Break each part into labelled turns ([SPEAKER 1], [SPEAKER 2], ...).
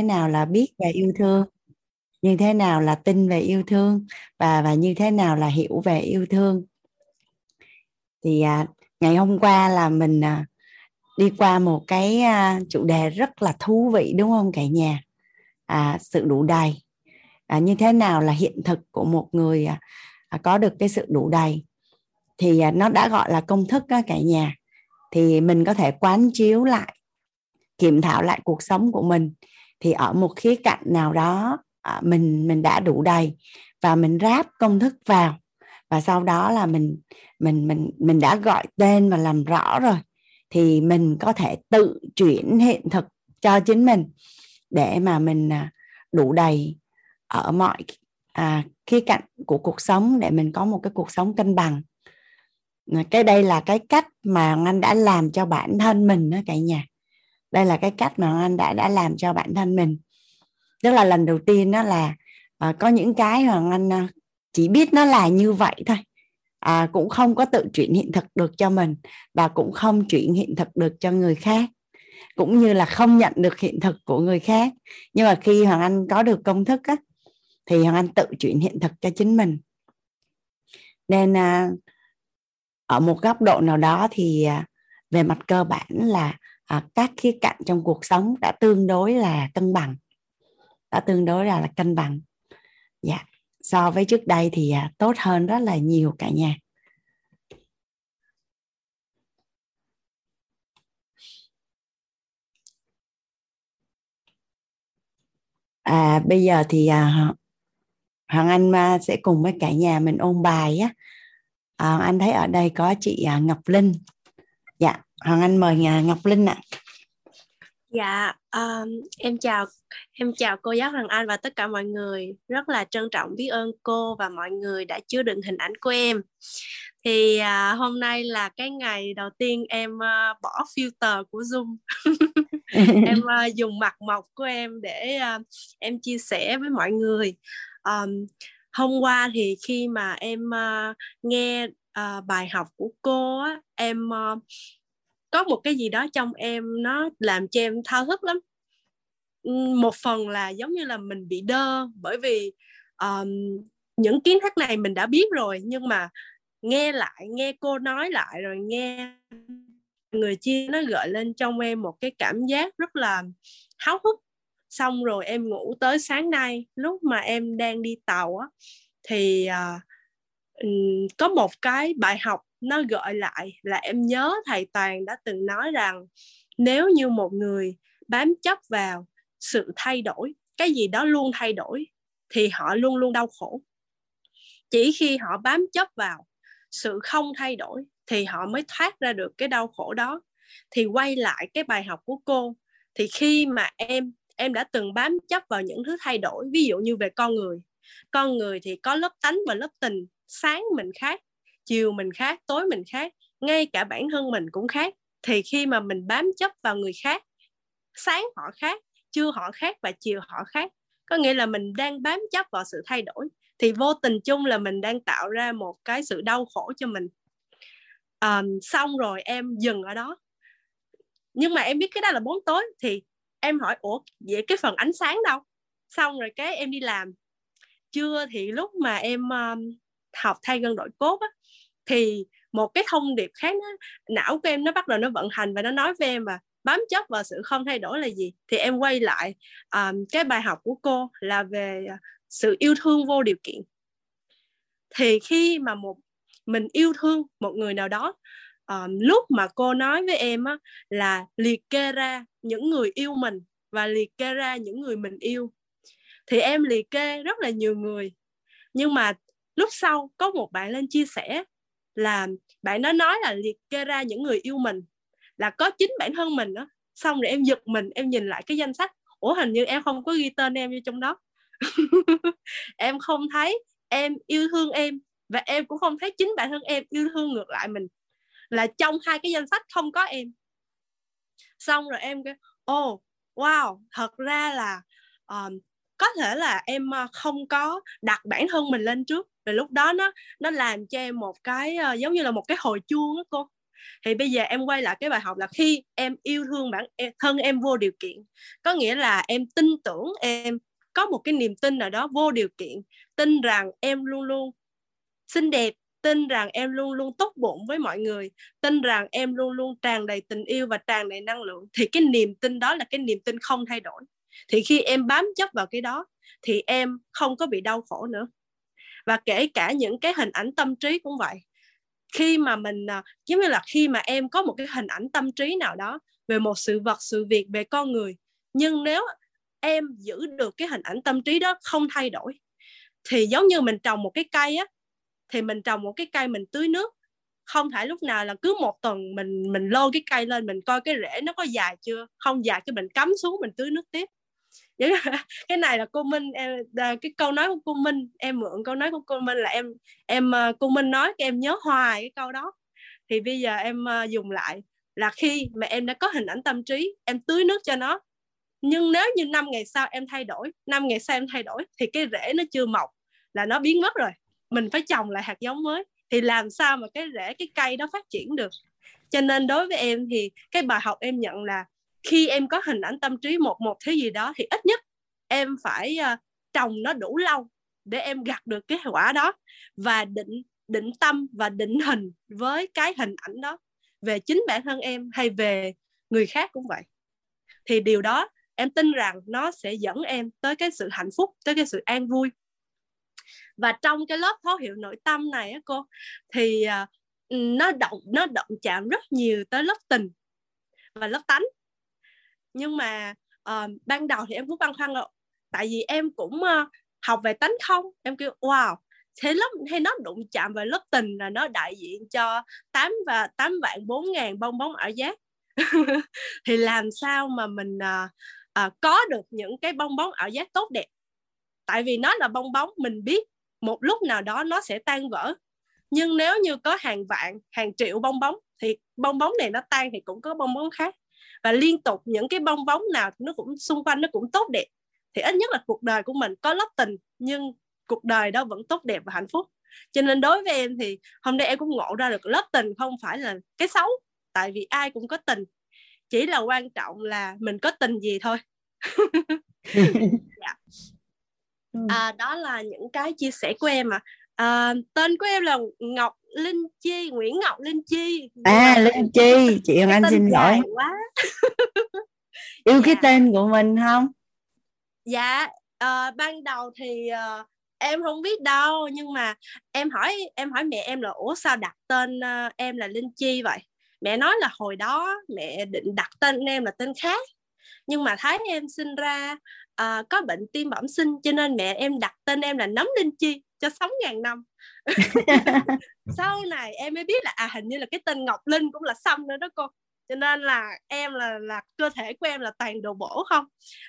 [SPEAKER 1] thế nào là biết về yêu thương? Như thế nào là tin về yêu thương? Và và như thế nào là hiểu về yêu thương? Thì à, ngày hôm qua là mình à, đi qua một cái à, chủ đề rất là thú vị đúng không cả nhà? À, sự đủ đầy. À, như thế nào là hiện thực của một người à, à, có được cái sự đủ đầy? Thì à, nó đã gọi là công thức đó cả nhà. Thì mình có thể quán chiếu lại kiểm thảo lại cuộc sống của mình thì ở một khía cạnh nào đó à, mình mình đã đủ đầy và mình ráp công thức vào. Và sau đó là mình mình mình mình đã gọi tên và làm rõ rồi. Thì mình có thể tự chuyển hiện thực cho chính mình để mà mình à, đủ đầy ở mọi à, khía cạnh của cuộc sống để mình có một cái cuộc sống cân bằng. Cái đây là cái cách mà anh đã làm cho bản thân mình đó cả nhà đây là cái cách mà anh đã đã làm cho bản thân mình. Tức là lần đầu tiên đó là à, có những cái mà anh ờ, chỉ biết nó là như vậy thôi. À, cũng không có tự chuyển hiện thực được cho mình và cũng không chuyển hiện thực được cho người khác. Cũng như là không nhận được hiện thực của người khác. Nhưng mà khi hoàng anh có được công thức á, thì hoàng anh tự chuyển hiện thực cho chính mình. Nên à, ở một góc độ nào đó thì à, về mặt cơ bản là à, các khía cạnh trong cuộc sống đã tương đối là cân bằng. Đã tương đối là, là cân bằng. Dạ. So với trước đây thì à, tốt hơn rất là nhiều cả nhà. À bây giờ thì à, hoàng anh à, sẽ cùng với cả nhà mình ôn bài á. À, anh thấy ở đây có chị à, ngọc linh. Dạ hoàng anh mời nhà ngọc linh ạ. À.
[SPEAKER 2] dạ um, em chào em chào cô giáo hoàng anh và tất cả mọi người. Rất là trân trọng biết ơn cô và mọi người đã chứa đựng hình ảnh của em. Thì uh, hôm nay là cái ngày đầu tiên em uh, bỏ filter của zoom. Em uh, dùng mặt mộc của em để uh, em chia sẻ với mọi người. Um, hôm qua thì khi mà em uh, nghe uh, bài học của cô á, em uh, có một cái gì đó trong em nó làm cho em thao thức lắm. Ừ, một phần là giống như là mình bị đơ bởi vì um, những kiến thức này mình đã biết rồi nhưng mà nghe lại nghe cô nói lại rồi nghe người chia nó gợi lên trong em một cái cảm giác rất là háo hức. Xong rồi em ngủ tới sáng nay lúc mà em đang đi tàu á thì uh, có một cái bài học nó gợi lại là em nhớ thầy toàn đã từng nói rằng, nếu như một người bám chấp vào sự thay đổi, cái gì đó luôn thay đổi, thì họ luôn luôn đau khổ. Chỉ khi họ bám chấp vào sự không thay đổi, thì họ mới thoát ra được cái đau khổ đó. Thì quay lại cái bài học của cô, thì khi mà em em đã từng bám chấp vào những thứ thay đổi, ví dụ như về con người con người thì có lớp tánh và lớp tình, sáng mình khác chiều mình khác tối mình khác ngay cả bản thân mình cũng khác. Thì khi mà mình bám chấp vào người khác sáng họ khác chưa họ khác và chiều họ khác có nghĩa là mình đang bám chấp vào sự thay đổi thì vô tình chung là mình đang tạo ra một cái sự đau khổ cho mình. À, xong rồi em dừng ở đó. Nhưng mà em biết cái đó là bóng tối thì em hỏi ủa vậy cái phần ánh sáng đâu? Xong rồi cái em đi làm. Chưa thì lúc mà em um, học thay gân đổi cốt á, thì một cái thông điệp khác nó, não của em nó bắt đầu nó vận hành và nó nói với em mà bám chấp vào sự không thay đổi là gì? Thì em quay lại um, cái bài học của cô là về ờ, sự yêu thương vô điều kiện. Thì khi mà một mình yêu thương một người nào đó um, lúc mà cô nói với em á, là liệt kê ra những người yêu mình và liệt kê ra những người mình yêu. Thì em liệt kê rất là nhiều người. Nhưng mà lúc sau có một bạn lên chia sẻ là bạn nó nói là liệt kê ra những người yêu mình là có chính bản thân mình đó xong rồi em giật mình em nhìn lại cái danh sách. Ủa hình như em không có ghi tên em vô trong đó. Em không thấy em yêu thương em và em cũng không thấy chính bản thân em yêu thương ngược lại mình. Là trong hai cái danh sách không có em. Xong rồi em kêu oh, wow thật ra là um, có thể là em ờ, không có đặt bản thân mình lên trước và lúc đó nó nó làm cho em một cái uh, giống như là một cái hồi chuông á cô. Thì bây giờ em quay lại cái bài học là khi em yêu thương bản e, thân em vô điều kiện có nghĩa là em tin tưởng em có một cái niềm tin nào đó vô điều kiện tin rằng em luôn luôn xinh đẹp tin rằng em luôn luôn tốt bụng với mọi người tin rằng em luôn luôn tràn đầy tình yêu và tràn đầy năng lượng thì cái niềm tin đó là cái niềm tin không thay đổi thì khi em bám chấp vào cái đó, thì em không có bị đau khổ nữa. Và kể cả những cái hình ảnh tâm trí cũng vậy. Khi mà mình à, giống như là khi mà em có một cái hình ảnh tâm trí nào đó về một sự vật, sự việc, về con người, nhưng nếu em giữ được cái hình ảnh tâm trí đó không thay đổi, thì giống như mình trồng một cái cây á, thì mình trồng một cái cây mình tưới nước. Không phải lúc nào là cứ một tuần mình mình lôi cái cây lên, mình coi cái rễ nó có dài chưa, không dài cái mình cắm xuống mình tưới nước tiếp. Dạ, cái này là cô Minh, em à, cái câu nói của cô Minh, em mượn câu nói của cô Minh là em em à, cô Minh nói cái em nhớ hoài cái câu đó. Thì bây giờ em à, dùng lại là khi mà em đã có hình ảnh tâm trí, em tưới nước cho nó, nhưng nếu như năm ngày sau em thay đổi, năm ngày sau em thay đổi thì cái rễ nó chưa mọc, là nó biến mất rồi. Mình phải trồng lại hạt giống mới. Thì làm sao mà cái rễ, cái cây đó phát triển được? Cho nên đối với em thì cái bài học em nhận là khi em có hình ảnh tâm trí một một thứ gì đó thì ít nhất em phải uh, trồng nó đủ lâu để em gặt được cái quả đó và định định tâm và định hình với cái hình ảnh đó về chính bản thân em hay về người khác cũng vậy. Thì điều đó em tin rằng nó sẽ dẫn em tới cái sự hạnh phúc tới cái sự an vui. Và trong cái lớp thấu hiểu nội tâm này á cô thì uh, nó động nó động chạm rất nhiều tới lớp tình và lớp tánh nhưng mà uh, ban đầu thì em cũng băn khoăn rồi tại vì em cũng uh, học về tánh không? Em kêu wow thế lớp hay nó đụng chạm vào lớp tình là nó đại diện cho 8 và 8 vạn 4 ngàn bong bóng ảo giác. Thì làm sao mà mình uh, uh, có được những cái bong bóng ảo giác tốt đẹp? Tại vì nó là bong bóng mình biết một lúc nào đó nó sẽ tan vỡ. Nhưng nếu như có hàng vạn hàng triệu bong bóng thì bong bóng này nó tan thì cũng có bong bóng khác và liên tục những cái bong bóng nào nó cũng xung quanh nó cũng tốt đẹp thì ít nhất là cuộc đời của mình có lớp tình nhưng cuộc đời đó vẫn tốt đẹp và hạnh phúc cho nên đối với em thì hôm nay em cũng ngộ ra được lớp tình không phải là cái xấu tại vì ai cũng có tình chỉ là quan trọng là mình có tình gì thôi dạ. à, đó là những cái chia sẻ của em à. à tên của em là Ngọc Linh Chi Nguyễn Ngọc Linh Chi.
[SPEAKER 1] À Linh Chi. Chị Hồng Anh xin lỗi. quá. Yêu dạ. cái tên của mình không?
[SPEAKER 2] Dạ uh, ban đầu thì uh, em không biết đâu nhưng mà em hỏi em hỏi mẹ em là ủa sao đặt tên uh, em là Linh Chi vậy? Mẹ nói là hồi đó mẹ định đặt tên em là tên khác nhưng mà thấy em sinh ra uh, có bệnh tim bẩm sinh cho nên mẹ em đặt tên em là nấm linh chi cho sống ngàn năm. Sau này em mới biết là à hình như là cái tên ngọc linh cũng là xăm nữa đó cô. Cho nên là em là là cơ thể của em là toàn đồ bổ không?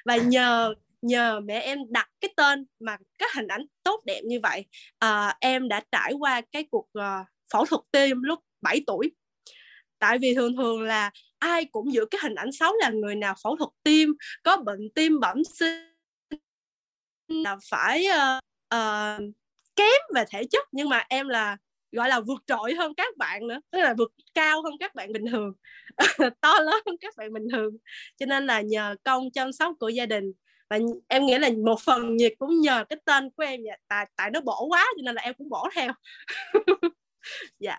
[SPEAKER 2] Và nhờ nhờ mẹ em đặt cái tên mà cái hình ảnh tốt đẹp như vậy à, em đã trải qua cái cuộc uh, phẫu thuật tim lúc 7 tuổi tại vì thường thường là ai cũng giữ cái hình ảnh xấu là người nào phẫu thuật tim có bệnh tim bẩm sinh là phải uh, uh, kém về thể chất. Nhưng mà em là gọi là vượt trội hơn các bạn nữa tức là vượt cao hơn các bạn bình thường to lớn hơn các bạn bình thường. Cho nên là nhờ công chăm sóc của gia đình và em nghĩ là một phần nhiệt cũng nhờ cái tên của em vậy. Tại tại nó bổ quá cho nên là em cũng bổ theo. Dạ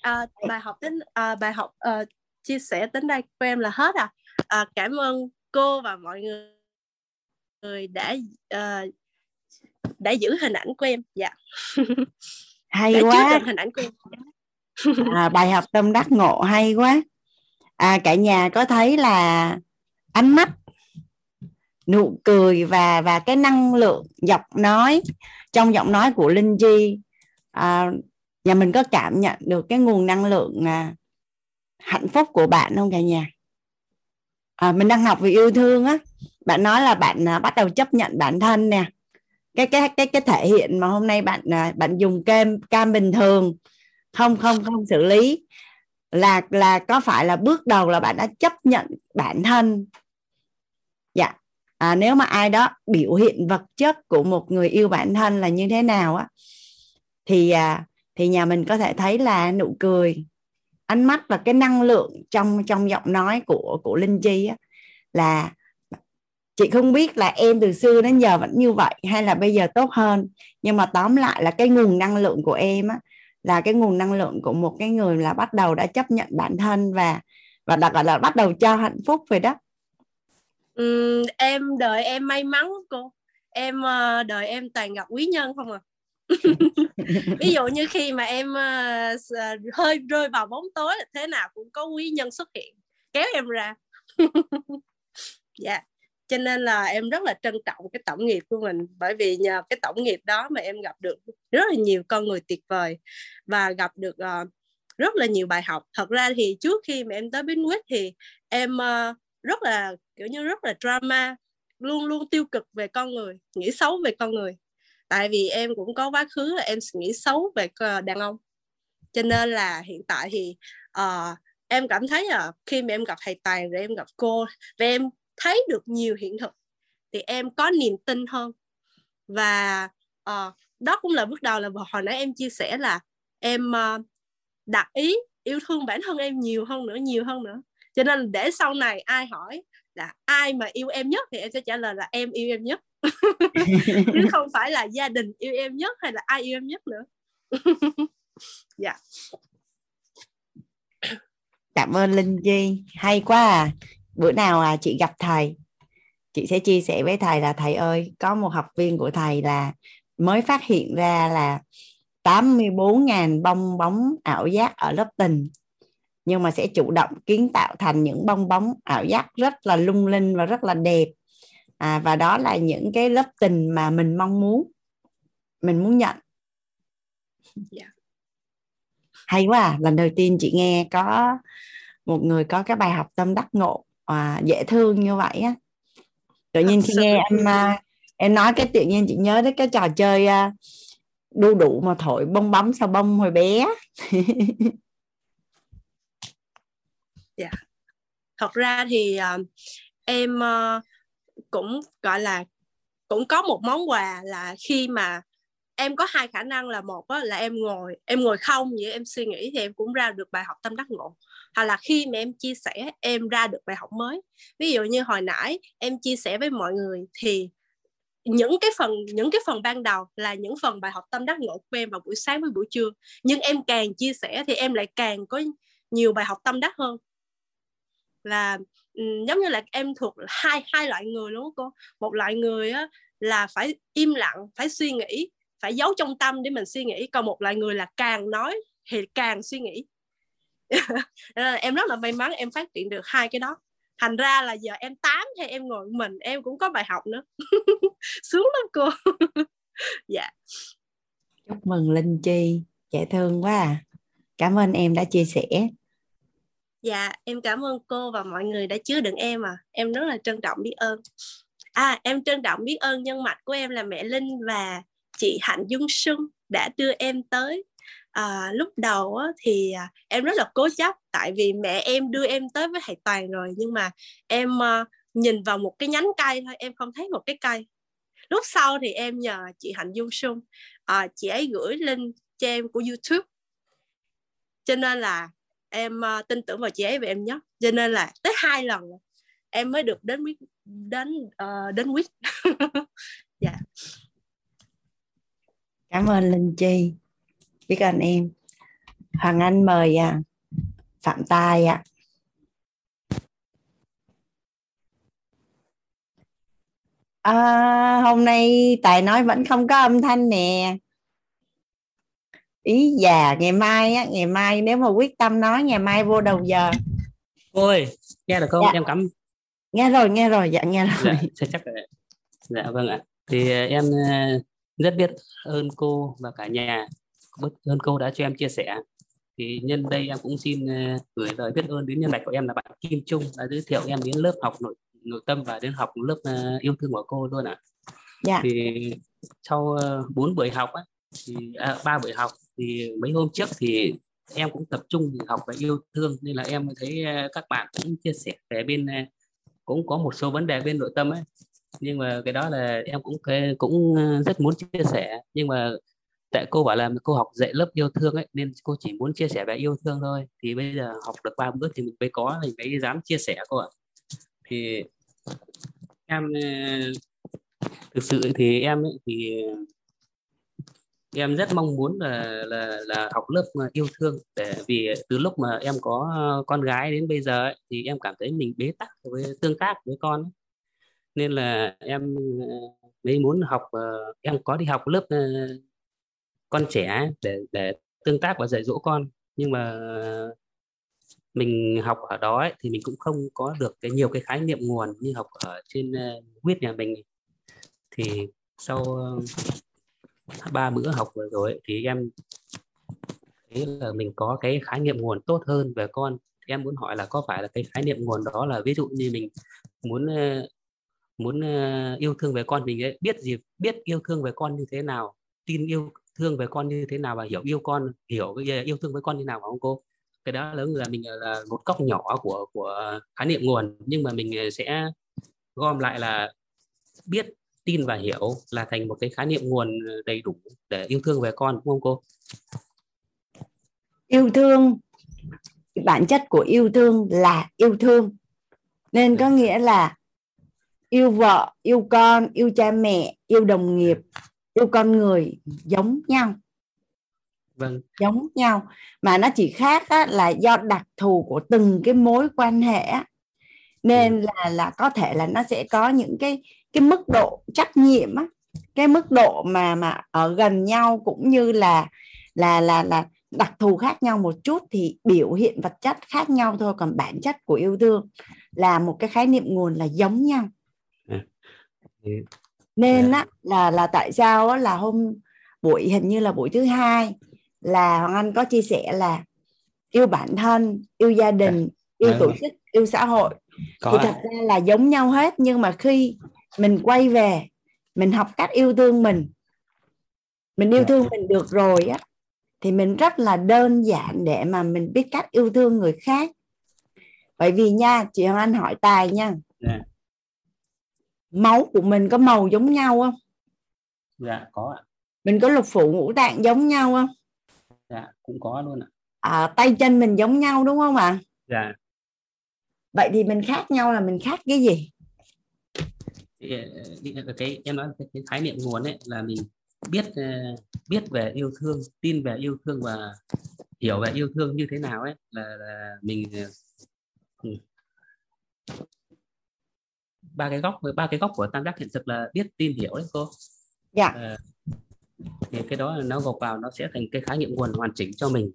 [SPEAKER 2] à, bài học đến à, bài học uh, chia sẻ đến đây của em là hết à, à cảm ơn cô và mọi người người đã uh, đã giữ hình ảnh của em. Dạ.
[SPEAKER 1] Hay đã quá.
[SPEAKER 2] hình ảnh của em.
[SPEAKER 1] À, bài học tâm đắc ngộ hay quá. À, cả nhà có thấy là ánh mắt nụ cười và và cái năng lượng giọng nói trong giọng nói của linh chi à, nhà mình có cảm nhận được cái nguồn năng lượng à, hạnh phúc của bạn không cả nhà? À, mình đang học về yêu thương á. Bạn nói là bạn à, bắt đầu chấp nhận bản thân nè. Cái cái cái cái thể hiện mà hôm nay bạn à, bạn dùng cam cam bình thường không không không xử lý là là có phải là bước đầu là bạn đã chấp nhận bản thân? Dạ. À, nếu mà ai đó biểu hiện vật chất của một người yêu bản thân là như thế nào á thì à, thì nhà mình có thể thấy là nụ cười ánh mắt và cái năng lượng trong trong giọng nói của của linh chi á, là chị không biết là em từ xưa đến giờ vẫn như vậy hay là bây giờ tốt hơn. Nhưng mà tóm lại là cái nguồn năng lượng của em á là cái nguồn năng lượng của một cái người là bắt đầu đã chấp nhận bản thân và và đặc gọi là bắt đầu cho hạnh phúc rồi đó.
[SPEAKER 2] Ừ, em đợi em may mắn cô. Em ờ, đợi em toàn gặp quý nhân không à? ví dụ như khi mà em uh, hơi rơi vào bóng tối thế nào cũng có quý nhân xuất hiện kéo em ra dạ yeah. cho nên là em rất là trân trọng cái tổng nghiệp của mình bởi vì nhờ cái tổng nghiệp đó mà em gặp được rất là nhiều con người tuyệt vời và gặp được uh, rất là nhiều bài học thật ra thì trước khi mà em tới Bến Quýt thì em uh, rất là kiểu như rất là drama luôn luôn tiêu cực về con người nghĩ xấu về con người tại vì em cũng có quá khứ là em nghĩ xấu về ờ, đàn ông. Cho nên là hiện tại thì uh, em cảm thấy là khi mà em gặp thầy tài rồi em gặp cô và em thấy được nhiều hiện thực thì em có niềm tin hơn. Và uh, đó cũng là bước đầu là hồi nãy em chia sẻ là em uh, đặt ý yêu thương bản thân em nhiều hơn nữa nhiều hơn nữa. Cho nên để sau này ai hỏi là ai mà yêu em nhất? Thì em sẽ trả lời là em yêu em nhất. Chứ không phải là gia đình yêu em nhất hay là ai yêu em nhất nữa. Dạ.
[SPEAKER 1] Yeah. cảm ơn linh chi hay quá à. Bữa nào à chị gặp thầy. Chị sẽ chia sẻ với thầy là thầy ơi có một học viên của thầy là mới phát hiện ra là 84.000 bong bóng ảo giác ở lớp tình nhưng mà sẽ chủ động kiến tạo thành những bong bóng ảo giác rất là lung linh và rất là đẹp à, và đó là những cái lớp tình mà mình mong muốn mình muốn nhận yeah. Dạ. hay quá à. lần đầu tiên chị nghe có một người có cái bài học tâm đắc ngộ à, dễ thương như vậy á tự nhiên khi nghe em à, em nói cái tự nhiên chị nhớ đến cái trò chơi à, đu đủ mà thổi bông bóng sao bông hồi bé
[SPEAKER 2] yeah. Thật ra thì uh, em uh, cũng gọi là cũng có một món quà là khi mà em có hai khả năng là một là em ngồi em ngồi không vậy em suy nghĩ thì em cũng ra được bài học tâm đắc ngộ. Hoặc là khi mà em chia sẻ em ra được bài học mới. Ví dụ như hồi nãy em chia sẻ với mọi người thì những cái phần những cái phần ban đầu là những phần bài học tâm đắc ngộ của em vào buổi sáng với buổi trưa. Nhưng em càng chia sẻ thì em lại càng có nhiều bài học tâm đắc hơn là ừ, giống như là em thuộc hai hai loại người luôn cô. Một loại người á, là phải im lặng phải suy nghĩ phải giấu trong tâm để mình suy nghĩ. Còn một loại người là càng nói thì càng suy nghĩ. Em rất là may mắn em phát triển được hai cái đó. Thành ra là giờ em tám hay em ngồi mình em cũng có bài học nữa. Sướng lắm cô. Dạ.
[SPEAKER 1] Chúc mừng linh chi dễ thương quá à. Cảm ơn em đã chia sẻ
[SPEAKER 2] dạ em cảm ơn cô và mọi người đã chứa đựng em à em rất là trân trọng biết ơn. À em trân trọng biết ơn nhân mạch của em là mẹ linh và chị hạnh dung xuân đã đưa em tới. À, lúc đầu á, thì à, em rất là cố chấp tại vì mẹ em đưa em tới với thầy toàn rồi nhưng mà em à, nhìn vào một cái nhánh cây thôi em không thấy một cái cây. Lúc sau thì em nhờ chị hạnh dung xuân à, ờ, chị ấy gửi link cho em của youtube. Cho nên là em uh, tin tưởng vào chị ấy và em nhóc cho nên là tới hai lần em mới được đến quyết đến uh, đến quyết dạ. Yeah.
[SPEAKER 1] cảm ơn linh chi. Biết ơn em. Hoàng anh mời à, phạm tài ạ. À. à, hôm nay tài nói vẫn không có âm thanh nè ý già ngày mai á ngày mai nếu mà quyết tâm nói ngày mai vô đầu giờ.
[SPEAKER 3] Ôi nghe được không? Dạ. em cảm
[SPEAKER 1] nghe rồi nghe rồi dạ nghe rồi.
[SPEAKER 3] Dạ, chắc là... dạ vâng ạ. Thì ờ, em ờ, rất biết ơn cô và cả nhà. Biết ơn cô đã cho em chia sẻ. Thì nhân đây em cũng xin ờ, gửi lời biết ơn đến nhân mạch của em là bạn Kim Trung đã giới thiệu em đến lớp học nội nội tâm và đến học lớp yêu thương của cô luôn ạ. Dạ. Thì sau bốn buổi học á, thì à, ba buổi học thì mấy hôm trước thì em cũng tập trung học về yêu thương nên là em thấy à, các bạn cũng chia sẻ về bên à, cũng có một số vấn đề bên nội tâm ấy. Nhưng mà cái đó là em cũng cũng à, rất muốn chia sẻ. Nhưng mà tại cô bảo là cô học dạy lớp yêu thương ấy nên cô chỉ muốn chia sẻ về yêu thương thôi. Thì bây giờ học được ba bữa thì mình mới có mình mới dám chia sẻ cô ạ. Thì em thực sự thì em ấy, thì em rất mong muốn là là là học lớp à, yêu thương. Để vì từ lúc mà em có à, con gái đến bây giờ ấy, thì em cảm thấy mình bế tắc với tương tác với con ấy. nên là em à, mới muốn học em có đi học lớp con trẻ để để tương tác và dạy dỗ con. Nhưng mà mình học ở đó ấy, thì mình cũng không có được cái nhiều cái khái niệm nguồn như học ở trên huyết nhà mình. Thì sau ba bữa học vừa rồi thì em thấy là mình có cái khái niệm nguồn tốt hơn về con. Thì em muốn hỏi là có phải là cái khái niệm nguồn đó là ví dụ như mình muốn ờ, muốn ờ, yêu thương về con, mình ấy biết gì, biết yêu thương về con như thế nào, tin yêu thương về con như thế nào và hiểu yêu con, hiểu cái yêu thương với con như nào không cô? Cái đó là là mình ờ, là một góc nhỏ của của khái niệm nguồn, nhưng mà mình sẽ gom lại là biết tin và hiểu là thành một cái khái niệm nguồn đầy đủ để yêu thương về con đúng không cô?
[SPEAKER 1] Yêu thương bản chất của yêu thương là yêu thương. Nên có nghĩa là yêu vợ yêu con yêu cha mẹ yêu đồng nghiệp yêu con người giống nhau.
[SPEAKER 3] Vâng.
[SPEAKER 1] Giống nhau. Mà nó chỉ khác á, là do đặc thù của từng cái mối quan hệ á. nên ừ. là là có thể là nó sẽ có những cái cái mức độ trách nhiệm á cái mức độ mà mà ở gần nhau cũng như là là là là đặc thù khác nhau một chút thì biểu hiện vật chất khác nhau thôi còn bản chất của yêu thương là một cái khái niệm nguồn là giống nhau. À, nên á là là tại sao á, là hôm buổi hình như là buổi thứ hai là hoàng anh có chia sẻ là yêu bản thân yêu gia đình yêu tổ chức yêu xã hội. Có thì thật ra là giống nhau hết nhưng mà khi mình quay về mình học cách yêu thương mình. Mình yêu dạ. thương mình được rồi á thì mình rất là đơn giản để mà mình biết cách yêu thương người khác. Bởi vì nha chị Hoàng Anh hỏi tài nha. Dạ. Máu của mình có màu giống nhau không?
[SPEAKER 3] Dạ có ạ.
[SPEAKER 1] Mình có lục phủ ngũ tạng giống nhau không?
[SPEAKER 3] Dạ cũng có luôn ạ.
[SPEAKER 1] À, tay chân mình giống nhau đúng không ạ?
[SPEAKER 3] Dạ.
[SPEAKER 1] Vậy thì mình khác nhau là mình khác cái gì
[SPEAKER 3] cái em nói cái khái niệm nguồn ấy là mình biết ờ, biết về yêu thương tin về yêu thương và hiểu về yêu thương như thế nào ấy là, là mình ờ, ba cái góc ba cái góc của tam giác hiện thực là biết tin hiểu đấy cô.
[SPEAKER 1] Dạ. À,
[SPEAKER 3] thì cái đó nó gộp vào nó sẽ thành cái khái niệm nguồn hoàn chỉnh cho mình.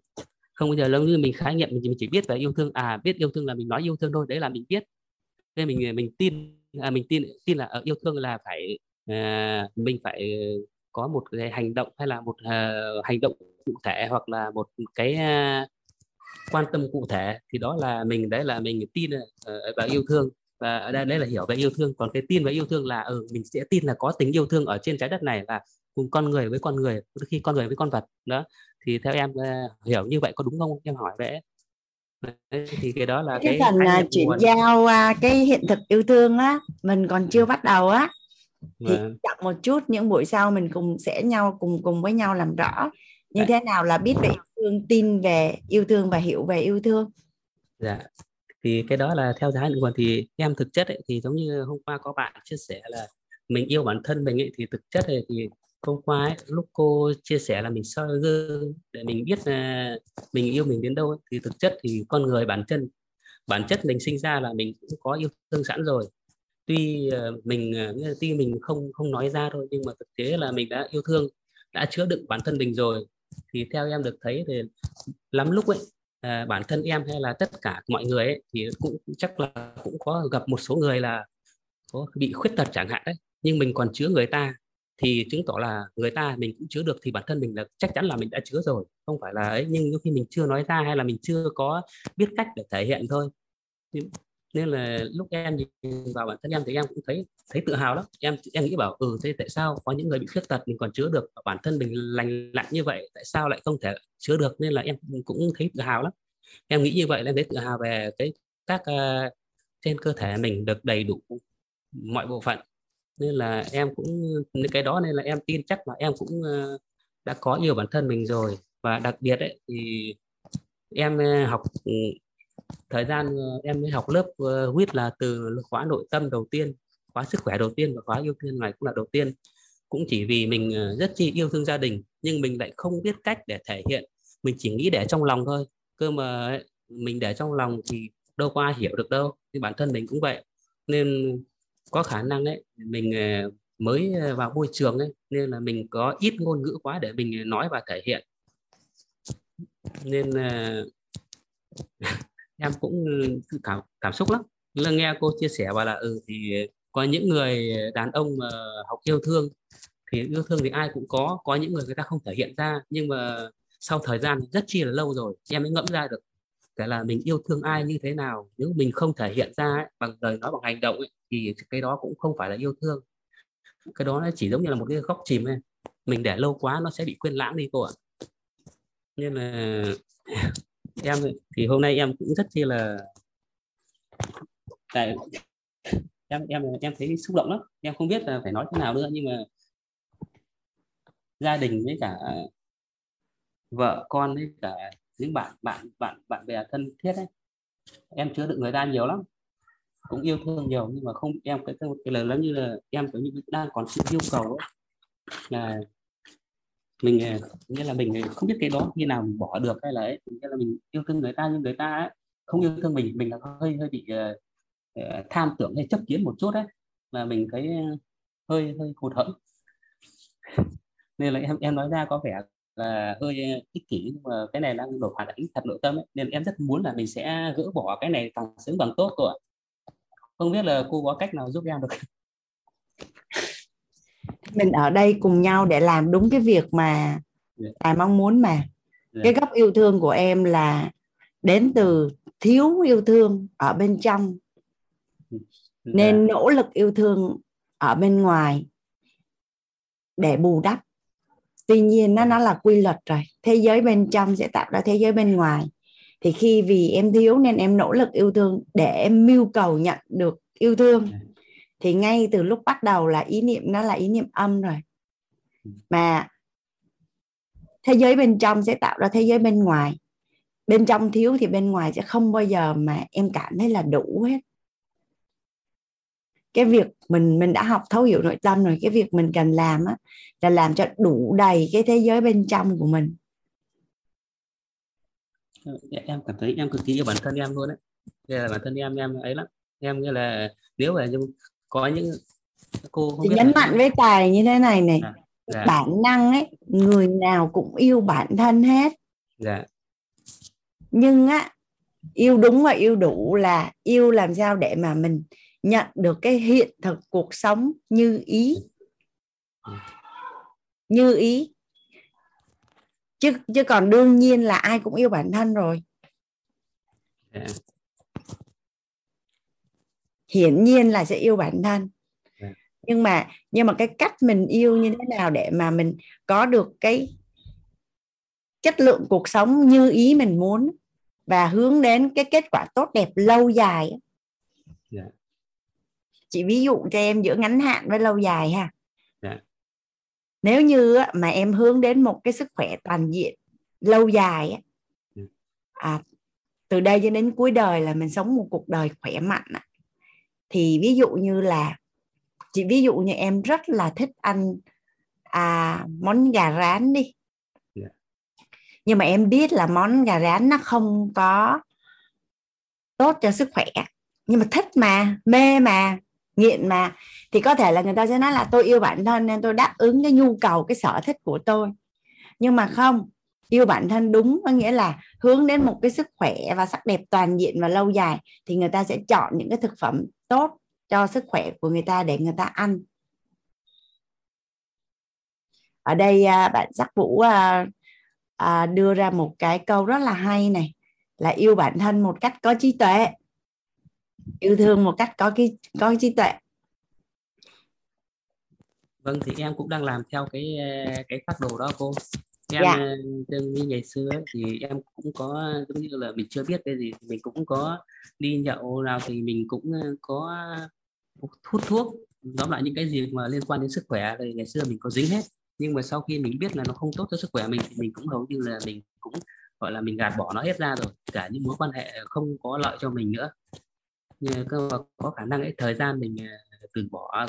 [SPEAKER 3] Không bao giờ lâu như mình khái niệm mình chỉ biết về yêu thương à biết yêu thương là mình nói yêu thương thôi đấy là mình biết. Nên mình mình tin à, mình tin tin là ở yêu thương là phải à, mình phải có một cái hành động hay là một à, hành động cụ thể hoặc là một cái à, quan tâm cụ thể. Thì đó là mình đấy là mình tin uh, yêu thương. Và ở đây đấy là hiểu về yêu thương. Còn cái tin về yêu thương là ừ, mình sẽ tin là có tình yêu thương ở trên trái đất này là cùng con người với con người đôi khi con người với con vật. Đó. Thì theo em uh, hiểu như vậy có đúng không? Em hỏi vậy thì cái đó là
[SPEAKER 1] cái, cái phần uh, chuyển nguồn. giao uh, cái hiện thực yêu thương á mình còn chưa bắt đầu á thì vâng. chậm một chút những buổi sau mình cùng sẽ nhau cùng cùng với nhau làm rõ như Đấy. thế nào là biết về yêu thương tin về yêu thương và hiểu về yêu thương
[SPEAKER 3] dạ thì cái đó là theo giá nguồn thì em thực chất ấy, thì giống như hôm qua có bạn chia sẻ là mình yêu bản thân mình ấy, thì thực chất này thì hôm qua ấy, lúc cô chia sẻ là mình soi gương để mình biết là mình yêu mình đến đâu ấy, thì thực chất thì con người bản chân bản chất mình sinh ra là mình cũng có yêu thương sẵn rồi. Tuy ờ, mình ờ, tuy mình không không nói ra thôi nhưng mà thực tế là mình đã yêu thương đã chứa đựng bản thân mình rồi. Thì theo em được thấy thì lắm lúc ấy à, bản thân em hay là tất cả mọi người ấy, thì cũng chắc là cũng có gặp một số người là có bị khuyết tật chẳng hạn đấy nhưng mình còn chứa người ta thì chứng tỏ là người ta mình cũng chứa được thì bản thân mình là chắc chắn là mình đã chứa rồi không phải là ấy nhưng khi mình chưa nói ra hay là mình chưa có biết cách để thể hiện thôi. Nên là lúc em nhìn vào bản thân em thì em cũng thấy thấy tự hào lắm. Em em nghĩ bảo ừ thế tại sao có những người bị khuyết tật mình còn chứa được bản thân mình lành lặn như vậy tại sao lại không thể chứa được? Nên là em cũng thấy tự hào lắm. Em nghĩ như vậy là em thấy tự hào về cái các uh, trên cơ thể mình được đầy đủ mọi bộ phận nên là em cũng cái đó nên là em tin chắc là em cũng ờ, đã có yêu bản thân mình rồi. Và đặc biệt ấy, thì em ờ, học ừ, thời gian ờ, em mới học lớp huyết là từ khóa nội tâm đầu tiên, khóa sức khỏe đầu tiên và khóa yêu thương này cũng là đầu tiên. Cũng chỉ vì mình rất chi yêu thương gia đình, nhưng mình lại không biết cách để thể hiện. Mình chỉ nghĩ để trong lòng thôi. Cơ mà mình để trong lòng thì đâu có ai hiểu được đâu. Thì bản thân mình cũng vậy. Nên có khả năng đấy mình ờ, mới ờ, vào môi trường ấy nên là mình có ít ngôn ngữ quá để mình nói và thể hiện. Nên ờ, em cũng ừ, cảm cảm xúc lắm. Là nghe cô chia sẻ và là ừ thì có những người đàn ông mà học yêu thương thì yêu thương thì ai cũng có có những người người ta không thể hiện ra nhưng mà sau thời gian rất chi là lâu rồi em mới ngẫm ra được. Cái là mình yêu thương ai như thế nào nếu mình không thể hiện ra ấy, bằng lời nói bằng hành động ấy, thì cái đó cũng không phải là yêu thương. Cái đó nó chỉ giống như là một cái góc chìm ấy. mình để lâu quá nó sẽ bị quên lãng đi cô ạ. Nên là em thì hôm nay em cũng rất chi là tại em em em thấy xúc động lắm. Em không biết là phải nói thế nào nữa, nhưng mà gia đình với cả vợ con với cả những bạn bạn bạn bạn bè thân thiết ấy, em chứa đựng người ta nhiều lắm cũng yêu thương nhiều nhưng mà không em cái cái, cái lời lắm như là em kiểu như đang còn sự yêu cầu ấy là mình ờ, nghĩa là mình ờ, không biết cái đó khi nào mình bỏ được hay là ấy nghĩa là mình yêu thương người ta nhưng người ta ấy, không yêu thương mình mình là hơi hơi bị uh, tham tưởng hay chấp kiến một chút đấy là mình thấy hơi hơi hụt hẫng nên là em em nói ra có vẻ là hơi ích kỷ nhưng mà cái này đang đổ phản ánh thật nội tâm ấy. nên em rất muốn là mình sẽ gỡ bỏ cái này càng sớm càng tốt rồi không biết là cô có cách nào giúp em được?
[SPEAKER 1] Mình ở đây cùng nhau để làm đúng cái việc mà tài yeah. mong muốn mà. Yeah. cái góc yêu thương của em là đến từ thiếu yêu thương ở bên trong. Yeah. nên nỗ lực yêu thương ở bên ngoài để bù đắp. Tuy nhiên nó nó là quy luật rồi. Thế giới bên trong sẽ tạo ra thế giới bên ngoài thì khi vì em thiếu nên em nỗ lực yêu thương để em mưu cầu nhận được yêu thương. Thì ngay từ lúc bắt đầu là ý niệm nó là ý niệm âm rồi. Mà thế giới bên trong sẽ tạo ra thế giới bên ngoài. Bên trong thiếu thì bên ngoài sẽ không bao giờ mà em cảm thấy là đủ hết. Cái việc mình mình đã học thấu hiểu nội tâm rồi cái việc mình cần làm á là làm cho đủ đầy cái thế giới bên trong của mình
[SPEAKER 3] em cảm thấy em cực kỳ yêu bản thân em luôn đấy. Đây là bản thân em em ấy lắm. Em nghĩa là nếu mà có những cô
[SPEAKER 1] không thì nhấn mạnh với tài như thế này này. À, dạ. bản năng ấy người nào cũng yêu bản thân hết. Dạ. nhưng á yêu đúng và yêu đủ là yêu làm sao để mà mình nhận được cái hiện thực cuộc sống như ý. Như ý chứ chứ còn đương nhiên là ai cũng yêu bản thân rồi yeah. hiển nhiên là sẽ yêu bản thân yeah. nhưng mà nhưng mà cái cách mình yêu như thế nào để mà mình có được cái chất lượng cuộc sống như ý mình muốn và hướng đến cái kết quả tốt đẹp lâu dài yeah chị ví dụ cho em giữa ngắn hạn với lâu dài ha. Nếu như mà em hướng đến một cái sức khỏe toàn diện lâu dài dạ. à, từ đây cho đến cuối đời là mình sống một cuộc đời khỏe mạnh thì ví dụ như là chị ví dụ như em rất là thích ăn à, món gà rán đi yeah. Dạ. nhưng mà em biết là món gà rán nó không có tốt cho sức khỏe nhưng mà thích mà mê mà nghiện mà thì có thể là người ta sẽ nói là tôi yêu bản thân nên tôi đáp ứng cái nhu cầu, cái sở thích của tôi. Nhưng mà không, yêu bản thân đúng có nghĩa là hướng đến một cái sức khỏe và sắc đẹp toàn diện và lâu dài thì người ta sẽ chọn những cái thực phẩm tốt cho sức khỏe của người ta để người ta ăn. Ở đây à, bạn sắc vũ à, à, đưa ra một cái câu rất là hay này, là yêu bản thân một cách có trí tuệ. Yêu thương một cách có cái, có trí tuệ
[SPEAKER 3] vâng thì em cũng đang làm theo cái cái phát đồ đó cô em yeah. Dạ. như ngày xưa ấy, thì em cũng có giống như là mình chưa biết cái gì mình cũng có đi nhậu nào thì mình cũng có hút thuốc tóm lại những cái gì mà liên quan đến sức khỏe thì ngày xưa mình có dính hết nhưng mà sau khi mình biết là nó không tốt cho sức khỏe mình thì mình cũng hầu như là mình cũng gọi là mình gạt bỏ nó hết ra rồi cả những mối quan hệ không có lợi cho mình nữa nhưng có, có khả năng ấy thời gian mình ờ, từ bỏ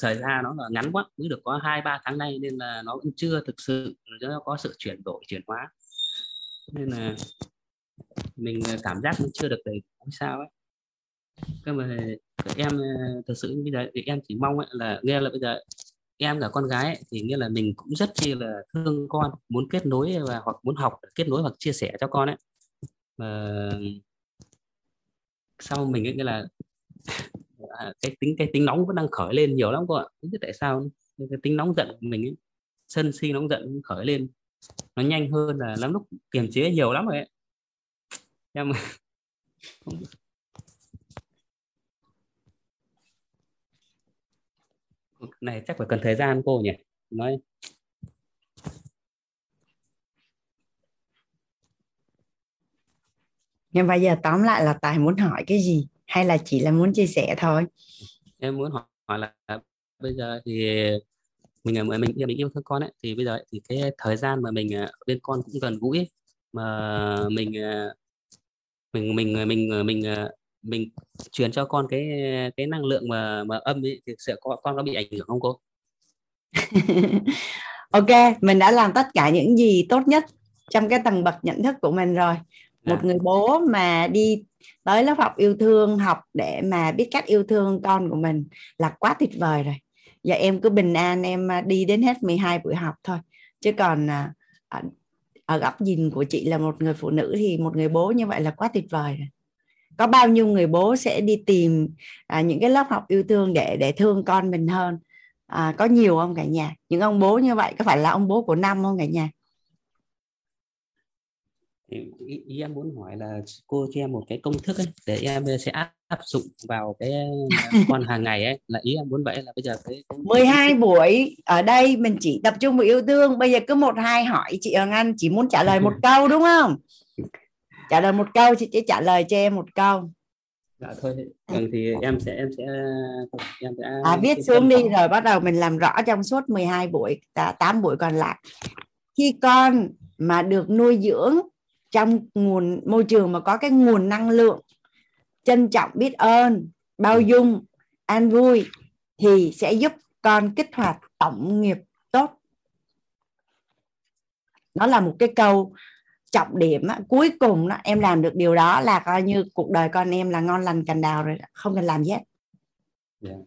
[SPEAKER 3] thời gian nó là ngắn quá mới được có hai ba tháng nay nên là nó cũng chưa thực sự nó có sự chuyển đổi chuyển hóa. Nên là mình cảm giác nó chưa được đầy đủ sao ấy. Cái mà em ờ, thật sự bây giờ thì em chỉ mong ấy là nghe là bây giờ em là con gái ấy, thì nghĩa là mình cũng rất chi là thương con muốn kết nối và hoặc muốn học kết nối hoặc chia sẻ cho con ấy. Mà sau mình ấy nghĩa là à, cái tính cái tính nóng vẫn đang khởi lên nhiều lắm cô ạ. Không biết tại sao cái tính nóng giận của mình ấy, sân si nóng giận khởi lên. Nó nhanh hơn là lắm lúc kiềm chế nhiều lắm rồi ấy. em này chắc phải cần thời gian cô nhỉ? Nói.
[SPEAKER 1] Nhưng bây giờ tóm lại là tài muốn hỏi cái gì? Hay là chỉ là muốn chia sẻ thôi
[SPEAKER 3] em muốn hỏi, hỏi là bây giờ thì mình mình mình yêu thương con ấy thì bây giờ thì cái thời gian mà mình à, bên con cũng gần gũi mà mình à, mình mình mình mình mình mình truyền cho con cái cái năng lượng mà mà âm ấy, thì sẽ có con có bị ảnh hưởng không cô?
[SPEAKER 1] ok, mình đã làm tất cả những gì tốt nhất trong cái tầng bậc nhận thức của mình rồi. Một à. người bố mà đi tới lớp học yêu thương học để mà biết cách yêu thương con của mình là quá tuyệt vời rồi. Giờ em cứ bình an em à, đi đến hết 12 buổi học thôi. Chứ còn à, ở góc nhìn của chị là một người phụ nữ thì một người bố như vậy là quá tuyệt vời rồi có bao nhiêu người bố sẽ đi tìm à, những cái lớp học yêu thương để để thương con mình hơn à, có nhiều không cả nhà những ông bố như vậy có phải là ông bố của năm không cả nhà
[SPEAKER 3] ý, ý em muốn hỏi là cô cho em một cái công thức ấy để em sẽ áp, dụng vào cái con hàng ngày ấy. Là ý em muốn vậy là bây giờ cái,
[SPEAKER 1] cái 12 buổi ở đây mình chỉ tập trung vào yêu thương. Bây giờ cứ một hai hỏi chị Hoàng Anh chỉ muốn trả lời một câu đúng không? Trả lời một câu chị chỉ trả lời cho em một câu.
[SPEAKER 3] Dạ thôi. Ừ, thì em sẽ em sẽ em sẽ
[SPEAKER 1] à, viết xuống đi rồi bắt đầu mình làm rõ trong suốt 12 buổi 8 buổi còn lại. Khi con mà được nuôi dưỡng trong nguồn môi trường mà có cái nguồn năng lượng trân trọng biết ơn bao dung an vui thì sẽ giúp con kích hoạt tổng nghiệp tốt nó là một cái câu trọng điểm á, cuối cùng đó, em làm được điều đó là coi như cuộc đời con em là ngon lành cành đào rồi không cần làm gì hết yeah. Dạ.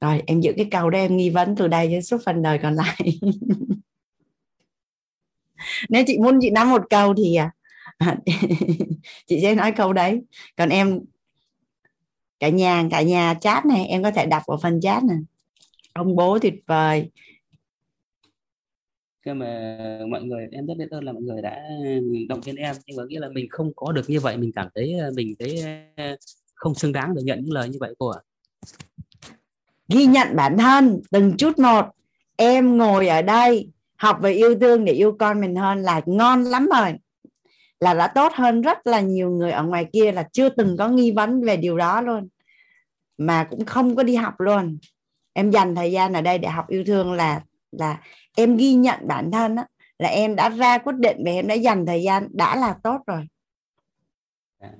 [SPEAKER 1] rồi em giữ cái câu đó em nghi vấn từ đây đến suốt phần đời còn lại nếu chị muốn chị nắm một câu thì à, chị sẽ nói câu đấy. Còn em cả nhà cả nhà chat này em có thể đặt vào phần chat này ông bố tuyệt vời.
[SPEAKER 3] Cái mà mọi người em rất biết ơn là mọi người đã động viên em. Nhưng mà nghĩa là mình không có được như vậy mình cảm thấy ờ, mình thấy ờ, không xứng đáng được nhận những lời như vậy ạ
[SPEAKER 1] ghi nhận bản thân từng chút một. Em ngồi ở đây học về yêu thương để yêu con mình hơn là ngon lắm rồi. Là đã tốt hơn rất là nhiều người ở ngoài kia là chưa từng có nghi vấn về điều đó luôn. Mà cũng không có đi học luôn. Em dành thời gian ở đây để học yêu thương là là em ghi nhận bản thân á, là em đã ra quyết định và em đã dành thời gian đã là tốt rồi.
[SPEAKER 3] Dạ.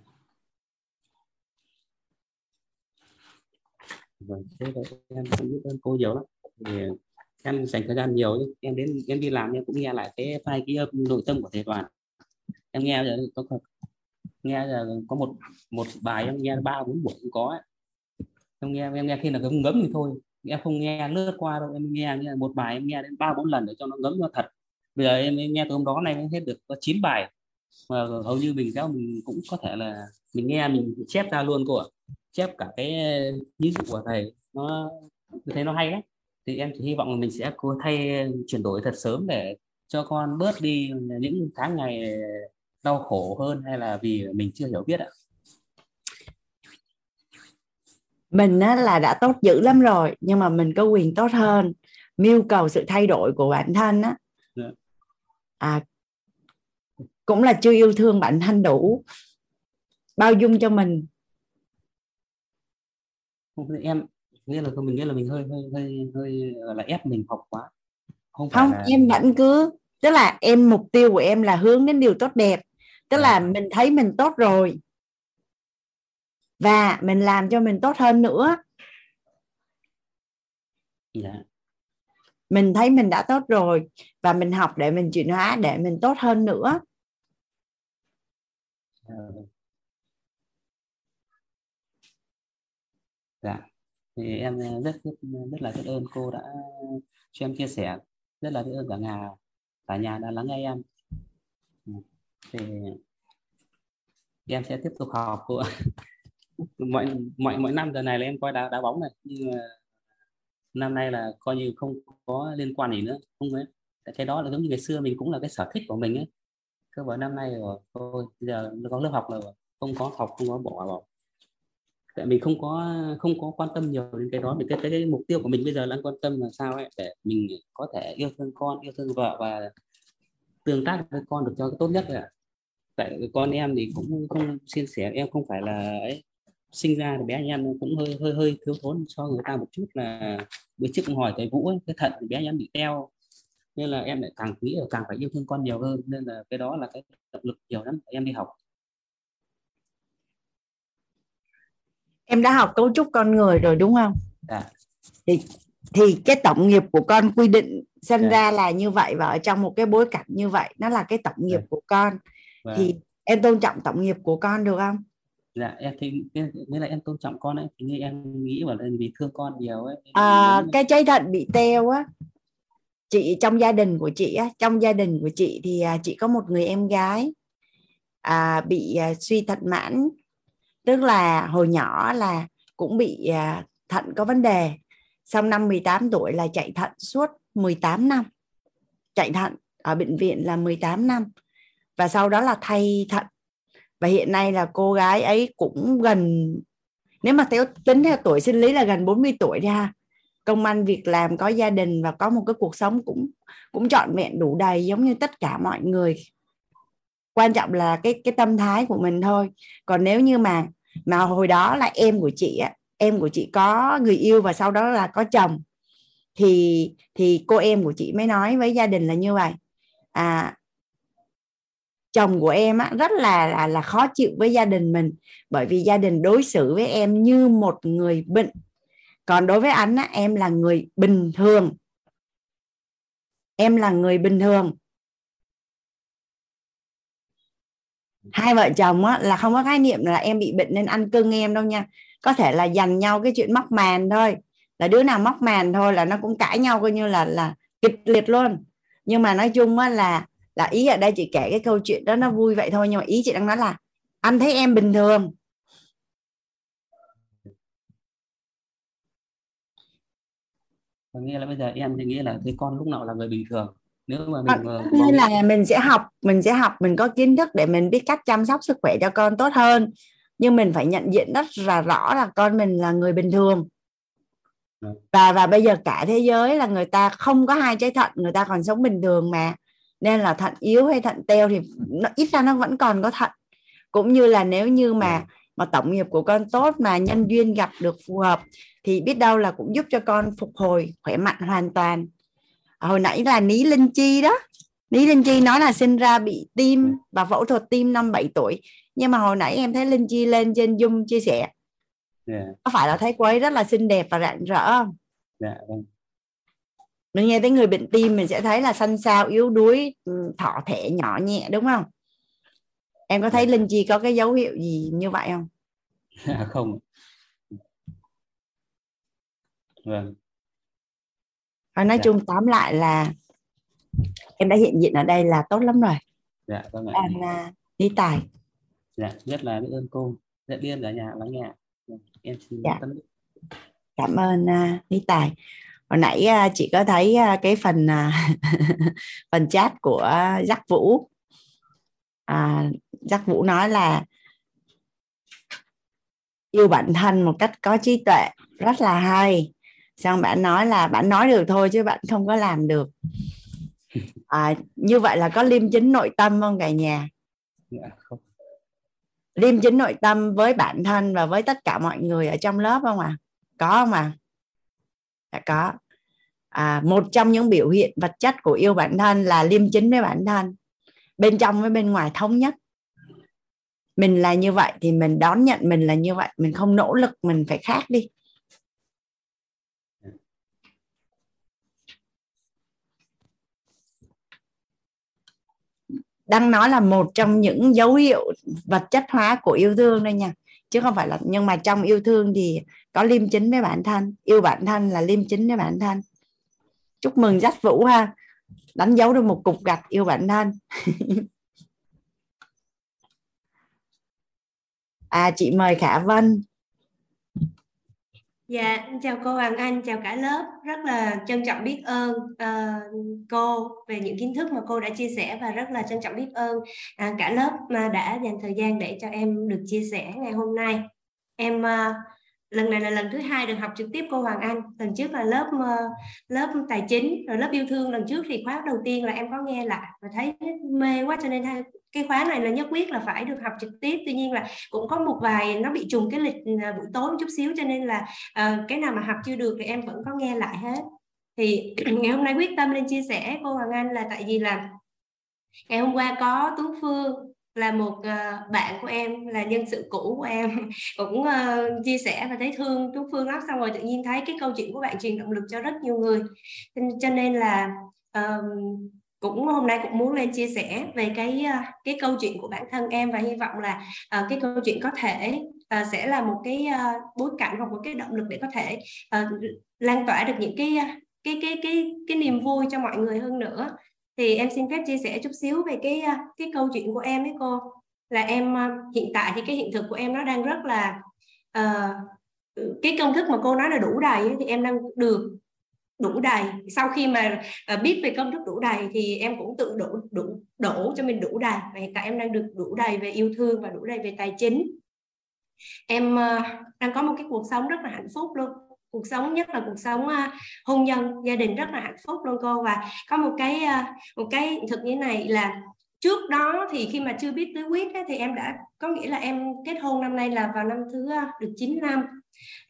[SPEAKER 3] Vâng thế em cũng biết ơn cô nhiều lắm em dành thời gian nhiều em đến, em đi làm em cũng nghe lại cái file ghi âm nội tâm của thầy toàn. Em nghe giờ có nghe giờ có một một bài em nghe ba bốn buổi cũng có ấy. em nghe em nghe khi là ngấm ngấm thì thôi. Em không nghe lướt qua đâu, em nghe như một bài em nghe đến ba bốn lần để cho nó ngấm nó thật. Bây giờ em nghe từ hôm đó này hết được có 9 bài. Mà hầu như mình theo mình cũng có thể là mình nghe, mình chép ra luôn cô ạ. Chép cả cái ví dụ của thầy. Nó thấy nó hay đấy thì em chỉ hy vọng là mình sẽ cố thay chuyển đổi thật sớm để cho con bớt đi những tháng ngày đau khổ hơn hay là vì mình chưa hiểu biết ạ.
[SPEAKER 1] Mình á, là đã tốt dữ lắm rồi nhưng mà mình có quyền tốt hơn. Mưu cầu sự thay đổi của bản thân á. Dạ. à, cũng là chưa yêu thương bản thân đủ. Bao dung cho mình.
[SPEAKER 3] Em nghĩa là mình nghĩa là mình hơi hơi hơi hơi là ép mình học quá
[SPEAKER 1] không, không là... em vẫn cứ tức là em mục tiêu của em là hướng đến điều tốt đẹp tức à. là mình thấy mình tốt rồi và mình làm cho mình tốt hơn nữa.
[SPEAKER 3] Dạ.
[SPEAKER 1] mình thấy mình đã tốt rồi và mình học để mình chuyển hóa để mình tốt hơn nữa
[SPEAKER 3] dạ thì em ờ, rất rất rất là biết ơn cô đã cho em chia sẻ, rất là biết ơn cả nhà cả nhà đã lắng nghe em. Ừ, thì em sẽ tiếp tục học cô mọi mọi mọi năm giờ này là em coi đá đá bóng này, nhưng mà năm nay là coi như không có liên quan gì nữa, không ấy cái đó là giống như ngày xưa mình cũng là cái sở thích của mình ấy. Cơ vào năm nay rồi, thôi giờ nó có lớp học rồi, không có học, không có bỏ bỏ tại mình không có không có quan tâm nhiều đến cái đó mình cái, cái, cái mục tiêu của mình bây giờ đang quan tâm là sao ấy để mình có thể yêu thương con yêu thương vợ và tương tác với con được cho cái tốt nhất rồi tại con em thì cũng không chia sẻ em không phải là ấy sinh ra thì bé anh em cũng hơi hơi hơi thiếu thốn cho người ta một chút là bữa trước cũng hỏi cái vũ ấy, cái thận bé anh em bị teo. Nên là em lại càng nghĩ là càng phải yêu thương con nhiều hơn nên là cái đó là cái động lực nhiều lắm em đi học.
[SPEAKER 1] Em đã học cấu trúc con người rồi đúng không
[SPEAKER 3] à.
[SPEAKER 1] thì thì cái tổng nghiệp của con quy định sinh yeah. Dạ. ra là như vậy và ở trong một cái bối cảnh như vậy nó là cái tổng nghiệp yeah. Dạ. của con yeah. Vâng. thì em tôn trọng tổng nghiệp của con được không
[SPEAKER 3] dạ em thì nghĩa là em tôn trọng con ấy thì như em nghĩ bảo là vì thương con nhiều ấy
[SPEAKER 1] à, cái trái thận bị teo á chị trong gia đình của chị á trong gia đình của chị thì à, chị có một người em gái à, bị à, suy thận mãn tức là hồi nhỏ là cũng bị à, thận có vấn đề. Xong năm 18 tuổi là chạy thận suốt 18 năm. Chạy thận ở bệnh viện là 18 năm. Và sau đó là thay thận. Và hiện nay là cô gái ấy cũng gần, nếu mà theo, tính theo tuổi sinh lý là gần 40 tuổi ra công ăn việc làm, có gia đình và có một cái cuộc sống cũng cũng trọn vẹn, đủ đầy, giống như tất cả mọi người quan trọng là cái cái tâm thái của mình thôi. Còn nếu như mà mà hồi đó là em của chị á em của chị có người yêu và sau đó là có chồng thì thì cô em của chị mới nói với gia đình là như vậy. À chồng của em á, rất là, là là khó chịu với gia đình mình bởi vì gia đình đối xử với em như một người bệnh. Còn đối với anh á, em là người bình thường. Em là người bình thường. Hai vợ chồng á, là không có khái niệm là em bị bệnh nên ăn cưng em đâu nha. Có thể là dành nhau cái chuyện móc màn thôi. Là đứa nào móc màn thôi là nó cũng cãi nhau coi như là là kịch liệt luôn. Nhưng mà nói chung á là là ý ở đây chị kể cái câu chuyện đó nó vui vậy thôi nhưng mà ý chị đang nói là anh thấy em bình thường.
[SPEAKER 3] Có nghĩa là bây giờ em thì nghĩ là thấy con lúc nào là người bình thường? Nếu mà mình
[SPEAKER 1] à, nên là mình sẽ học mình sẽ học mình có kiến thức để mình biết cách chăm sóc sức khỏe cho con tốt hơn. Nhưng mình phải nhận diện rất là rõ là con mình là người bình thường. Dạ. và và bây giờ cả thế giới là người ta không có hai trái thận người ta còn sống bình thường mà. Nên là thận yếu hay thận teo thì nó ít ra nó vẫn còn có thận. Cũng như là nếu như mà dạ. mà tổng nghiệp của con tốt mà nhân duyên gặp được phù hợp thì biết đâu là cũng giúp cho con phục hồi khỏe mạnh hoàn toàn hồi nãy là ní linh chi đó ní linh chi nói là sinh ra bị tim và phẫu thuật tim năm 7 tuổi nhưng mà hồi nãy em thấy linh chi lên trên zoom chia sẻ yeah. Dạ. có phải là thấy cô ấy rất là xinh đẹp và rạng rỡ không
[SPEAKER 3] yeah, dạ, vâng.
[SPEAKER 1] mình nghe tới người bệnh tim mình sẽ thấy là xanh xao yếu đuối ừ, thọ thể nhỏ nhẹ đúng không em có thấy yeah. Dạ. linh chi có cái dấu hiệu gì như vậy không
[SPEAKER 3] không vâng
[SPEAKER 1] và nói dạ. chung tóm lại là em đã hiện diện ở đây là tốt lắm rồi.
[SPEAKER 3] Dạ vâng ạ
[SPEAKER 1] anh uh, lý tài.
[SPEAKER 3] Dạ rất là biết ơn cô. Rất biết ơn cả nhà lắng nghe em xin dạ. tâm
[SPEAKER 1] cảm ơn uh, lý tài. Hồi nãy uh, chị có thấy uh, cái phần uh, phần chat của giác vũ. À, giác vũ nói là yêu bản thân một cách có trí tuệ rất là hay xong bạn nói là bạn nói được thôi chứ bạn không có làm được. À, như vậy là có liêm chính nội tâm không cả nhà?
[SPEAKER 3] Dạ, không.
[SPEAKER 1] liêm chính nội tâm với bản thân và với tất cả mọi người ở trong lớp không ạ? À? có không ạ? À? đã có. À, một trong những biểu hiện vật chất của yêu bản thân là liêm chính với bản thân. Bên trong với bên ngoài thống nhất. Mình là như vậy thì mình đón nhận mình là như vậy. Mình không nỗ lực mình phải khác đi đang nói là một trong những dấu hiệu vật chất hóa của yêu thương đây nha. Chứ không phải là, nhưng mà trong yêu thương thì có liêm chính với bản thân. Yêu bản thân là liêm chính với bản thân. Chúc mừng dắt vũ ha. Đánh dấu được một cục gạch yêu bản thân. À chị mời khả vân.
[SPEAKER 2] Dạ, chào cô Hoàng Anh, chào cả lớp. Rất là trân trọng biết ơn uh, cô về những kiến thức mà cô đã chia sẻ và rất là trân trọng biết ơn uh, cả lớp mà đã dành thời gian để cho em được chia sẻ ngày hôm nay. Em uh, lần này là lần thứ hai được học trực tiếp cô Hoàng Anh. Lần trước là lớp uh, lớp tài chính, rồi lớp yêu thương. Lần trước thì khóa đầu tiên là em có nghe lại và thấy mê quá cho nên cái khóa này là nhất quyết là phải được học trực tiếp tuy nhiên là cũng có một vài nó bị trùng cái lịch à, buổi tối một chút xíu cho nên là uh, cái nào mà học chưa được thì em vẫn có nghe lại hết. Thì ngày hôm nay quyết tâm lên chia sẻ cô Hoàng Anh là tại vì là ngày hôm qua có Tú Phương là một uh, bạn của em là nhân sự cũ của em cũng uh, chia sẻ và thấy thương Tuấn Phương lắm. Xong rồi tự nhiên thấy cái câu chuyện của bạn truyền động lực cho rất nhiều người. Cho nên là um, cũng hôm nay cũng muốn lên chia sẻ về cái ờ, cái câu chuyện của bản thân em và hy vọng là uh, cái câu chuyện có thể uh, sẽ là một cái uh, bối cảnh hoặc một cái động lực để có thể uh, lan tỏa được những cái cái cái cái cái niềm vui cho mọi người hơn nữa. Thì em xin phép chia sẻ chút xíu về cái cái câu chuyện của em ấy cô. Là em hiện tại thì cái hiện thực của em nó đang rất là uh, cái công thức mà cô nói là đủ đầy thì em đang được đủ đầy. Sau khi mà à, biết về công thức đủ đầy thì em cũng tự đổ đủ đổ cho mình đủ đầy. Và hiện tại em đang được đủ đầy về yêu thương và đủ đầy về tài chính. Em à, đang có một cái cuộc sống rất là hạnh phúc luôn. Cuộc sống nhất là cuộc sống uh, hôn nhân. Gia đình rất là hạnh phúc luôn cô. Và có một cái uh, một cái thực như này là trước đó thì khi mà chưa biết tứ quyết ấy, thì em đã có nghĩa là em kết hôn năm nay là vào năm thứ à, được 9 năm.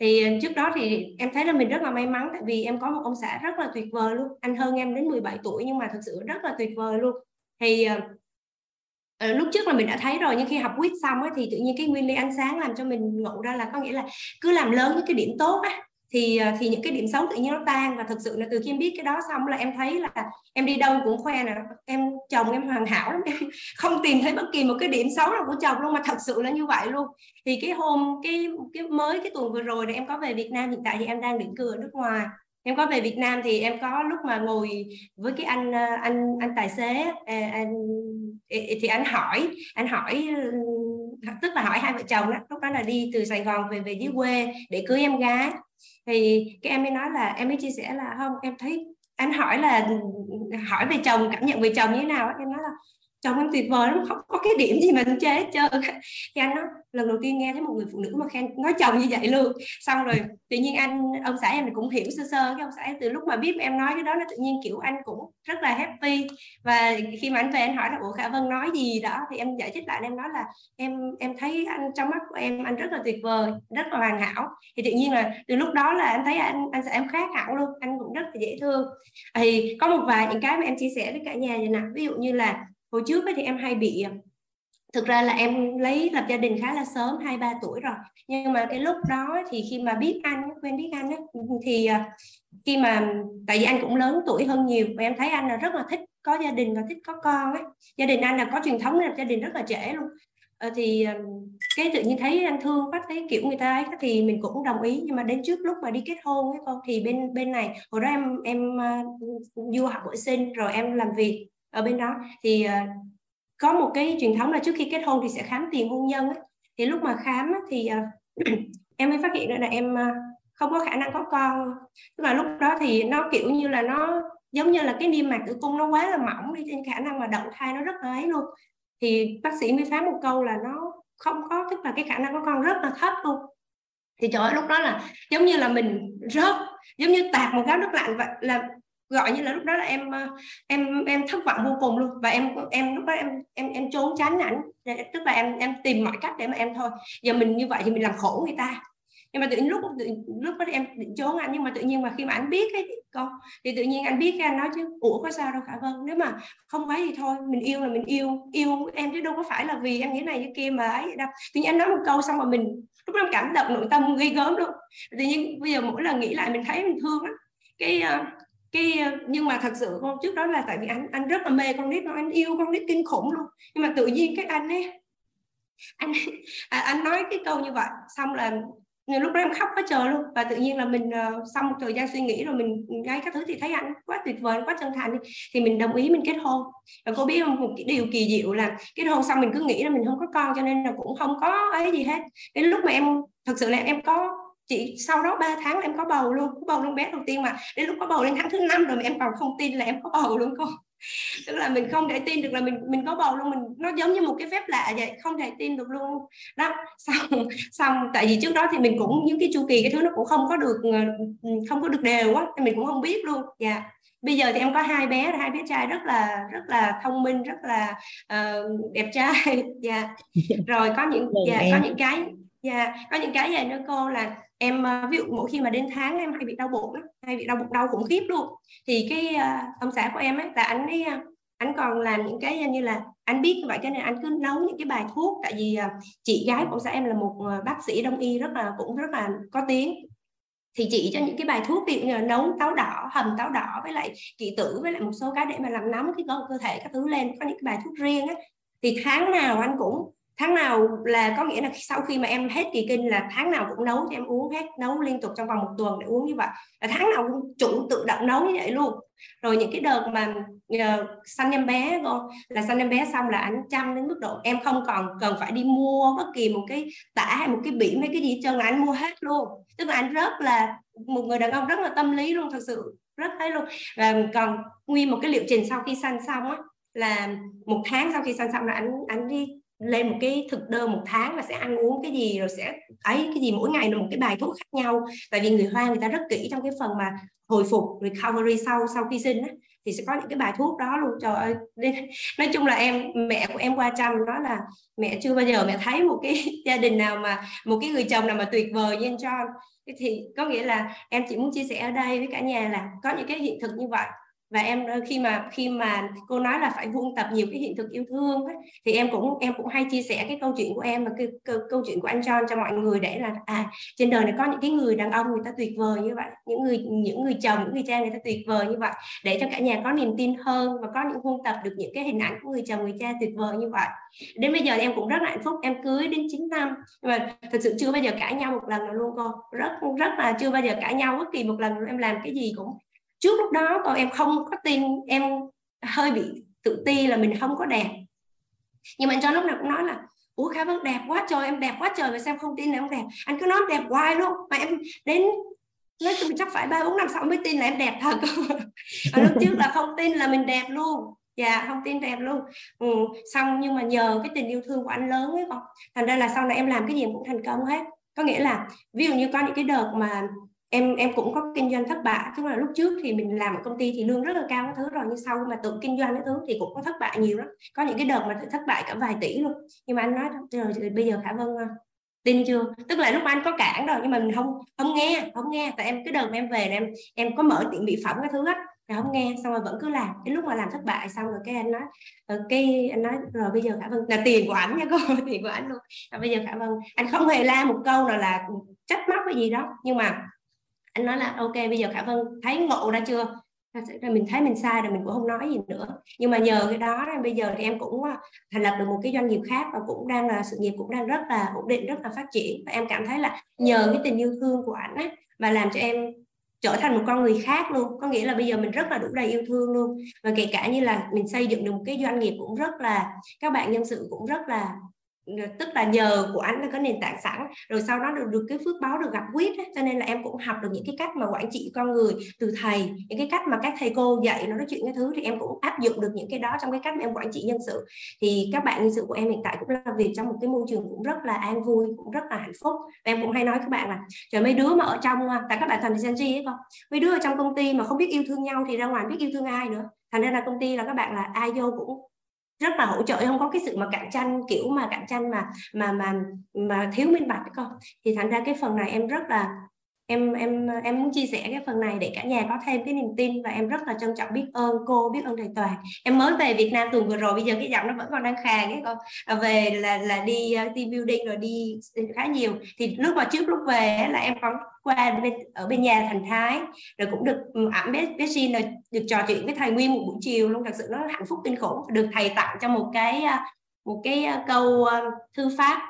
[SPEAKER 2] Thì à, trước đó thì em thấy là mình rất là may mắn tại vì em có một ông xã rất là tuyệt vời luôn. Anh hơn em đến 17 tuổi nhưng mà thực sự rất là tuyệt vời luôn. Thì à, ờ, lúc trước là mình đã thấy rồi nhưng khi học quyết xong ấy, thì tự nhiên cái nguyên lý ánh sáng làm cho mình ngộ ra là có nghĩa là cứ làm lớn những cái điểm tốt á thì à, thì những cái điểm xấu tự nhiên nó tan và thực sự là từ khi em biết cái đó xong là em thấy là em đi đâu cũng khoe nè, em, chồng em hoàn hảo lắm, em không tìm thấy bất kỳ một cái điểm xấu nào của chồng luôn mà thật sự là như vậy luôn. Thì cái hôm, cái cái mới cái tuần vừa rồi là em có về Việt Nam, hiện tại thì em đang định cư ở nước ngoài. Em có về Việt Nam thì em có lúc mà ngồi với cái anh à, anh anh tài xế à, anh thì anh hỏi anh hỏi tức là hỏi hai vợ chồng đó, lúc đó là đi từ Sài Gòn về về dưới quê để cưới em gái. Thì cái em mới nói là, em mới chia sẻ là, không, em thấy anh hỏi là, hỏi về chồng, cảm nhận về chồng như thế nào em nói là chồng em tuyệt vời lắm, không có cái điểm gì mà anh chế hết trơn. Thì anh nói, lần đầu tiên nghe thấy một người phụ nữ mà khen, nói chồng như vậy luôn. Xong rồi tự nhiên anh, ông xã em cũng hiểu sơ sơ, cái ông xã em từ lúc mà biết em nói cái đó nó tự nhiên, kiểu, anh cũng rất là happy. Và khi mà anh về anh hỏi là, ủa, khả vân nói gì đó? Thì em giải thích lại, em nói là, em em thấy anh, trong mắt của em, anh rất là tuyệt vời, rất là hoàn hảo. Thì tự nhiên là từ lúc đó là anh thấy anh anh sẽ em khác hẳn luôn, anh cũng rất là dễ thương. Thì có một vài những cái mà em chia sẻ với cả nhà vậy nè. Ví dụ như là hồi trước ấy thì em hay bị à, thực ra là em lấy lập gia đình khá là sớm hai ba tuổi rồi. Nhưng mà cái lúc đó thì khi mà biết anh quen biết anh ấy, thì à, khi mà tại vì anh cũng lớn tuổi hơn nhiều và em thấy anh là rất là thích có gia đình và thích có con ấy gia đình anh là có truyền thống lập gia đình rất là trễ luôn. Ờ, à, thì cái tự nhiên thấy anh thương quá thấy kiểu người ta ấy thì mình cũng đồng ý. Nhưng mà đến trước lúc mà đi kết hôn ấy con thì bên bên này hồi đó em em à, du học bội sinh rồi em làm việc ở bên đó thì uh, có một cái truyền thống là trước khi kết hôn thì sẽ khám tiền hôn nhân ấy. thì lúc mà khám ấy, thì uh, em mới phát hiện ra là em uh, không có khả năng có con. Tức là lúc đó thì nó kiểu như là nó giống như là cái niêm mạc tử cung nó quá là mỏng đi nên khả năng mà đậu thai nó rất là ấy luôn. Thì bác sĩ mới phán một câu là nó không có tức là cái khả năng có con rất là thấp luôn. Thì trời ơi lúc đó là giống như là mình rớt giống như tạt một cái nước lạnh vậy là gọi như là lúc đó là em ờ, em em thất vọng vô cùng luôn. Và em em lúc đó em em em trốn tránh ảnh. Dạ, tức là em em tìm mọi cách để mà em thôi. Giờ mình như vậy thì mình làm khổ người ta. Nhưng mà tự nhiên lúc lúc đó em định trốn anh nhưng mà tự nhiên mà khi mà anh biết ấy con thì tự nhiên anh biết cái anh nói chứ. Ủa có sao đâu khả vân nếu mà không phải thì thôi. Mình yêu là mình yêu. Yêu em chứ đâu có phải là vì em như này như kia mà ấy vậy đâu. Tự nhiên anh nói một câu xong mà mình lúc đó cảm động nội tâm ghi gớm luôn. Tự nhiên bây giờ mỗi lần nghĩ lại mình thấy mình thương lắm. Cái uh, cái ờ, nhưng mà thật sự con trước đó là tại vì anh anh rất là mê con nít nó anh yêu con nít kinh khủng luôn. Nhưng mà tự nhiên cái anh ấy anh à, anh nói cái câu như vậy xong là lúc đó em khóc quá trời luôn. Và tự nhiên là mình uh, sau một thời gian suy nghĩ rồi mình ngay các thứ thì thấy anh quá tuyệt vời quá chân thành thì mình đồng ý mình kết hôn. Và cô biết không một cái điều kỳ diệu là kết hôn xong mình cứ nghĩ là mình không có con cho nên là cũng không có ấy gì hết. Đến lúc mà em thật sự là em có chị sau đó 3 tháng là em có bầu luôn có bầu luôn bé đầu tiên mà. Đến lúc có bầu đến tháng thứ năm rồi mà em còn không tin là em có bầu luôn cô tức là mình không thể tin được là mình mình có bầu luôn mình nó giống như một cái phép lạ vậy không thể tin được luôn. Đó xong xong tại vì trước đó thì mình cũng những cái chu kỳ cái thứ nó cũng không có được ờ, không có được đều á mình cũng không biết luôn. Dạ. Yeah. bây giờ thì em có hai bé hai bé trai rất là rất là thông minh rất là uh, đẹp trai. Dạ. Yeah. rồi có những dạ yeah, có những cái dạ yeah, có những cái vậy nữa cô là em à, ví dụ mỗi khi mà đến tháng em hay bị đau bụng hay bị đau bụng đau khủng khiếp luôn. Thì cái uh, ông xã của em ấy là anh ấy à, anh còn làm những cái như là anh biết như vậy cho nên anh cứ nấu những cái bài thuốc. Tại vì uh, chị gái của ông xã em là một bác sĩ đông y rất là cũng rất là có tiếng. Thì chỉ cho những cái bài thuốc ví dụ như là nấu táo đỏ hầm táo đỏ với lại kỵ tử với lại một số cái để mà làm nóng cái cơ thể các thứ lên có những cái bài thuốc riêng á. Thì tháng nào anh cũng tháng nào là có nghĩa là sau khi mà em hết kỳ kinh là tháng nào cũng nấu cho em uống hết nấu liên tục trong vòng một tuần để uống như vậy. Là tháng nào cũng chủ tự động nấu như vậy luôn. Rồi những cái đợt mà uh, sanh em bé con là sanh em bé xong là anh chăm đến mức độ em không còn cần phải đi mua bất kỳ một cái tả hay một cái bỉ mấy cái gì chân là anh mua hết luôn. Tức là anh rất là một người đàn ông rất là tâm lý luôn thật sự rất thấy luôn. Và còn nguyên một cái liệu trình sau khi sanh xong á là một tháng sau khi sanh xong là anh anh đi lên một cái thực đơn một tháng là sẽ ăn uống cái gì rồi sẽ ấy cái gì mỗi ngày là một cái bài thuốc khác nhau. Tại vì người hoa người ta rất kỹ trong cái phần mà hồi phục recovery sau sau khi sinh á, thì sẽ có những cái bài thuốc đó luôn. Trời ơi nói chung là em mẹ của em qua chăm đó là mẹ chưa bao giờ mẹ thấy một cái gia đình nào mà một cái người chồng nào mà tuyệt vời như anh John. Thì có nghĩa là em chỉ muốn chia sẻ ở đây với cả nhà là có những cái hiện thực như vậy và em ờ, khi mà khi mà cô nói là phải vuông tập nhiều cái hiện thực yêu thương ấy, thì em cũng em cũng hay chia sẻ cái câu chuyện của em và cái câu, câu chuyện của anh John cho mọi người để là à trên đời này có những cái người đàn ông người ta tuyệt vời như vậy những người những người chồng những người cha người ta tuyệt vời như vậy để cho cả nhà có niềm tin hơn và có những vuông tập được những cái hình ảnh của người chồng người cha tuyệt vời như vậy. Đến bây giờ em cũng rất là hạnh phúc em cưới đến 9 năm nhưng mà thật sự chưa bao giờ cãi nhau một lần nào luôn cô. Rất rất là chưa bao giờ cãi nhau bất kỳ một lần em làm cái gì cũng trước lúc đó còn em không có tin, em hơi bị tự ti là mình không có đẹp. Nhưng mà anh cho lúc nào cũng nói là, ủa khá vẫn đẹp quá trời, em đẹp quá trời mà sao không tin là em đẹp? Anh cứ nói đẹp hoài luôn. Mà em đến, nói chung chắc phải ba bốn năm sau mới tin là em đẹp thật. Và lúc trước là không tin là mình đẹp luôn. Dạ không tin đẹp luôn. Ừ. xong nhưng mà nhờ cái tình yêu thương của anh lớn ấy con. Thành ra là sau này em làm cái gì cũng thành công hết. Có nghĩa là, ví dụ như có những cái đợt mà em em cũng có kinh doanh thất bại, tức là lúc trước thì mình làm ở công ty thì lương rất là cao cái thứ rồi nhưng sau mà tự kinh doanh cái thứ thì cũng có thất bại nhiều lắm. Có những cái đợt mà thất bại cả vài tỷ luôn. Nhưng mà anh nói rồi bây giờ khả vân à, tin chưa? Tức là lúc anh có cản rồi, nhưng mà mình không không nghe không nghe. Tại em, cái đợt mà em về em em có mở tiệm mỹ phẩm cái thứ á là không nghe, xong rồi vẫn cứ làm. Cái lúc mà làm thất bại xong rồi cái anh nói ờ, cái anh nói, rồi bây giờ khả vân là tiền của anh nha cô, tiền của anh luôn. Rồi bây giờ khả vân, anh không hề la một câu nào là trách móc cái gì đó. Nhưng mà anh nói là, ok, bây giờ khả vân thấy ngộ ra chưa? Rồi mình thấy mình sai rồi mình cũng không nói gì nữa. Nhưng mà nhờ cái đó bây giờ thì em cũng à, thành lập được một cái doanh nghiệp khác và cũng đang là, sự nghiệp cũng đang rất là ổn định, rất là phát triển. Và em cảm thấy là nhờ cái tình yêu thương của anh ấy mà làm cho em trở thành một con người khác luôn. Có nghĩa là bây giờ mình rất là đủ đầy yêu thương luôn. Và kể cả như là mình xây dựng được một cái doanh nghiệp cũng rất là, các bạn nhân sự cũng rất là Ờ, tức là nhờ của anh là có nền tảng sẵn, rồi sau đó được được cái phước báo được gặp quyết ấy. cho nên là em cũng học được những cái cách mà quản trị con người từ thầy, những cái cách mà các thầy cô dạy nó, nói chuyện cái thứ thì em cũng áp dụng được những cái đó trong cái cách mà em quản trị nhân sự thì các bạn nhân sự của em hiện tại cũng làm việc trong một cái môi trường cũng rất là an vui, cũng rất là hạnh phúc và em cũng hay nói các bạn là, trời, mấy đứa mà ở trong à, tại các bạn thành Gen Z ấy không mấy đứa ở trong công ty mà không biết yêu thương nhau thì ra ngoài biết yêu thương ai nữa thành ra là công ty là các bạn là ai vô cũng rất là hỗ trợ không có cái sự mà cạnh tranh, kiểu mà cạnh tranh mà mà mà mà thiếu minh bạch con thì thành ra cái phần này em rất là em em em muốn chia sẻ cái phần này để cả nhà có thêm cái niềm tin và em rất là trân trọng biết ơn cô biết ơn thầy toàn. Em mới về Việt Nam tuần vừa rồi bây giờ cái giọng nó vẫn còn đang khàn ấy con. À, về là là đi uh, team building rồi đi khá nhiều. Thì lúc mà trước lúc về là em có qua bên ở bên nhà thành Thái. Rồi cũng được ừ, ẩm bé bé xin là được trò chuyện với thầy nguyên một buổi chiều luôn. Thật sự nó hạnh phúc kinh khủng. Được thầy tặng cho một cái ờ, một cái ờ, câu thư pháp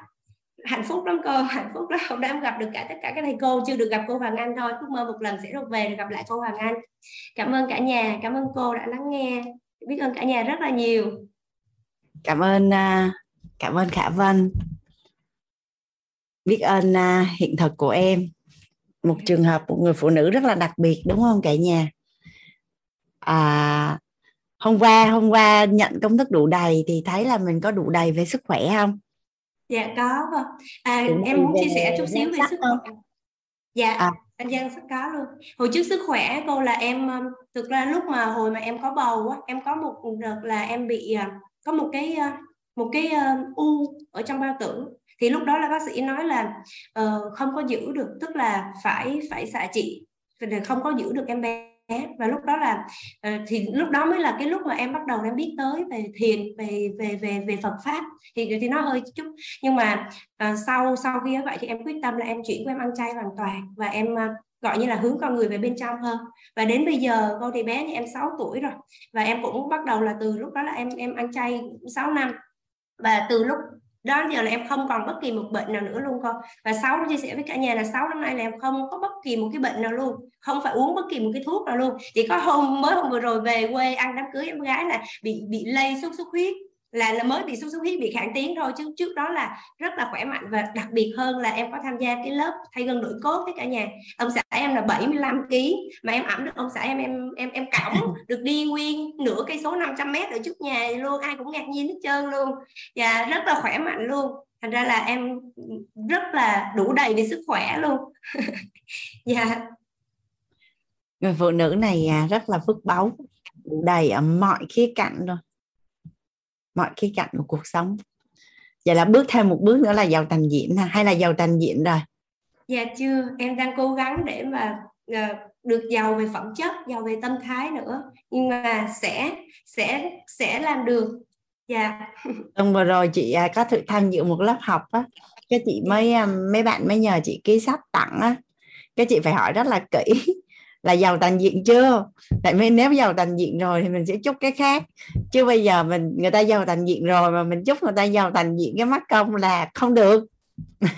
[SPEAKER 2] hạnh phúc lắm cô hạnh phúc lắm. Hôm nay em gặp được cả tất cả các thầy cô chưa được gặp cô Hoàng Anh thôi. Ước mơ một lần sẽ được về được gặp lại cô Hoàng Anh. Cảm ơn cả nhà cảm ơn cô đã lắng nghe. Biết ơn cả nhà rất là nhiều.
[SPEAKER 1] Cảm ơn à, cảm ơn Khả Vân. Biết ơn à, hiện thực của em. Một trường hợp một người phụ nữ rất là đặc biệt đúng không cả nhà? À, hôm qua hôm qua nhận công thức đủ đầy thì thấy là mình có đủ đầy về sức khỏe không
[SPEAKER 2] dạ có vâng. À, em muốn chia sẻ chút xíu về sức khỏe. dạ à. anh Giang sẽ có luôn. Hồi trước sức khỏe cô là em um, thực ra lúc mà hồi mà em có bầu á em có một đợt là em bị uh, có một cái uh, một cái uh, u ở trong bao tử. Thì lúc đó là bác sĩ nói là uh, không có giữ được tức là phải phải xạ trị. Không có giữ được em bé và lúc đó là ờ, thì lúc đó mới là cái lúc mà em bắt đầu em biết tới về thiền về về về về Phật pháp. Thì thì nó hơi chút nhưng mà uh, sau sau khi vậy thì em quyết tâm là em chuyển qua em ăn chay hoàn toàn và em uh, gọi như là hướng con người về bên trong hơn. Và đến bây giờ cô thì bé như em 6 tuổi rồi và em cũng bắt đầu là từ lúc đó là em em ăn chay 6 năm. Và từ lúc đó, giờ là em không còn bất kỳ một bệnh nào nữa luôn con. Và sáu chia sẻ với cả nhà là sáu năm nay là em không có bất kỳ một cái bệnh nào luôn, không phải uống bất kỳ một cái thuốc nào luôn. Chỉ có hôm, mới hôm vừa rồi về quê ăn đám cưới em gái là bị bị lây sốt xuất huyết là là mới bị sốt xuất huyết bị kháng tiếng thôi chứ trước đó là rất là khỏe mạnh và đặc biệt hơn là em có tham gia cái lớp thay gân đổi cốt với cả nhà. Ông xã em là 75 kg mà em ẩm được ông xã em em em em cõng được đi nguyên nửa cây số 500 mét ở trước nhà luôn ai cũng ngạc nhiên hết trơn luôn. Và rất là khỏe mạnh luôn. Thành ra là em rất là đủ đầy về sức khỏe luôn. Dạ.
[SPEAKER 1] Người phụ nữ này à, rất là phước báu đầy ở mọi khía cạnh rồi mọi khía cạnh của cuộc sống. Vậy là bước thêm một bước nữa là giàu thành diện hay là giàu thành diện rồi?
[SPEAKER 2] Dạ chưa. Em đang cố gắng để mà uh, được giàu về phẩm chất giàu về tâm thái nữa. Nhưng mà sẽ sẽ sẽ làm được. Dạ.
[SPEAKER 1] Tuần vừa rồi chị à, có thử tham dự một lớp học á. Cái chị mới à, mấy bạn mới nhờ chị ký sách tặng á. Cái chị phải hỏi rất là kỹ là giàu toàn diện chưa? Tại vì nếu giàu toàn diện rồi thì mình sẽ chúc cái khác. Chứ bây giờ mình người ta giàu toàn diện rồi mà mình chúc người ta giàu toàn diện cái mắt công là không được.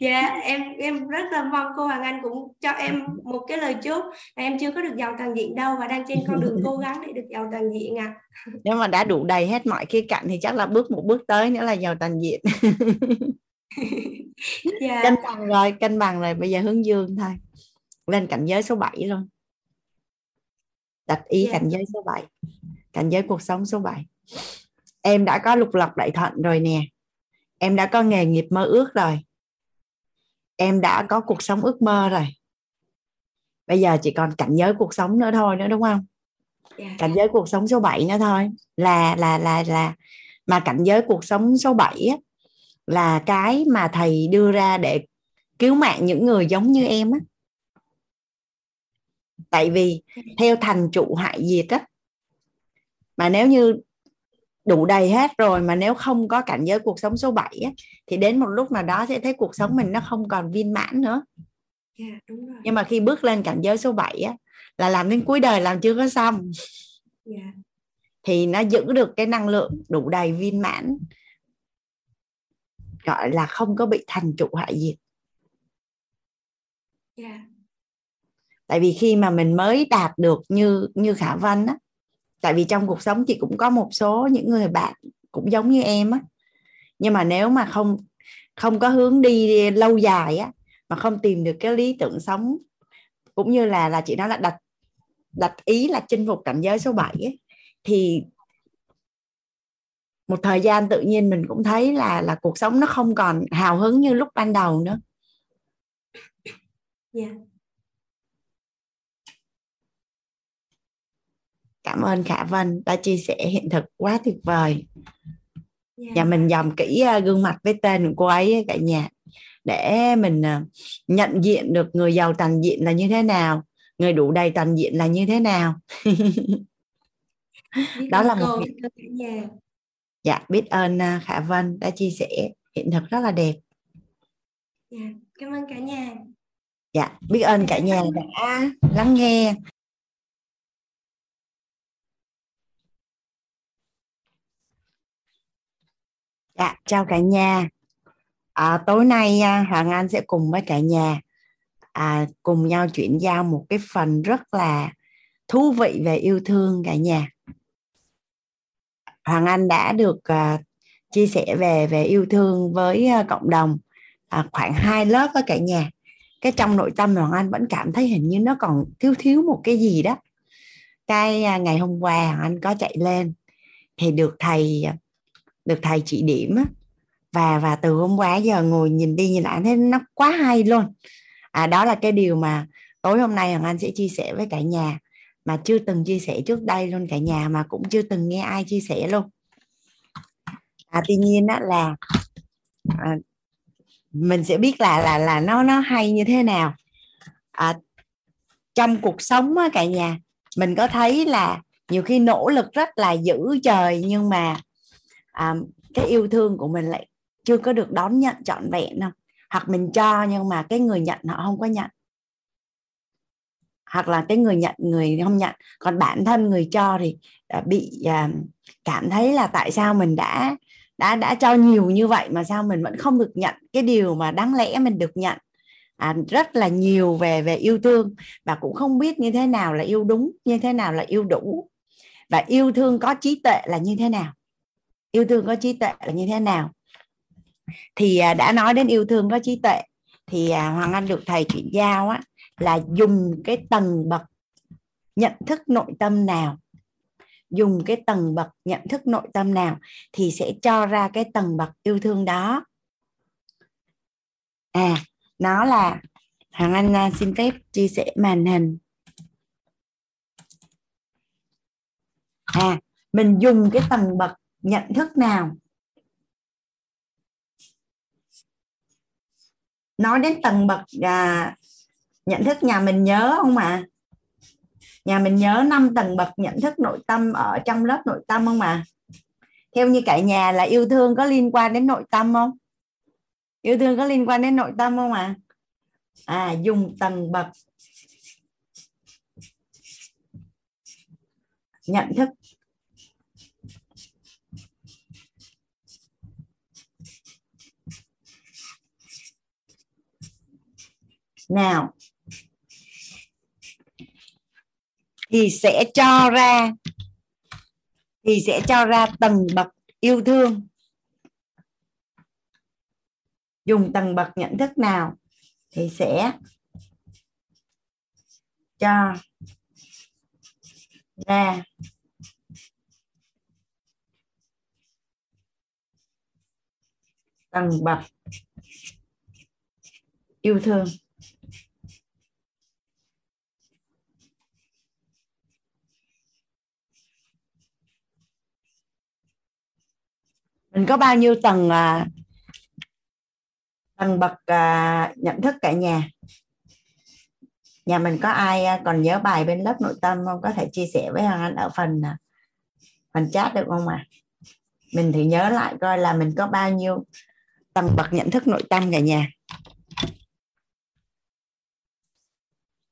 [SPEAKER 2] Dạ em em rất là mong cô Hoàng Anh cũng cho em một cái lời chúc. Em chưa có được giàu toàn diện đâu và đang trên con đường cố gắng để được giàu toàn diện à
[SPEAKER 1] nếu mà đã đủ đầy hết mọi khía cạnh thì chắc là bước một bước tới nữa là giàu toàn diện. Dạ. cân bằng rồi cân bằng rồi bây giờ hướng dương thôi lên cảnh giới số 7 luôn đặt ý yeah. Dạ. cảnh giới số 7 cảnh giới cuộc sống số 7 em đã có lục lọc đại thuận rồi nè em đã có nghề nghiệp mơ ước rồi em đã có cuộc sống ước mơ rồi bây giờ chỉ còn cảnh giới cuộc sống nữa thôi nữa đúng không yeah. Dạ. cảnh giới cuộc sống số 7 nữa thôi là là là là mà cảnh giới cuộc sống số 7 á, là cái mà thầy đưa ra để cứu mạng những người giống như em á tại vì theo thành trụ hại diệt á mà nếu như đủ đầy hết rồi mà nếu không có cảnh giới cuộc sống số 7 á, thì đến một lúc nào đó sẽ thấy cuộc sống mình nó không còn viên mãn nữa
[SPEAKER 2] yeah, dạ, đúng rồi.
[SPEAKER 1] nhưng mà khi bước lên cảnh giới số 7 á, là làm đến cuối đời làm chưa có xong yeah. Dạ. thì nó giữ được cái năng lượng đủ đầy viên mãn gọi là không có bị thành trụ hại diệt yeah. Tại vì khi mà mình mới đạt được như như khả văn á tại vì trong cuộc sống chị cũng có một số những người bạn cũng giống như em á nhưng mà nếu mà không không có hướng đi lâu dài á mà không tìm được cái lý tưởng sống cũng như là là chị nói là đặt đặt ý là chinh phục cảnh giới số 7 ấy, thì một thời gian tự nhiên mình cũng thấy là là cuộc sống nó không còn hào hứng như lúc ban đầu nữa. Yeah. Dạ cảm ơn Khả Vân đã chia sẻ hiện thực quá tuyệt vời
[SPEAKER 2] Dạ.
[SPEAKER 1] nhà mình dòm kỹ à, gương mặt với tên của cô ấy cả nhà để mình à, nhận diện được người giàu toàn diện là như thế nào người đủ đầy toàn diện là như thế nào đó là một
[SPEAKER 2] nhà.
[SPEAKER 1] dạ biết ơn à, Khả Vân đã chia sẻ hiện thực rất là đẹp
[SPEAKER 2] Dạ, cảm ơn cả nhà.
[SPEAKER 1] dạ biết ơn cả nhà đã lắng nghe dạ chào cả nhà. À, tối nay à, Hoàng Anh sẽ cùng với cả nhà à, cùng nhau chuyển giao một cái phần rất là thú vị về yêu thương cả nhà. Hoàng Anh đã được à, chia sẻ về về yêu thương với à, cộng đồng à, khoảng hai lớp với cả nhà. Cái trong nội tâm Hoàng Anh vẫn cảm thấy hình như nó còn thiếu thiếu một cái gì đó. Cái à, ngày hôm qua Hoàng Anh có chạy lên thì được thầy à, được thầy chỉ điểm á, và và từ hôm qua giờ ngồi nhìn đi nhìn lại thấy nó quá hay luôn. À đó là cái điều mà tối hôm nay Hoàng Anh sẽ chia sẻ với cả nhà mà chưa từng chia sẻ trước đây luôn cả nhà mà cũng chưa từng nghe ai chia sẻ luôn. À tuy nhiên đó là à, mình sẽ biết là là là nó nó hay như thế nào. À, trong cuộc sống á, cả nhà mình có thấy là nhiều khi nỗ lực rất là dữ trời nhưng mà à, cái yêu thương của mình lại chưa có được đón nhận trọn vẹn đâu. Hoặc mình cho nhưng mà cái người nhận họ không có nhận. Hoặc là cái người nhận người không nhận. Còn bản thân người cho thì à, bị à, cảm thấy là tại sao mình đã đã đã cho nhiều như vậy mà sao mình vẫn không được nhận cái điều mà đáng lẽ mình được nhận. À, rất là nhiều về về yêu thương và cũng không biết như thế nào là yêu đúng như thế nào là yêu đủ. Và yêu thương có trí tuệ là như thế nào? Yêu thương có trí tuệ là như thế nào? Thì à, đã nói đến yêu thương có trí tuệ, thì à, Hoàng Anh được thầy chuyển giao á, là dùng cái tầng bậc nhận thức nội tâm nào, dùng cái tầng bậc nhận thức nội tâm nào thì sẽ cho ra cái tầng bậc yêu thương đó. À nó là, Hoàng Anh à, xin phép chia sẻ màn hình. À mình dùng cái tầng bậc nhận thức nào nói đến tầng bậc à, nhận thức nhà mình nhớ không ạ à? nhà mình nhớ năm tầng bậc nhận thức nội tâm ở trong lớp nội tâm không ạ à? theo như cả nhà là yêu thương có liên quan đến nội tâm không yêu thương có liên quan đến nội tâm không ạ à? à dùng tầng bậc nhận thức nào. Thì sẽ cho ra, thì sẽ cho ra tầng bậc yêu thương. Dùng tầng bậc nhận thức nào thì sẽ cho ra. Tầng bậc yêu thương. Mình có bao nhiêu tầng à, tầng bậc à, nhận thức cả nhà nhà mình có ai à, còn nhớ bài bên lớp nội tâm không có thể chia sẻ với Hoàng Anh ở phần à, phần chat được không ạ à? mình thử nhớ lại coi là mình có bao nhiêu tầng bậc nhận thức nội tâm cả nhà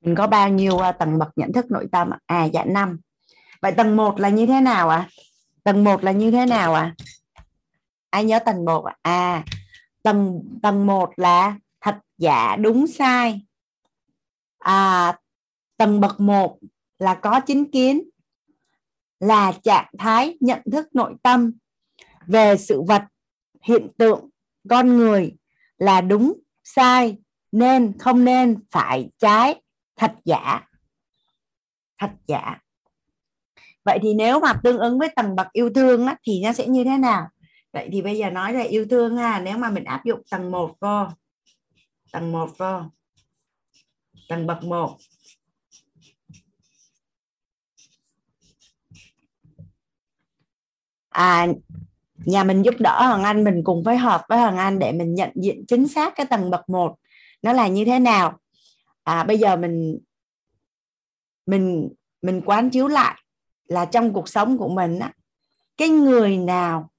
[SPEAKER 1] mình có bao nhiêu à, tầng bậc nhận thức nội tâm à dạ năm vậy tầng 1 là như thế nào ạ à? tầng 1 là như thế nào ạ à? Ai nhớ tầng 1 à? à tầng tầng 1 là thật giả đúng sai. À tầng bậc 1 là có chính kiến là trạng thái nhận thức nội tâm về sự vật hiện tượng con người là đúng sai nên không nên phải trái thật giả. Thật giả. Vậy thì nếu mà tương ứng với tầng bậc yêu thương á, thì nó sẽ như thế nào? Vậy thì bây giờ nói là yêu thương ha. Nếu mà mình áp dụng tầng 1 vô, tầng 1 vô, tầng bậc 1 à nhà mình giúp đỡ Hoàng Anh, mình cùng phối hợp với Hoàng Anh để mình nhận diện chính xác cái tầng bậc một nó là như thế nào. À bây giờ mình mình mình quán chiếu lại là trong cuộc sống của mình á, cái người nào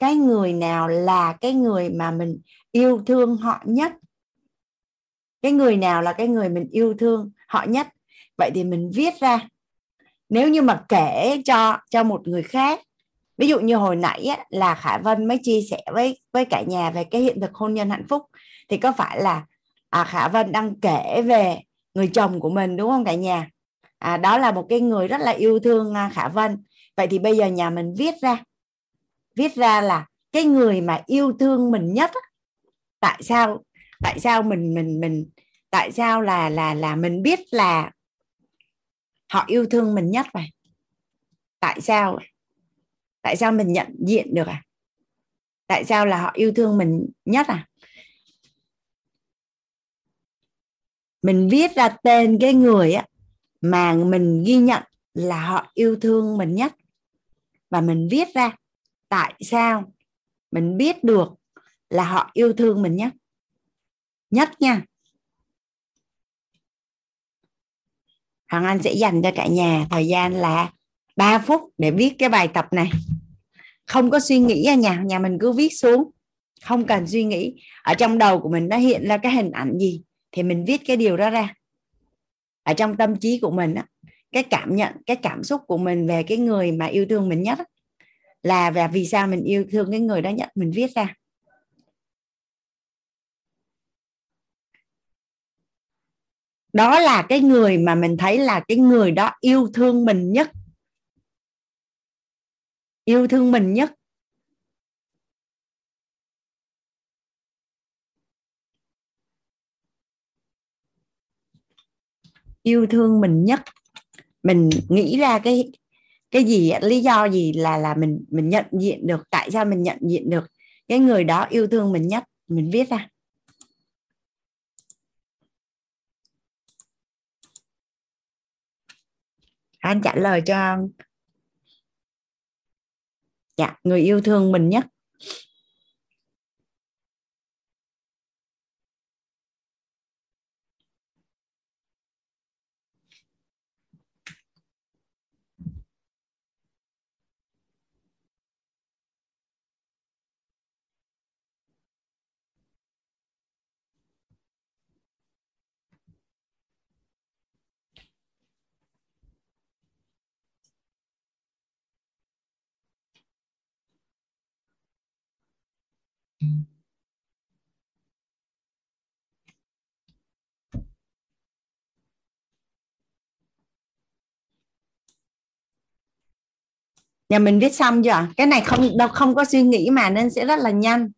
[SPEAKER 1] cái người nào là cái người mà mình yêu thương họ nhất? Cái người nào là cái người mình yêu thương họ nhất? Vậy thì mình viết ra. Nếu như mà kể cho cho một người khác ví dụ như hồi nãy á, là khả vân mới chia sẻ với với cả nhà về cái hiện thực hôn nhân hạnh phúc thì có phải là à, khả vân đang kể về người chồng của mình đúng không cả nhà? À, đó là một cái người rất là yêu thương à, khả vân. Vậy thì bây giờ nhà mình viết ra viết ra là cái người mà yêu thương mình nhất tại sao tại sao mình mình mình, tại sao là là là mình biết là họ yêu thương mình nhất vậy? Tại sao tại sao mình nhận diện được à? Tại sao là họ yêu thương mình nhất à? Mình viết ra tên cái người á, mà mình ghi nhận là họ yêu thương mình nhất. Và mình viết ra tại sao mình biết được là họ yêu thương mình nhé? Nhất nha. Hoàng Anh sẽ dành cho cả nhà thời gian là 3 phút để viết cái bài tập này. Không có suy nghĩ ở nhà nhà mình cứ viết xuống. Không cần suy nghĩ. Ở trong đầu của mình nó hiện ra cái hình ảnh gì thì mình viết cái điều đó ra. Ở trong tâm trí của mình á, cái cảm nhận, cái cảm xúc của mình về cái người mà yêu thương mình nhất là và vì sao mình yêu thương cái người đó nhất? Mình viết ra. Đó là cái người mà mình thấy là cái người đó yêu thương mình nhất. Yêu thương mình nhất. Yêu thương mình nhất. Mình nghĩ ra cái cái gì lý do gì là là mình mình nhận diện được, tại sao mình nhận diện được cái người đó yêu thương mình nhất? Mình viết ra. Anh trả lời cho dạ người yêu thương mình nhất. Nhà mình viết xong chưa? Cái này không, đâu không có suy nghĩ mà nên sẽ rất là nhanh.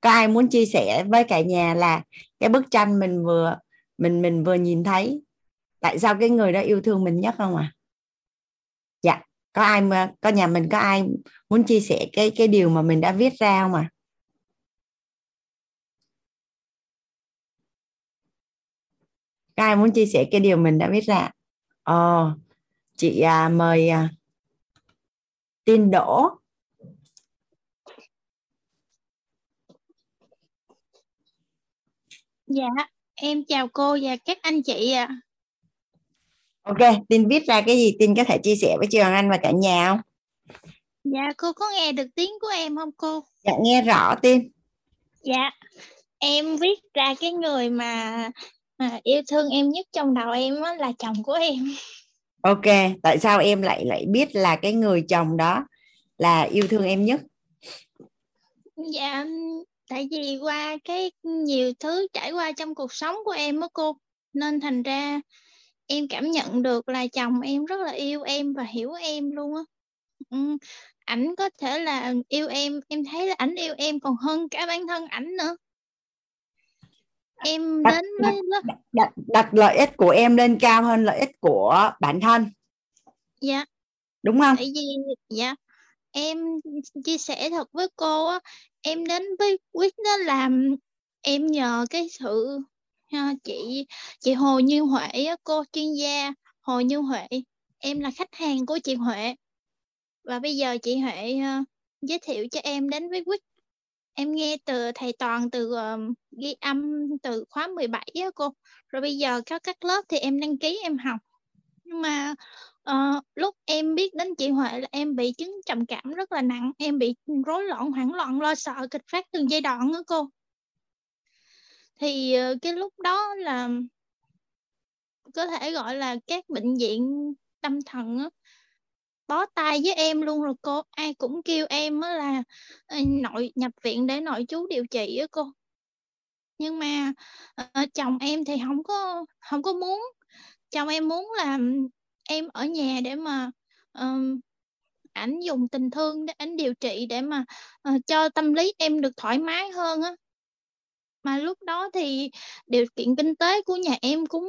[SPEAKER 1] Có ai muốn chia sẻ với cả nhà là cái bức tranh mình vừa, mình mình vừa nhìn thấy? Tại sao cái người đó yêu thương mình nhất không à dạ có ai mà, có nhà mình có ai muốn chia sẻ cái cái điều mà mình đã viết ra không à có ai muốn chia sẻ cái điều mình đã viết ra. Ồ chị à, mời à, tin đỗ.
[SPEAKER 4] Dạ, em chào cô và các anh chị ạ.
[SPEAKER 1] ok tin viết ra cái gì? Tin có thể chia sẻ với Hoàng Anh và cả nhà không?
[SPEAKER 4] Dạ, cô có nghe được tiếng của em không cô?
[SPEAKER 1] dạ nghe rõ tin.
[SPEAKER 4] Dạ, em viết ra cái người mà à, yêu thương em nhất trong đầu em á, là chồng của em.
[SPEAKER 1] ok tại sao em lại lại biết là cái người chồng đó là yêu thương em nhất
[SPEAKER 4] Dạ, tại vì qua cái nhiều thứ trải qua trong cuộc sống của em á cô, nên thành ra em cảm nhận được là chồng em rất là yêu em và hiểu em luôn á. Ừ, ảnh có thể là yêu em, em thấy là ảnh yêu em còn hơn cả bản thân ảnh nữa. Em
[SPEAKER 1] đặt,
[SPEAKER 4] đến
[SPEAKER 1] đặt,
[SPEAKER 4] với
[SPEAKER 1] đặt, đặt, đặt lợi ích của em lên cao hơn lợi ích của bản thân.
[SPEAKER 4] Dạ.
[SPEAKER 1] Đúng không?
[SPEAKER 4] Tại vì dạ em chia sẻ thật với cô á em đến với quyết đó là em nhờ cái sự ha, chị chị Hồ Như Huệ á, cô chuyên gia Hồ Như Huệ. Em là khách hàng của chị Huệ. Và bây giờ chị Huệ ờ, giới thiệu cho em đến với quýt em nghe từ thầy toàn từ uh, ghi âm từ khóa 17 á cô. Rồi bây giờ có các lớp thì em đăng ký em học. Nhưng mà uh, lúc em biết đến chị Huệ là em bị chứng trầm cảm rất là nặng. Em bị rối loạn hoảng loạn lo sợ kịch phát từng giai đoạn á cô. Thì uh, cái lúc đó là có thể gọi là các bệnh viện tâm thần á, bó tay với em luôn rồi cô. Ai cũng kêu em á là nội nhập viện để nội chú điều trị á cô. Nhưng mà ờ, chồng em thì không có không có muốn. Chồng em muốn là em ở nhà để mà um, ảnh dùng tình thương để ảnh điều trị để mà uh, cho tâm lý em được thoải mái hơn á. Mà lúc đó thì điều kiện kinh tế của nhà em cũng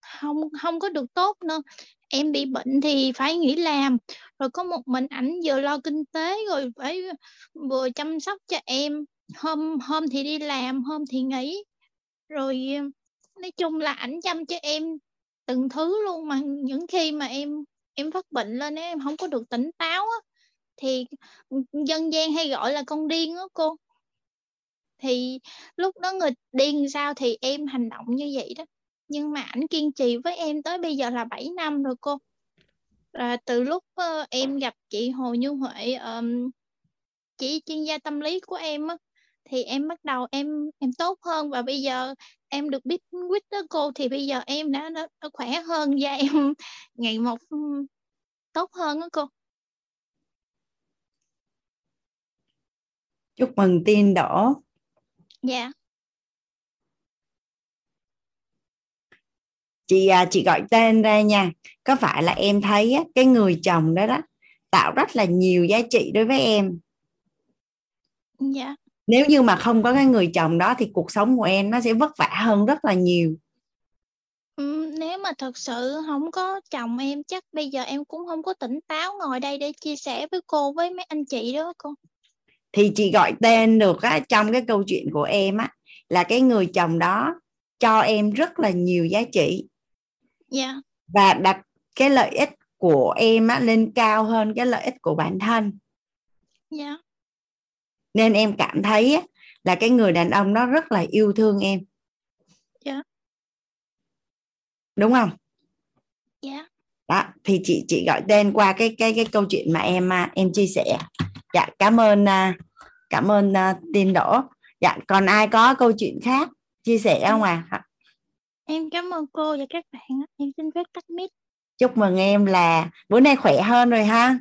[SPEAKER 4] không không có được tốt nữa em bị bệnh thì phải nghỉ làm. Rồi có một mình ảnh vừa lo kinh tế rồi phải vừa chăm sóc cho em. Hôm hôm thì đi làm, hôm thì nghỉ. Rồi, nói chung là ảnh chăm cho em từng thứ luôn mà những khi mà em em phát bệnh lên em không có được tỉnh táo á, thì dân gian hay gọi là con điên á cô. Thì lúc đó người điên sao thì em hành động như vậy đó nhưng mà ảnh kiên trì với em tới bây giờ là 7 năm rồi cô. Là từ lúc uh, em gặp chị Hồ Như Huệ um, chị chuyên gia tâm lý của em á, thì em bắt đầu em em tốt hơn. Và bây giờ em được biết quýt đó cô thì bây giờ em đã, đã, đã khỏe hơn và em ngày một tốt hơn đó cô.
[SPEAKER 1] Chúc mừng tin đỏ.
[SPEAKER 4] Dạ
[SPEAKER 1] chị à, chị gọi tên ra nha. Có phải là em thấy á, cái người chồng đó đó tạo rất là nhiều giá trị đối với em?
[SPEAKER 4] Dạ.
[SPEAKER 1] Nếu như mà không có cái người chồng đó thì cuộc sống của em nó sẽ vất vả hơn rất là nhiều.
[SPEAKER 4] Ừ, nếu mà thật sự không có chồng em chắc bây giờ em cũng không có tỉnh táo ngồi đây để chia sẻ với cô với mấy anh chị đó cô.
[SPEAKER 1] Thì chị gọi tên được á, trong cái câu chuyện của em á là cái người chồng đó cho em rất là nhiều giá trị
[SPEAKER 4] yeah.
[SPEAKER 1] và đặt cái lợi ích của em á, lên cao hơn cái lợi ích của bản thân
[SPEAKER 4] yeah.
[SPEAKER 1] nên em cảm thấy á, là cái người đàn ông đó rất là yêu thương em
[SPEAKER 4] yeah.
[SPEAKER 1] đúng không
[SPEAKER 4] yeah.
[SPEAKER 1] đó thì chị chị gọi tên qua cái cái cái câu chuyện mà em à, em chia sẻ dạ cảm ơn à, cảm ơn uh, tin đỗ dạ còn ai có câu chuyện khác chia sẻ không à
[SPEAKER 4] em cảm ơn cô và các bạn em xin phép tắt mic.
[SPEAKER 1] Chúc mừng em là bữa nay khỏe hơn rồi ha.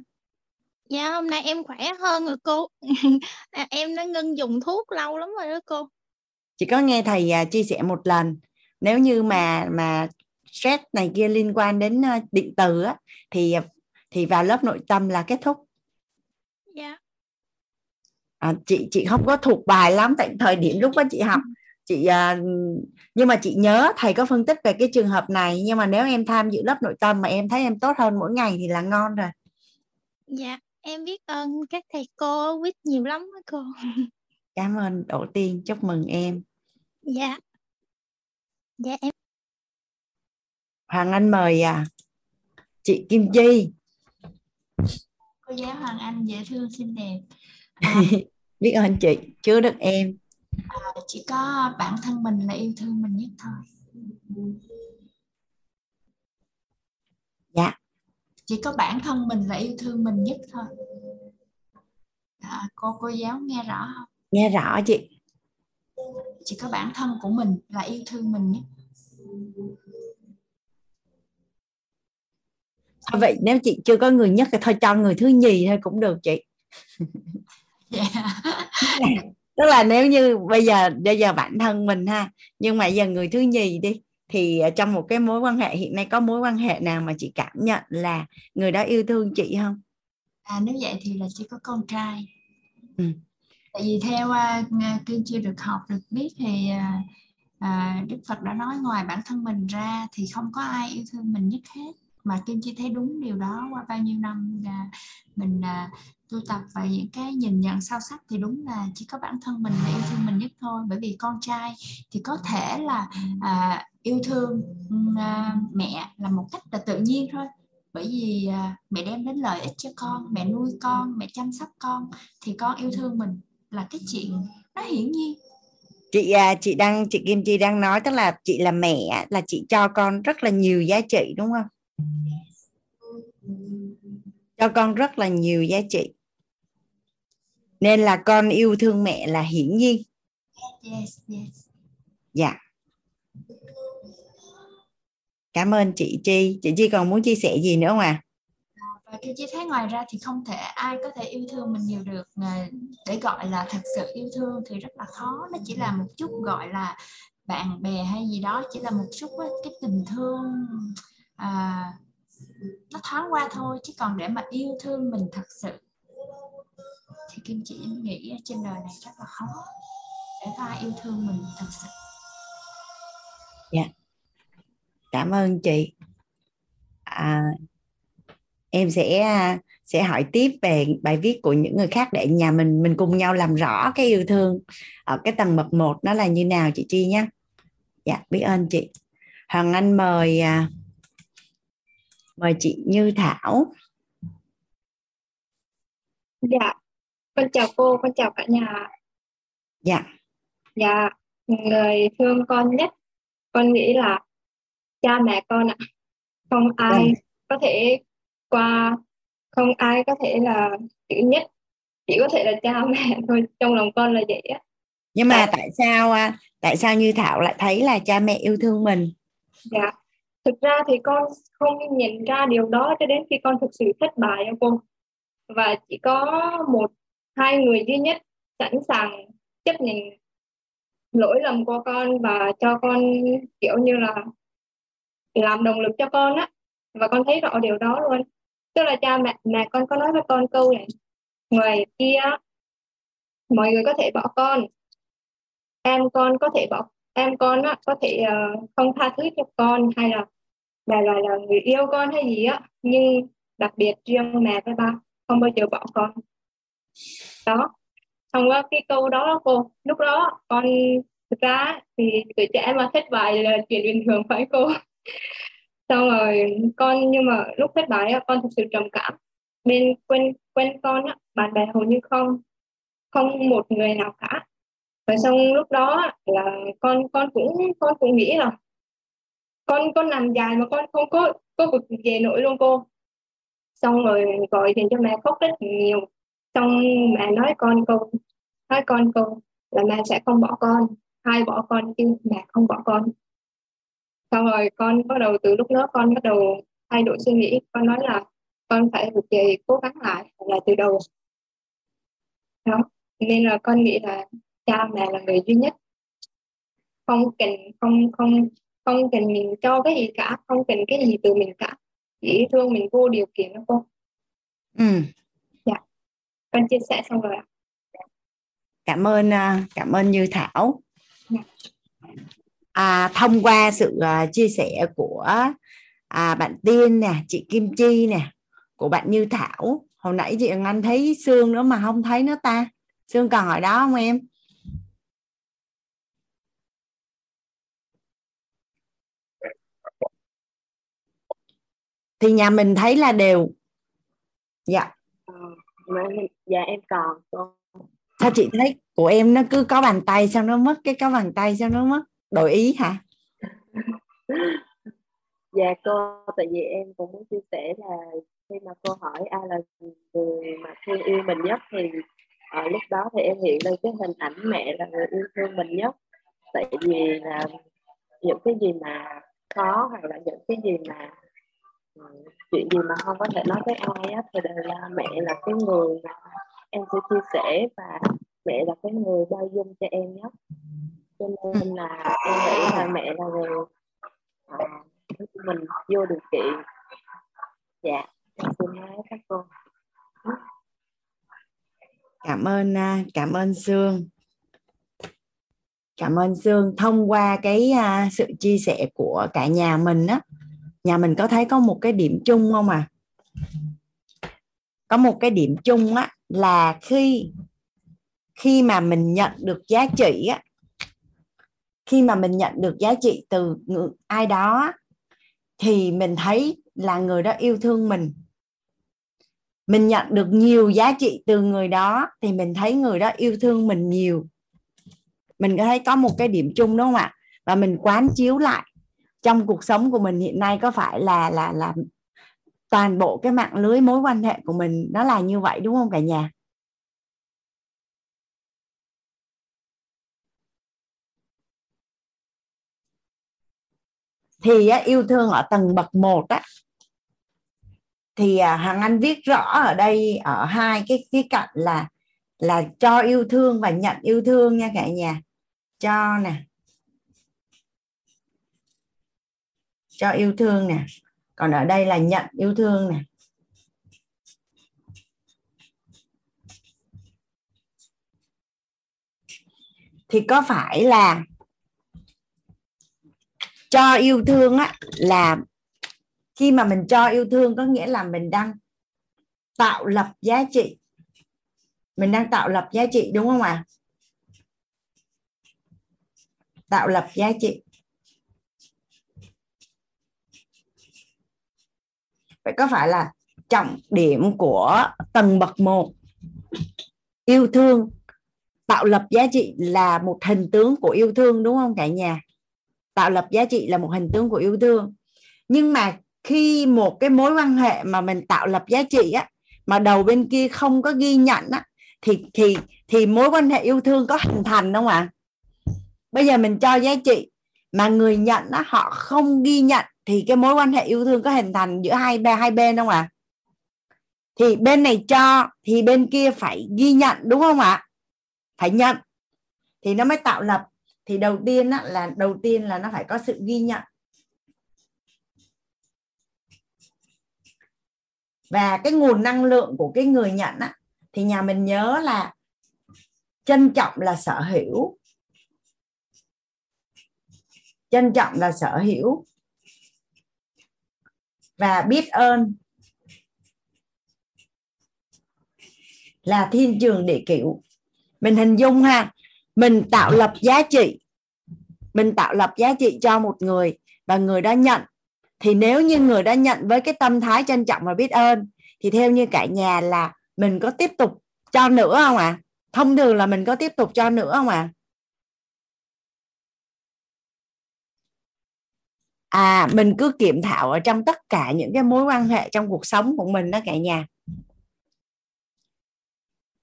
[SPEAKER 4] Dạ hôm nay em khỏe hơn rồi cô. À, em đã ngưng dùng thuốc lâu lắm rồi đó cô.
[SPEAKER 1] Chị có nghe thầy uh, chia sẻ một lần nếu như mà mà stress này kia liên quan đến uh, điện từ á thì thì vào lớp nội tâm là kết thúc.
[SPEAKER 4] Dạ.
[SPEAKER 1] À, chị chị không có thuộc bài lắm tại thời điểm lúc đó chị học chị à, nhưng mà chị nhớ thầy có phân tích về cái trường hợp này nhưng mà nếu em tham dự lớp nội tâm mà em thấy em tốt hơn mỗi ngày thì là ngon rồi.
[SPEAKER 4] Dạ em biết ơn các thầy cô quyết nhiều lắm đó cô.
[SPEAKER 1] Cảm ơn đầu tiên chúc mừng em.
[SPEAKER 4] Dạ. Dạ em
[SPEAKER 1] Hoàng Anh mời à chị Kim Chi.
[SPEAKER 5] Cô giáo Hoàng Anh dễ thương xinh đẹp.
[SPEAKER 1] À, biết ơn chị chứa được em
[SPEAKER 5] à, chỉ có bản thân mình là yêu thương mình nhất thôi.
[SPEAKER 1] Dạ.
[SPEAKER 5] Chỉ có bản thân mình là yêu thương mình nhất thôi. À, cô cô giáo nghe rõ không?
[SPEAKER 1] Nghe rõ chị.
[SPEAKER 5] Chỉ có bản thân của mình là yêu thương mình nhất.
[SPEAKER 1] Thôi vậy nếu chị chưa có người nhất thì thôi cho người thứ nhì thôi cũng được chị.
[SPEAKER 5] Yeah.
[SPEAKER 1] tức là nếu như bây giờ bây giờ bản thân mình ha nhưng mà giờ người thứ nhì đi thì trong một cái mối quan hệ hiện nay có mối quan hệ nào mà chị cảm nhận là người đó yêu thương chị không?
[SPEAKER 5] À nếu vậy thì là chỉ có con trai.
[SPEAKER 1] Ừ.
[SPEAKER 5] tại vì theo uh, kiên chưa được học được biết thì uh, uh, đức phật đã nói ngoài bản thân mình ra thì không có ai yêu thương mình nhất hết mà kim chi thấy đúng điều đó qua bao nhiêu năm mình à, tu tập và những cái nhìn nhận sâu sắc thì đúng là chỉ có bản thân mình là yêu thương mình nhất thôi. Bởi vì con trai thì có thể là à, yêu thương à, mẹ là một cách là tự nhiên thôi. Bởi vì à, mẹ đem đến lợi ích cho con mẹ nuôi con mẹ chăm sóc con thì con yêu thương mình là cái chuyện nó hiển nhiên.
[SPEAKER 1] Chị à, chị đang chị Kim Chi đang nói tức là chị là mẹ là chị cho con rất là nhiều giá trị đúng không? Cho con rất là nhiều giá trị. Nên là con yêu thương mẹ là hiển nhiên. Dạ. Cảm ơn chị Chi. Chị Chi còn muốn chia sẻ gì nữa không à
[SPEAKER 5] và cái chi thấy ngoài ra thì không thể ai có thể yêu thương mình nhiều được. Để gọi là thật sự yêu thương thì rất là khó. Nó chỉ là một chút gọi là bạn bè hay gì đó. Chỉ là một chút cái tình thương à, nó thoáng qua thôi chứ còn để mà yêu thương mình thật sự thì kim chỉ nghĩ trên đời này rất là khó để ta yêu thương mình thật sự.
[SPEAKER 1] Dạ. Yeah. cảm ơn chị. À, em sẽ sẽ hỏi tiếp về bài viết của những người khác để nhà mình mình cùng nhau làm rõ cái yêu thương ở cái tầng bậc một nó là như nào chị Chi nhé dạ biết ơn chị. Hoàng Anh mời à, mời chị Như Thảo.
[SPEAKER 6] Dạ con chào cô con chào cả nhà
[SPEAKER 1] dạ.
[SPEAKER 6] Dạ người thương con nhất con nghĩ là cha mẹ con ạ. Không ai ừ. có thể qua không ai có thể là chữ nhất chỉ có thể là cha mẹ thôi trong lòng con là vậy á.
[SPEAKER 1] Nhưng mà dạ. tại sao à, tại sao như thảo lại thấy là cha mẹ yêu thương mình?
[SPEAKER 6] Dạ thực ra thì con không nhận ra điều đó cho đến khi con thực sự thất bại ở cô. Và chỉ có một hai người duy nhất sẵn sàng chấp nhận lỗi lầm của con và cho con kiểu như là làm động lực cho con á. Và con thấy rõ điều đó luôn. Tức là cha mẹ mẹ con có nói với con câu này ngoài kia mọi người có thể bỏ con. Em con có thể bỏ em con á, có thể uh, không tha thứ cho con hay là mẹ là, là người yêu con hay gì á nhưng đặc biệt riêng mẹ với ba không bao giờ bỏ con. Đó xong qua cái câu đó cô lúc đó con thực ra thì tuổi trẻ mà thất bại là chuyện bình thường phải cô. Xong rồi con nhưng mà lúc thất bại con thực sự trầm cảm. Bên quen quen con á, bạn bè hầu như không không một người nào cả. Và xong lúc đó là con con cũng con cũng nghĩ là con con nằm dài mà con không có có vực về nổi luôn cô. Xong rồi gọi điện cho mẹ khóc rất nhiều. Xong mẹ nói con câu, nói con câu là mẹ sẽ không bỏ con. Hai bỏ con chứ mẹ không bỏ con. Xong rồi con bắt đầu từ lúc đó con bắt đầu thay đổi suy nghĩ. Con nói là con phải vực về cố gắng lại lại từ đầu. Đó. Nên là con nghĩ là cha mẹ là người duy nhất. Không cần, không không không cần mình cho cái gì cả không cần cái gì từ mình cả. Chỉ thương mình vô điều kiện đó cô
[SPEAKER 1] ừ.
[SPEAKER 6] Dạ. Con chia sẻ xong rồi ạ.
[SPEAKER 1] Cảm ơn à, cảm ơn như thảo. Dạ. à, thông qua sự uh, chia sẻ của à, bạn tiên nè chị kim chi nè của bạn như thảo. Hồi nãy chị anh thấy xương nữa mà không thấy nó ta. Xương còn hỏi đó không em thì nhà mình thấy là đều. Dạ.
[SPEAKER 7] Ờ, dạ em còn
[SPEAKER 1] sao chị thấy của em nó cứ có bàn tay sao nó mất cái có bàn tay sao nó mất? Đổi ý hả?
[SPEAKER 7] Dạ cô tại vì em cũng muốn chia sẻ là khi mà cô hỏi ai là người mà thương yêu mình nhất thì ở lúc đó thì em hiện lên cái hình ảnh mẹ là người yêu thương mình nhất. Tại vì là những cái gì mà khó hoặc là những cái gì mà chuyện gì mà không có thể nói với ai á, thì đều là mẹ là cái người mà em sẽ chia sẻ và mẹ là cái người bao dung cho em nhất cho nên là em nghĩ là mẹ là người à, giúp mình vô điều kiện. Dạ em xin nói các cô.
[SPEAKER 1] Cảm ơn à, cảm ơn Sương cảm ơn Sương thông qua cái à, sự chia sẻ của cả nhà mình á nhà mình có thấy có một cái điểm chung không à có một cái điểm chung á, là khi khi mà mình nhận được giá trị á, khi mà mình nhận được giá trị từ ai đó thì mình thấy là người đó yêu thương mình. Mình nhận được nhiều giá trị từ người đó thì mình thấy người đó yêu thương mình nhiều. Mình có thấy có một cái điểm chung đúng không ạ? Và mình quán chiếu lại trong cuộc sống của mình hiện nay có phải là là là toàn bộ cái mạng lưới mối quan hệ của mình nó là như vậy đúng không cả nhà? Thì á, yêu thương ở tầng bậc 1 á thì à, Anh viết rõ ở đây ở hai cái khía cạnh là là cho yêu thương và nhận yêu thương nha cả nhà. Cho nè cho yêu thương nè. Còn ở đây là nhận yêu thương nè. Thì có phải là cho yêu thương á, là khi mà mình cho yêu thương có nghĩa là mình đang tạo lập giá trị? Mình đang tạo lập giá trị, đúng không ạ? À? tạo lập giá trị. Vậy có phải là trọng điểm của tầng bậc một? Yêu thương tạo lập giá trị là một hình tướng của yêu thương, đúng không cả nhà? Tạo lập giá trị là một hình tướng của yêu thương. Nhưng mà khi một cái mối quan hệ mà mình tạo lập giá trị á, mà đầu bên kia không có ghi nhận á, thì thì thì mối quan hệ yêu thương có hình thành không ạ? Bây giờ mình cho giá trị mà người nhận á, họ không ghi nhận thì cái mối quan hệ yêu thương có hình thành giữa hai bên hai bên không ạ? Thì bên này cho thì bên kia phải ghi nhận đúng không ạ? Phải nhận. Thì nó mới tạo lập. Thì đầu tiên á, là đầu tiên là nó phải có sự ghi nhận. Và cái nguồn năng lượng của cái người nhận á, thì nhà mình nhớ là trân trọng là sở hữu. Trân trọng là sở hữu và biết ơn là thiên trường địa cửu mình hình dung ha, mình tạo lập giá trị mình tạo lập giá trị cho một người và người đã nhận thì nếu như người đã nhận với cái tâm thái trân trọng và biết ơn, thì theo như cả nhà là mình có tiếp tục cho nữa không ạ à? thông thường là mình có tiếp tục cho nữa không ạ à? À mình cứ kiểm thảo ở trong tất cả những cái mối quan hệ trong cuộc sống của mình đó cả nhà.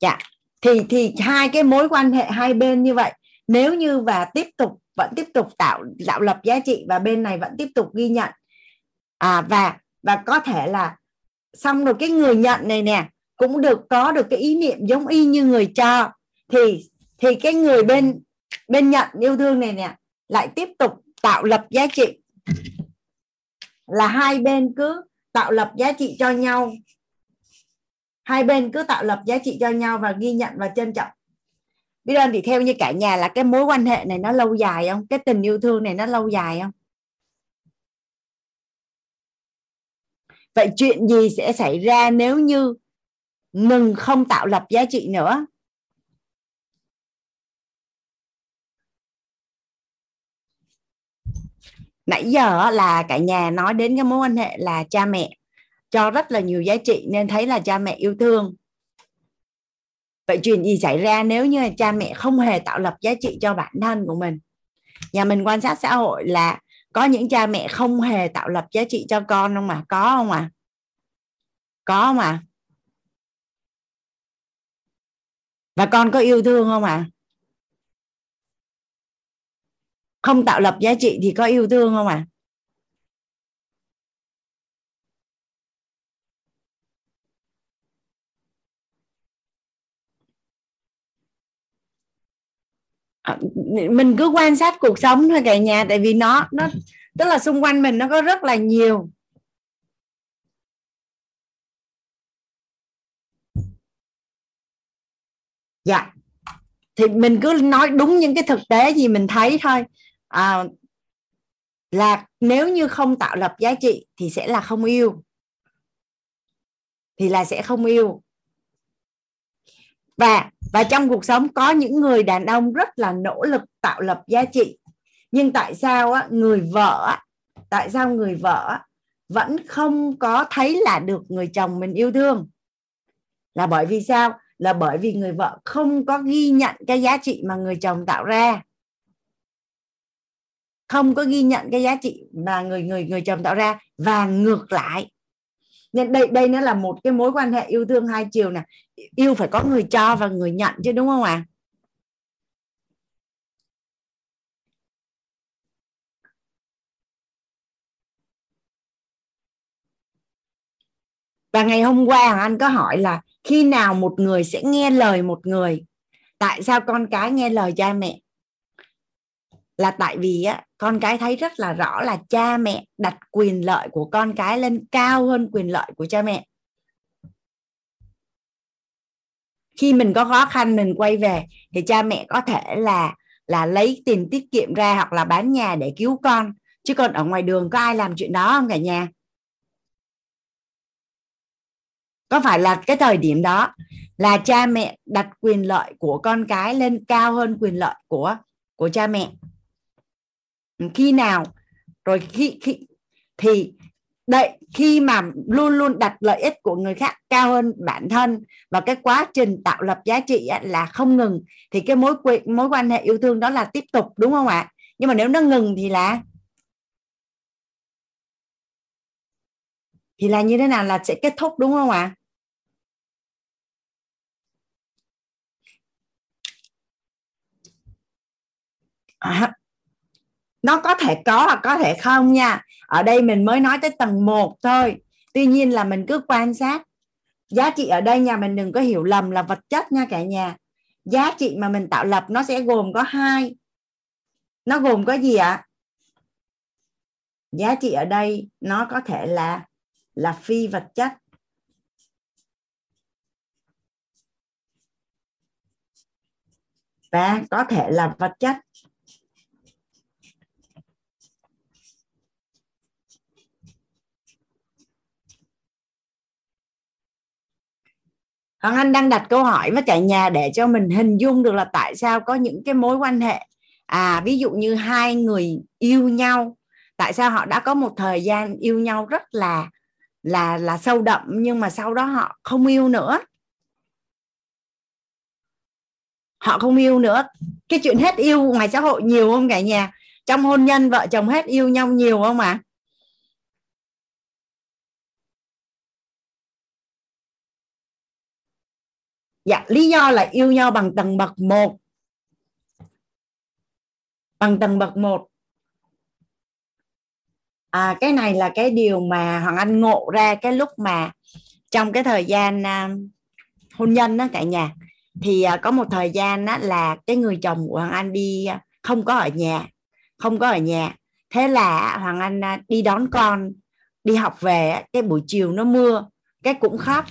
[SPEAKER 1] Dạ. Thì thì hai cái mối quan hệ hai bên như vậy. Nếu như và tiếp tục, vẫn tiếp tục tạo tạo lập giá trị và bên này vẫn tiếp tục ghi nhận. À và và có thể là xong rồi cái người nhận này nè, cũng được, có được cái ý niệm giống y như người cho. Thì thì cái người bên bên nhận yêu thương này nè, lại tiếp tục tạo lập giá trị là hai bên cứ tạo lập giá trị cho nhau. Hai bên cứ tạo lập giá trị cho nhau và ghi nhận và trân trọng. Biết ơn thì theo như cả nhà là cái mối quan hệ này nó lâu dài không? Cái tình yêu thương này nó lâu dài không? Vậy chuyện gì sẽ xảy ra nếu như ngừng không tạo lập giá trị nữa? Nãy giờ là cả nhà nói đến cái mối quan hệ là cha mẹ, cho rất là nhiều giá trị nên thấy là cha mẹ yêu thương. Vậy chuyện gì xảy ra nếu như cha mẹ không hề tạo lập giá trị cho bản thân của mình? Nhà mình quan sát xã hội là có những cha mẹ không hề tạo lập giá trị cho con không mà có không à có không à và con có yêu thương không à không tạo lập giá trị thì có yêu thương không ạ? À, mình cứ quan sát cuộc sống thôi cả nhà tại vì nó nó tức là xung quanh mình nó có rất là nhiều. Dạ. Thì mình cứ nói đúng những cái thực tế gì mình thấy thôi à, là nếu như không tạo lập giá trị thì sẽ là không yêu. Thì là sẽ không yêu. Và và trong cuộc sống có những người đàn ông rất là nỗ lực tạo lập giá trị. Nhưng tại sao á, người vợ tại sao người vợ vẫn không có thấy là được người chồng mình yêu thương? Là bởi vì sao? Là bởi vì người vợ không có ghi nhận cái giá trị mà người chồng tạo ra không có ghi nhận cái giá trị mà người người người chồng tạo ra và ngược lại. Nên đây đây nó là một cái mối quan hệ yêu thương hai chiều nè. Yêu phải có người cho và người nhận chứ, đúng không ạ? À? và ngày hôm qua anh có hỏi là khi nào một người sẽ nghe lời một người? Tại sao con cái nghe lời cha mẹ? Là tại vì á, con cái thấy rất là rõ là cha mẹ đặt quyền lợi của con cái lên cao hơn quyền lợi của cha mẹ. Khi mình có khó khăn, mình quay về, thì cha mẹ có thể là là lấy tiền tiết kiệm ra hoặc là bán nhà để cứu con. Chứ còn ở ngoài đường có ai làm chuyện đó không cả nhà? Có phải là cái thời điểm đó là cha mẹ đặt quyền lợi của con cái lên cao hơn quyền lợi của của cha mẹ? Khi nào? Rồi khi khi thì đây khi mà luôn luôn đặt lợi ích của người khác cao hơn bản thân và cái quá trình tạo lập giá trị là không ngừng thì cái mối mối quan hệ yêu thương đó là tiếp tục đúng không ạ? Nhưng mà nếu nó ngừng thì là thì là như thế nào? Là sẽ kết thúc đúng không ạ? À, nó có thể có hoặc có thể không nha. Ở đây mình mới nói tới tầng 1 thôi. Tuy nhiên là mình cứ quan sát. Giá trị ở đây nhà mình đừng có hiểu lầm là vật chất nha cả nhà. Giá trị mà mình tạo lập nó sẽ gồm có hai. Nó gồm có gì ạ? Giá trị ở đây nó có thể là là phi vật chất. Và có thể là vật chất. Hoàng Anh đang đặt câu hỏi với cả nhà để cho mình hình dung được là tại sao có những cái mối quan hệ. À ví dụ như hai người yêu nhau, tại sao họ đã có một thời gian yêu nhau rất là là là sâu đậm nhưng mà sau đó họ không yêu nữa? Họ không yêu nữa. Cái chuyện hết yêu ngoài xã hội nhiều không cả nhà? Trong hôn nhân vợ chồng hết yêu nhau nhiều không ạ? à? Dạ lý do là yêu nhau bằng tầng bậc một. Bằng tầng bậc một. À, cái này là cái điều mà hoàng anh ngộ ra cái lúc mà trong cái thời gian uh, hôn nhân đó cả nhà. Thì uh, có một thời gian đó là cái người chồng của hoàng anh đi uh, không có ở nhà không có ở nhà. Thế là hoàng anh uh, đi đón con đi học về cái buổi chiều nó mưa cái cũng khóc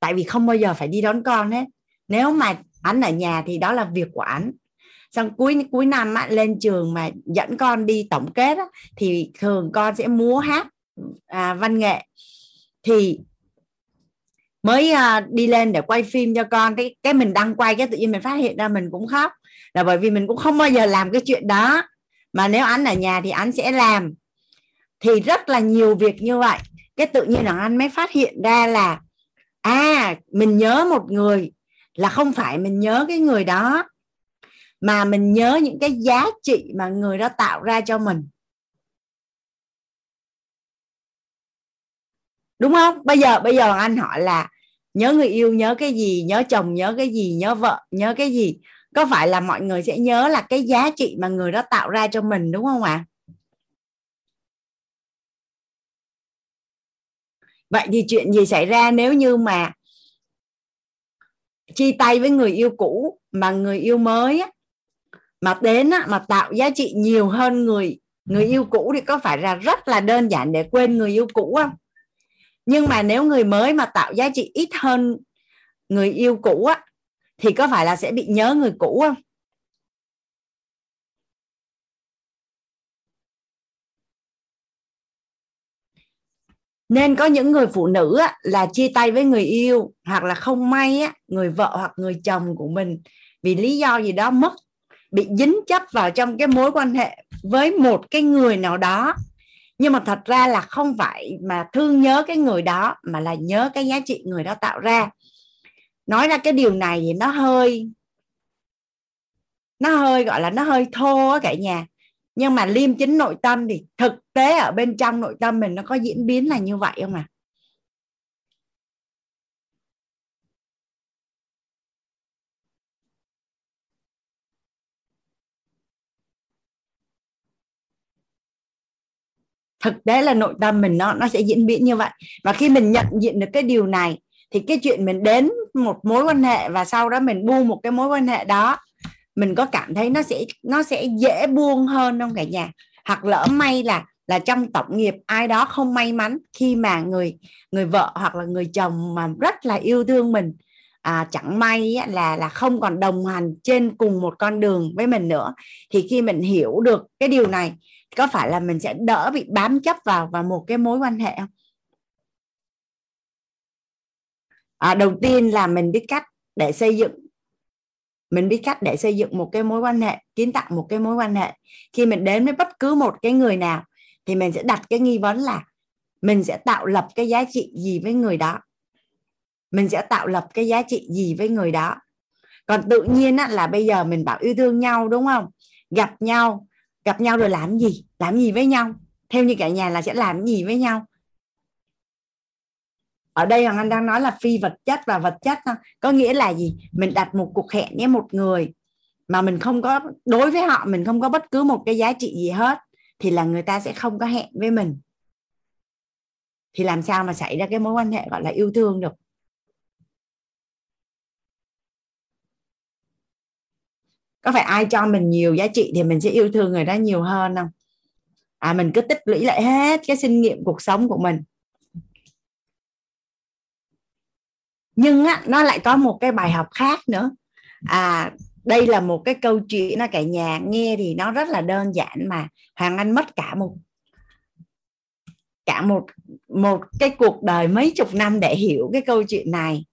[SPEAKER 1] tại vì không bao giờ phải đi đón con hết nếu mà anh ở nhà thì đó là việc của anh xong cuối cuối năm á, lên trường mà dẫn con đi tổng kết á, thì thường con sẽ múa hát à, văn nghệ. Thì mới à, đi lên để quay phim cho con. Cái cái mình đăng quay cái tự nhiên mình phát hiện ra mình cũng khóc. Là bởi vì mình cũng không bao giờ làm cái chuyện đó. Mà nếu anh ở nhà thì anh sẽ làm. Thì rất là nhiều việc như vậy. Cái tự nhiên là anh mới phát hiện ra là à mình nhớ một người là không phải mình nhớ cái người đó, mà mình nhớ những cái giá trị mà người đó tạo ra cho mình. Đúng không? Bây giờ bây giờ anh hỏi là nhớ người yêu nhớ cái gì, nhớ chồng nhớ cái gì, nhớ vợ nhớ cái gì? Có phải là mọi người sẽ nhớ là cái giá trị mà người đó tạo ra cho mình, đúng không ạ? à? Vậy thì chuyện gì xảy ra nếu như mà chia tay với người yêu cũ mà người yêu mới á, mà đến á, mà tạo giá trị nhiều hơn người người yêu cũ thì có phải là rất là đơn giản để quên người yêu cũ không? Nhưng mà nếu người mới mà tạo giá trị ít hơn người yêu cũ á thì có phải là sẽ bị nhớ người cũ không? Nên có những người phụ nữ á, là chia tay với người yêu hoặc là không may á, người vợ hoặc người chồng của mình vì lý do gì đó mất bị dính chấp vào trong cái mối quan hệ với một cái người nào đó. Nhưng mà thật ra là không phải mà thương nhớ cái người đó mà là nhớ cái giá trị người đó tạo ra. Nói ra cái điều này thì nó hơi nó hơi gọi là nó hơi thô á cả nhà nhưng mà liêm chính nội tâm thì thực tế ở bên trong nội tâm mình nó có diễn biến là như vậy không à thực tế là nội tâm mình nó nó sẽ diễn biến như vậy. Và khi mình nhận diện được cái điều này, thì cái chuyện mình đến một mối quan hệ và sau đó mình buông một cái mối quan hệ đó mình có cảm thấy nó sẽ nó sẽ dễ buông hơn không cả nhà? Hoặc lỡ may là là trong tổng nghiệp ai đó không may mắn khi mà người người vợ hoặc là người chồng mà rất là yêu thương mình à, chẳng may là là không còn đồng hành trên cùng một con đường với mình nữa thì khi mình hiểu được cái điều này có phải là mình sẽ đỡ bị bám chấp vào vào một cái mối quan hệ không? À, đầu tiên là mình biết cách để xây dựng mình biết cách để xây dựng một cái mối quan hệ kiến tạo một cái mối quan hệ. Khi mình đến với bất cứ một cái người nào thì mình sẽ đặt cái nghi vấn là mình sẽ tạo lập cái giá trị gì với người đó. Mình sẽ tạo lập cái giá trị gì với người đó. Còn tự nhiên á, là bây giờ mình bảo yêu thương nhau đúng không? Gặp nhau gặp nhau rồi làm gì? Làm gì với nhau? Theo như cả nhà là sẽ làm gì với nhau? Ở đây hoàng anh đang nói là phi vật chất và vật chất có nghĩa là gì? Mình đặt một cuộc hẹn với một người mà mình không có, đối với họ mình không có bất cứ một cái giá trị gì hết, thì là người ta sẽ không có hẹn với mình. Thì làm sao mà xảy ra cái mối quan hệ gọi là yêu thương được? Có phải ai cho mình nhiều giá trị thì mình sẽ yêu thương người đó nhiều hơn không? À mình cứ tích lũy lại hết cái kinh nghiệm cuộc sống của mình. Nhưng á, nó lại có một cái bài học khác nữa. À đây là một cái câu chuyện nó cả nhà nghe thì nó rất là đơn giản mà hoàng anh mất cả một cả một một cái cuộc đời mấy chục năm để hiểu cái câu chuyện này.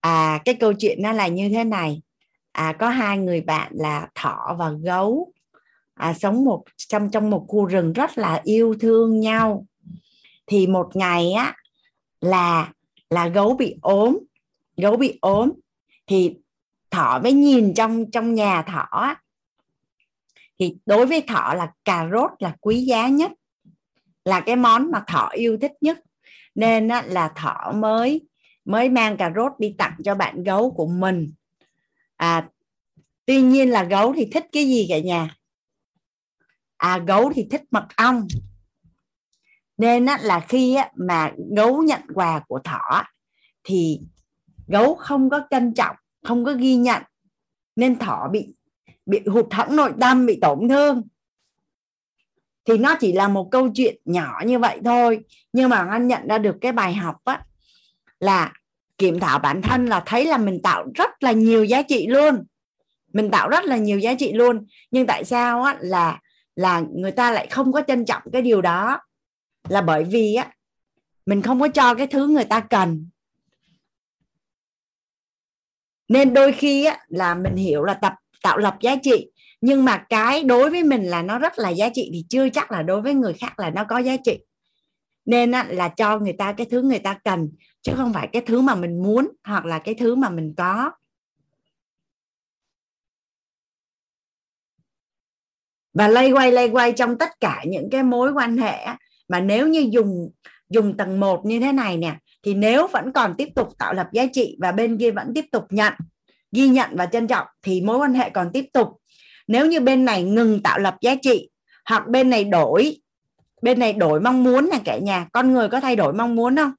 [SPEAKER 1] À cái câu chuyện nó là như thế này. À có hai người bạn là thỏ và gấu. À, sống một trong trong một khu rừng rất là yêu thương nhau. Thì một ngày á là là gấu bị ốm, gấu bị ốm, thì thỏ mới nhìn trong trong nhà thỏ thì đối với thỏ là cà rốt là quý giá nhất, là cái món mà thỏ yêu thích nhất. Nên là thỏ mới mới mang cà rốt đi tặng cho bạn gấu của mình. À tuy nhiên là gấu thì thích cái gì cả nhà? À gấu thì thích mật ong nên á, là khi á, mà gấu nhận quà của thỏ thì gấu không có trân trọng không có ghi nhận nên thỏ bị bị hụt hẫng nội tâm bị tổn thương. Thì nó chỉ là một câu chuyện nhỏ như vậy thôi. Nhưng mà anh nhận ra được cái bài học á là kiểm thảo bản thân là thấy là mình tạo rất là nhiều giá trị luôn. Mình tạo rất là nhiều giá trị luôn. Nhưng tại sao á là là người ta lại không có trân trọng cái điều đó? Là bởi vì á mình không có cho cái thứ người ta cần. Nên đôi khi á là mình hiểu là tập tạo lập giá trị nhưng mà cái đối với mình là nó rất là giá trị thì chưa chắc là đối với người khác là nó có giá trị. Nên á, là cho người ta cái thứ người ta cần chứ không phải cái thứ mà mình muốn hoặc là cái thứ mà mình có. Và lây quay lây quay trong tất cả những cái mối quan hệ mà nếu như dùng dùng tầng 1 như thế này nè, thì nếu vẫn còn tiếp tục tạo lập giá trị và bên kia vẫn tiếp tục nhận, ghi nhận và trân trọng, thì mối quan hệ còn tiếp tục. Nếu như bên này ngừng tạo lập giá trị, hoặc bên này đổi, bên này đổi mong muốn nè cả nhà, con người có thay đổi mong muốn không?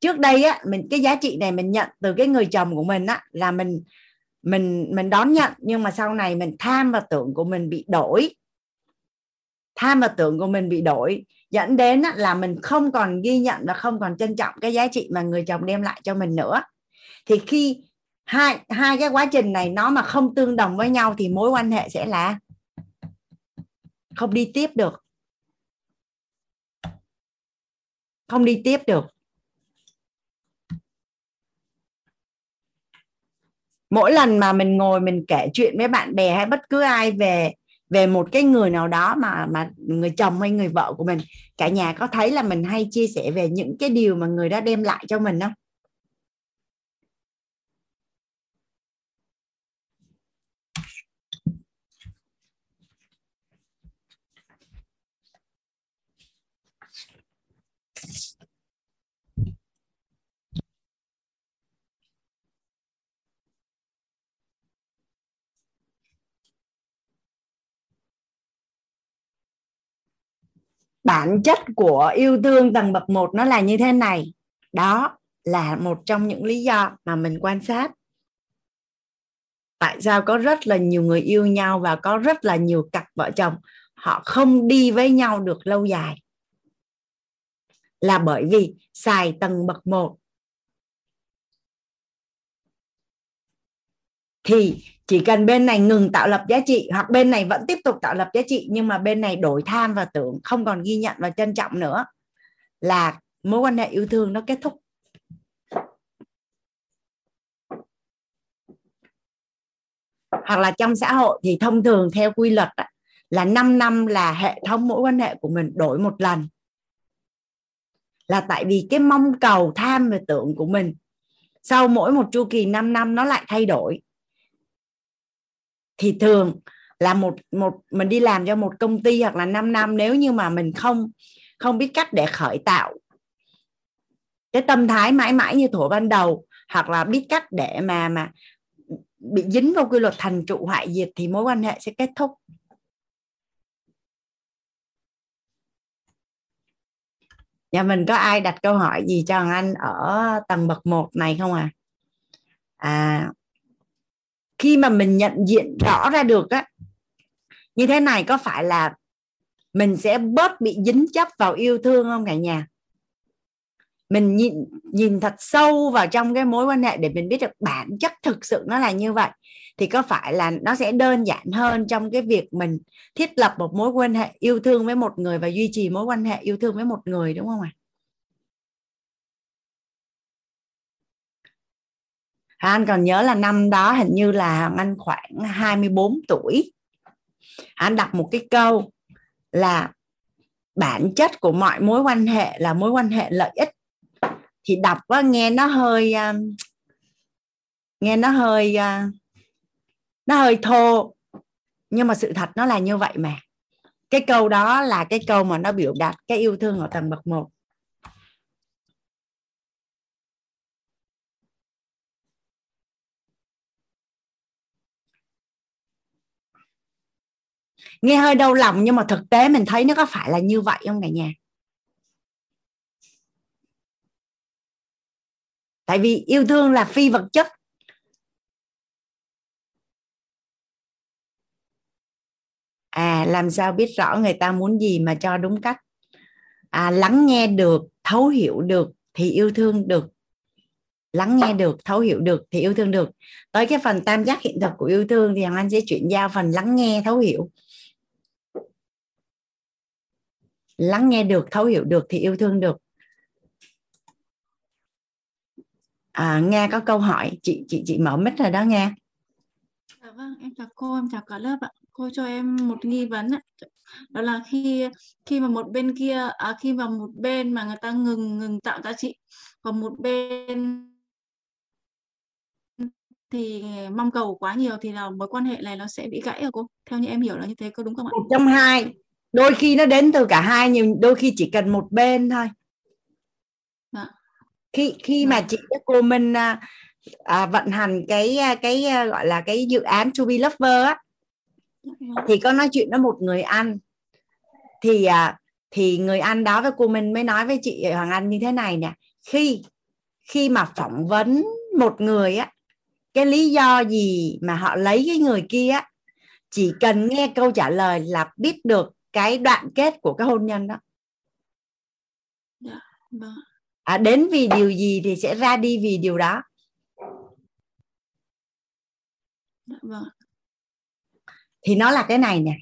[SPEAKER 1] Trước đây á, mình, cái giá trị này mình nhận từ cái người chồng của mình á, là mình mình mình đón nhận, nhưng mà sau này mình tham và tưởng của mình bị đổi. Tham và tưởng của mình bị đổi dẫn đến là mình không còn ghi nhận và không còn trân trọng cái giá trị mà người chồng đem lại cho mình nữa. Thì khi hai hai cái quá trình này nó mà không tương đồng với nhau thì mối quan hệ sẽ là không đi tiếp được. Không đi tiếp được. Mỗi lần mà mình ngồi mình kể chuyện với bạn bè hay bất cứ ai về về một cái người nào đó mà mà người chồng hay người vợ của mình, cả nhà có thấy là mình hay chia sẻ về những cái điều mà người đó đem lại cho mình không? Bản chất của yêu thương tầng bậc một nó là như thế này. Đó là một trong những lý do mà mình quan sát. Tại sao có rất là nhiều người yêu nhau và có rất là nhiều cặp vợ chồng? Họ không đi với nhau được lâu dài. Là bởi vì xài tầng bậc một. Thì chỉ cần bên này ngừng tạo lập giá trị hoặc bên này vẫn tiếp tục tạo lập giá trị, nhưng mà bên này đổi tham và tưởng, không còn ghi nhận và trân trọng nữa, là mối quan hệ yêu thương nó kết thúc. Hoặc là trong xã hội thì thông thường theo quy luật là 5 năm là hệ thống mối quan hệ của mình đổi một lần. Là tại vì cái mong cầu, tham và tưởng của mình, sau mỗi một chu kỳ 5 năm nó lại thay đổi thì thường là một một, mình đi làm cho một công ty hoặc là 5 năm nếu như mà mình không không biết cách để khởi tạo cái tâm thái mãi mãi như thuở ban đầu hoặc là biết cách để mà mà bị dính vào quy luật thành trụ hoại diệt thì mối quan hệ sẽ kết thúc. Nhà mình có ai đặt câu hỏi gì cho anh ở tầng bậc 1 này không à? À khi mà mình nhận diện rõ ra được á như thế này có phải là mình sẽ bớt bị dính chấp vào yêu thương không cả nhà? Mình nhìn nhìn thật sâu vào trong cái mối quan hệ để mình biết được bản chất thực sự nó là như vậy thì có phải là nó sẽ đơn giản hơn trong cái việc mình thiết lập một mối quan hệ yêu thương với một người và duy trì mối quan hệ yêu thương với một người đúng không ạ anh còn nhớ là năm đó hình như là anh khoảng 24 tuổi. Anh đặt một cái câu là bản chất của mọi mối quan hệ là mối quan hệ lợi ích. Thì đọc á, nghe nó hơi à, nghe nó hơi à, nó hơi thô. Nhưng mà sự thật nó là như vậy mà. Cái câu đó là cái câu mà nó biểu đạt cái yêu thương ở tầng bậc một. Nghe hơi đau lòng, nhưng mà thực tế mình thấy nó có phải là như vậy không cả nhà? Tại vì yêu thương là phi vật chất. À làm sao biết rõ người ta muốn gì mà cho đúng cách? À lắng nghe được, thấu hiểu được thì yêu thương được. Lắng nghe được, thấu hiểu được thì yêu thương được. Tới cái phần tam giác hiện thực của yêu thương thì anh sẽ chuyển giao phần lắng nghe, thấu hiểu. Lắng nghe được thấu hiểu được thì yêu thương được. À, nghe có câu hỏi. Chị chị chị mở mic rồi đó nghe
[SPEAKER 8] dạ vâng em chào cô em chào cả lớp ạ. Cô cho em một nghi vấn ạ. Đó là khi khi mà một bên kia à, khi mà một bên mà người ta ngừng ngừng tạo giá trị còn một bên thì mong cầu quá nhiều thì là mối quan hệ này nó sẽ bị gãy à cô? Theo như em hiểu là như thế có đúng không ạ?
[SPEAKER 1] Một trong hai đôi khi nó đến từ cả hai nhưng đôi khi chỉ cần một bên thôi
[SPEAKER 8] dạ.
[SPEAKER 1] khi khi dạ. mà chị với cô Minh à, à, vận hành cái à, cái à, gọi là cái dự án To Be Lover á dạ. thì có nói chuyện với một người anh thì à, thì người anh đó với cô Minh mới nói với chị Hoàng Anh như thế này nè khi khi mà phỏng vấn một người á cái lý do gì mà họ lấy cái người kia á chỉ cần nghe câu trả lời là biết được cái đoạn kết của cái hôn nhân đó.
[SPEAKER 8] Dạ, vâng.
[SPEAKER 1] à, đến vì điều gì thì sẽ ra đi vì điều đó.
[SPEAKER 8] Dạ, vâng.
[SPEAKER 1] thì nó là cái này nè.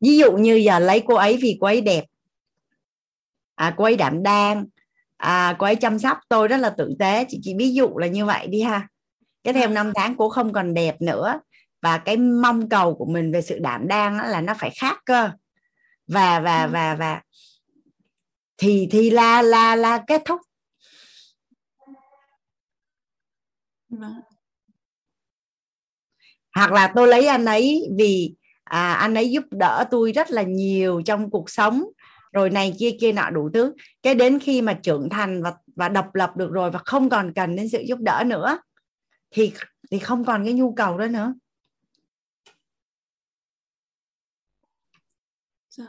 [SPEAKER 1] Ví dụ như giờ lấy cô ấy vì cô ấy đẹp. À, cô ấy đảm đang. À, cô ấy chăm sóc tôi rất là tử tế. Chị chỉ ví dụ là như vậy đi ha. Cái theo dạ. năm tháng cô không còn đẹp nữa và cái mong cầu của mình về sự đảm đang là nó phải khác cơ. Và và ừ. và và thì thì là là là kết thúc. Vâng. hoặc là tôi lấy anh ấy vì à, anh ấy giúp đỡ tôi rất là nhiều trong cuộc sống. Rồi này kia kia nọ đủ thứ. Cái đến khi mà trưởng thành và và độc lập được rồi và không còn cần đến sự giúp đỡ nữa thì thì không còn cái nhu cầu đó nữa
[SPEAKER 8] dạ.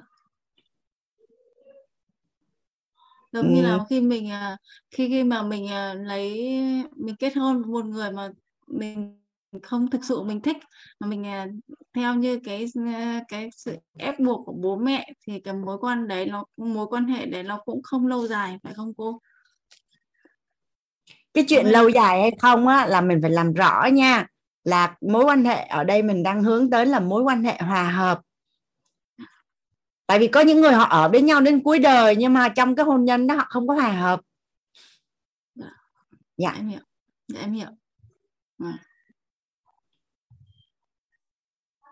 [SPEAKER 8] Giống ừ. như là khi mình à, khi khi mà mình à, lấy mình kết hôn với một người mà mình không thực sự mình thích mà mình à, theo như cái cái sự ép buộc của bố mẹ thì cái mối quan đấy nó mối quan hệ đấy nó cũng không lâu dài phải không cô
[SPEAKER 1] cái chuyện lâu dài hay không á là mình phải làm rõ nha là mối quan hệ ở đây mình đang hướng tới là mối quan hệ hòa hợp tại vì có những người họ ở với nhau đến cuối đời nhưng mà trong cái hôn nhân đó họ không có hòa hợp
[SPEAKER 8] dạ, dạ. em hiểu dạ em hiểu à.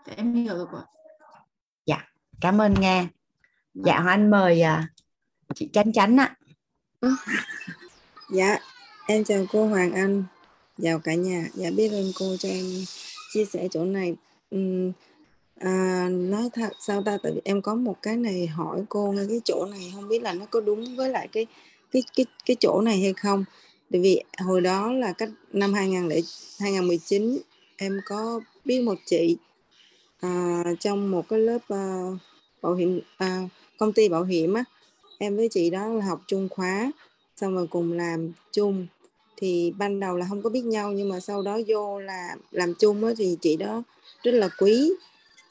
[SPEAKER 8] dạ, em hiểu rồi cô
[SPEAKER 1] dạ cảm ơn nghe dạ hoàng anh mời à, chị chánh chánh ạ
[SPEAKER 9] dạ Em chào cô Hoàng Anh, chào cả nhà. Dạ biết ơn cô cho em chia sẻ chỗ này. Uhm, à, nói thật sao ta? Tại vì em có một cái này hỏi cô ngay cái chỗ này không biết là nó có đúng với lại cái cái cái cái chỗ này hay không. Tại vì hồi đó là cách năm 2000 2019 em có biết một chị à, trong một cái lớp à, bảo hiểm à, công ty bảo hiểm á. Em với chị đó là học chung khóa xong rồi cùng làm chung. Thì ban đầu là không có biết nhau nhưng mà sau đó vô là làm chung á, thì chị đó rất là quý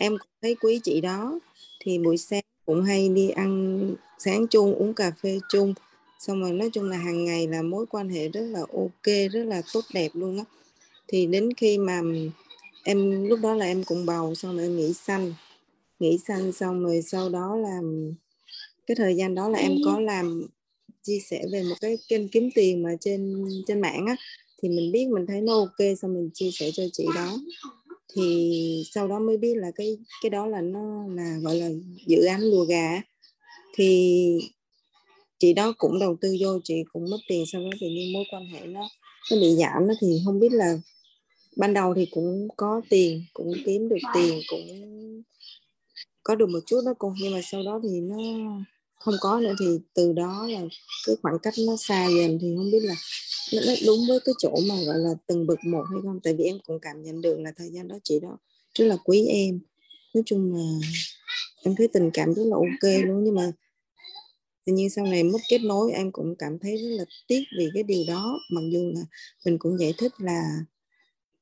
[SPEAKER 9] em cũng thấy quý chị đó. Thì buổi sáng cũng hay đi ăn sáng chung, uống cà phê chung. Xong rồi nói chung là hàng ngày là mối quan hệ rất là ok, rất là tốt đẹp luôn á. Thì đến khi mà em, lúc đó là em cũng bầu, xong rồi em nghỉ xanh nghỉ xanh xong rồi sau đó là cái thời gian đó là em có làm, chia sẻ về một cái kênh kiếm tiền mà trên trên mạng á. Thì mình biết mình thấy nó ok, xong mình chia sẻ cho chị đó thì sau đó mới biết là cái cái đó là nó là, gọi là, dự án lùa gà thì chị đó cũng đầu tư vô, chị cũng mất tiền, sau đó thì nhưng mối quan hệ nó nó bị giảm nó thì không biết là ban đầu thì cũng có tiền, cũng kiếm được tiền, cũng có được một chút đó cô. Nhưng mà sau đó thì nó không có nữa thì từ đó là cái khoảng cách nó xa dần thì không biết là nó đúng với cái chỗ mà, gọi là, từng bậc một hay không? Tại vì em cũng cảm nhận được là thời gian đó chị đó rất là quý em. Nói chung là em thấy tình cảm rất là ok luôn, nhưng mà tự nhiên sau này mất kết nối em cũng cảm thấy rất là tiếc vì cái điều đó. Mặc dù là mình cũng giải thích là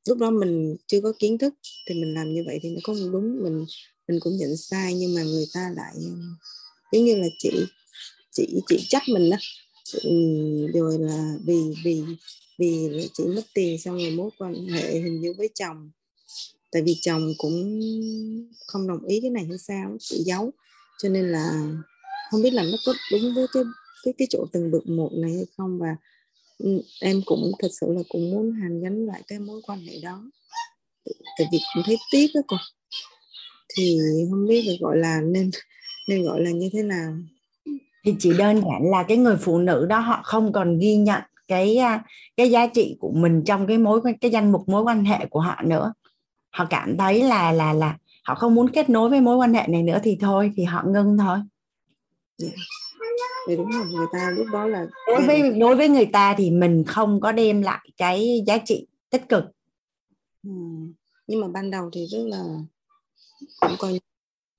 [SPEAKER 9] lúc đó mình chưa có kiến thức thì mình làm như vậy thì nó không đúng, mình mình cũng nhận sai nhưng mà người ta lại giống như là chị chị chị trách mình đó. Rồi là vì vì vì chị mất tiền xong rồi mối quan hệ hình như với chồng. Tại vì chồng cũng không đồng ý cái này hay sao, chị giấu. Cho nên là không biết là nó có đúng với cái cái cái chỗ từng bực một này hay không. Và ừ, em cũng thật sự là cũng muốn hàn gắn lại cái mối quan hệ đó. Tại vì cũng thấy tiếc đó con thì không biết là gọi là nên nên gọi là như thế nào
[SPEAKER 1] thì chỉ đơn giản là cái người phụ nữ đó họ không còn ghi nhận cái à, cái giá trị của mình trong cái mối cái danh mục mối quan hệ của họ nữa họ cảm thấy là là là họ không muốn kết nối với mối quan hệ này nữa thì thôi thì họ ngưng thôi
[SPEAKER 9] yeah. Dạ. thì đúng rồi người ta lúc đó là
[SPEAKER 1] đối với đối với người ta thì mình không có đem lại cái giá trị tích cực
[SPEAKER 9] ừ. nhưng mà ban đầu thì rất là cũng coi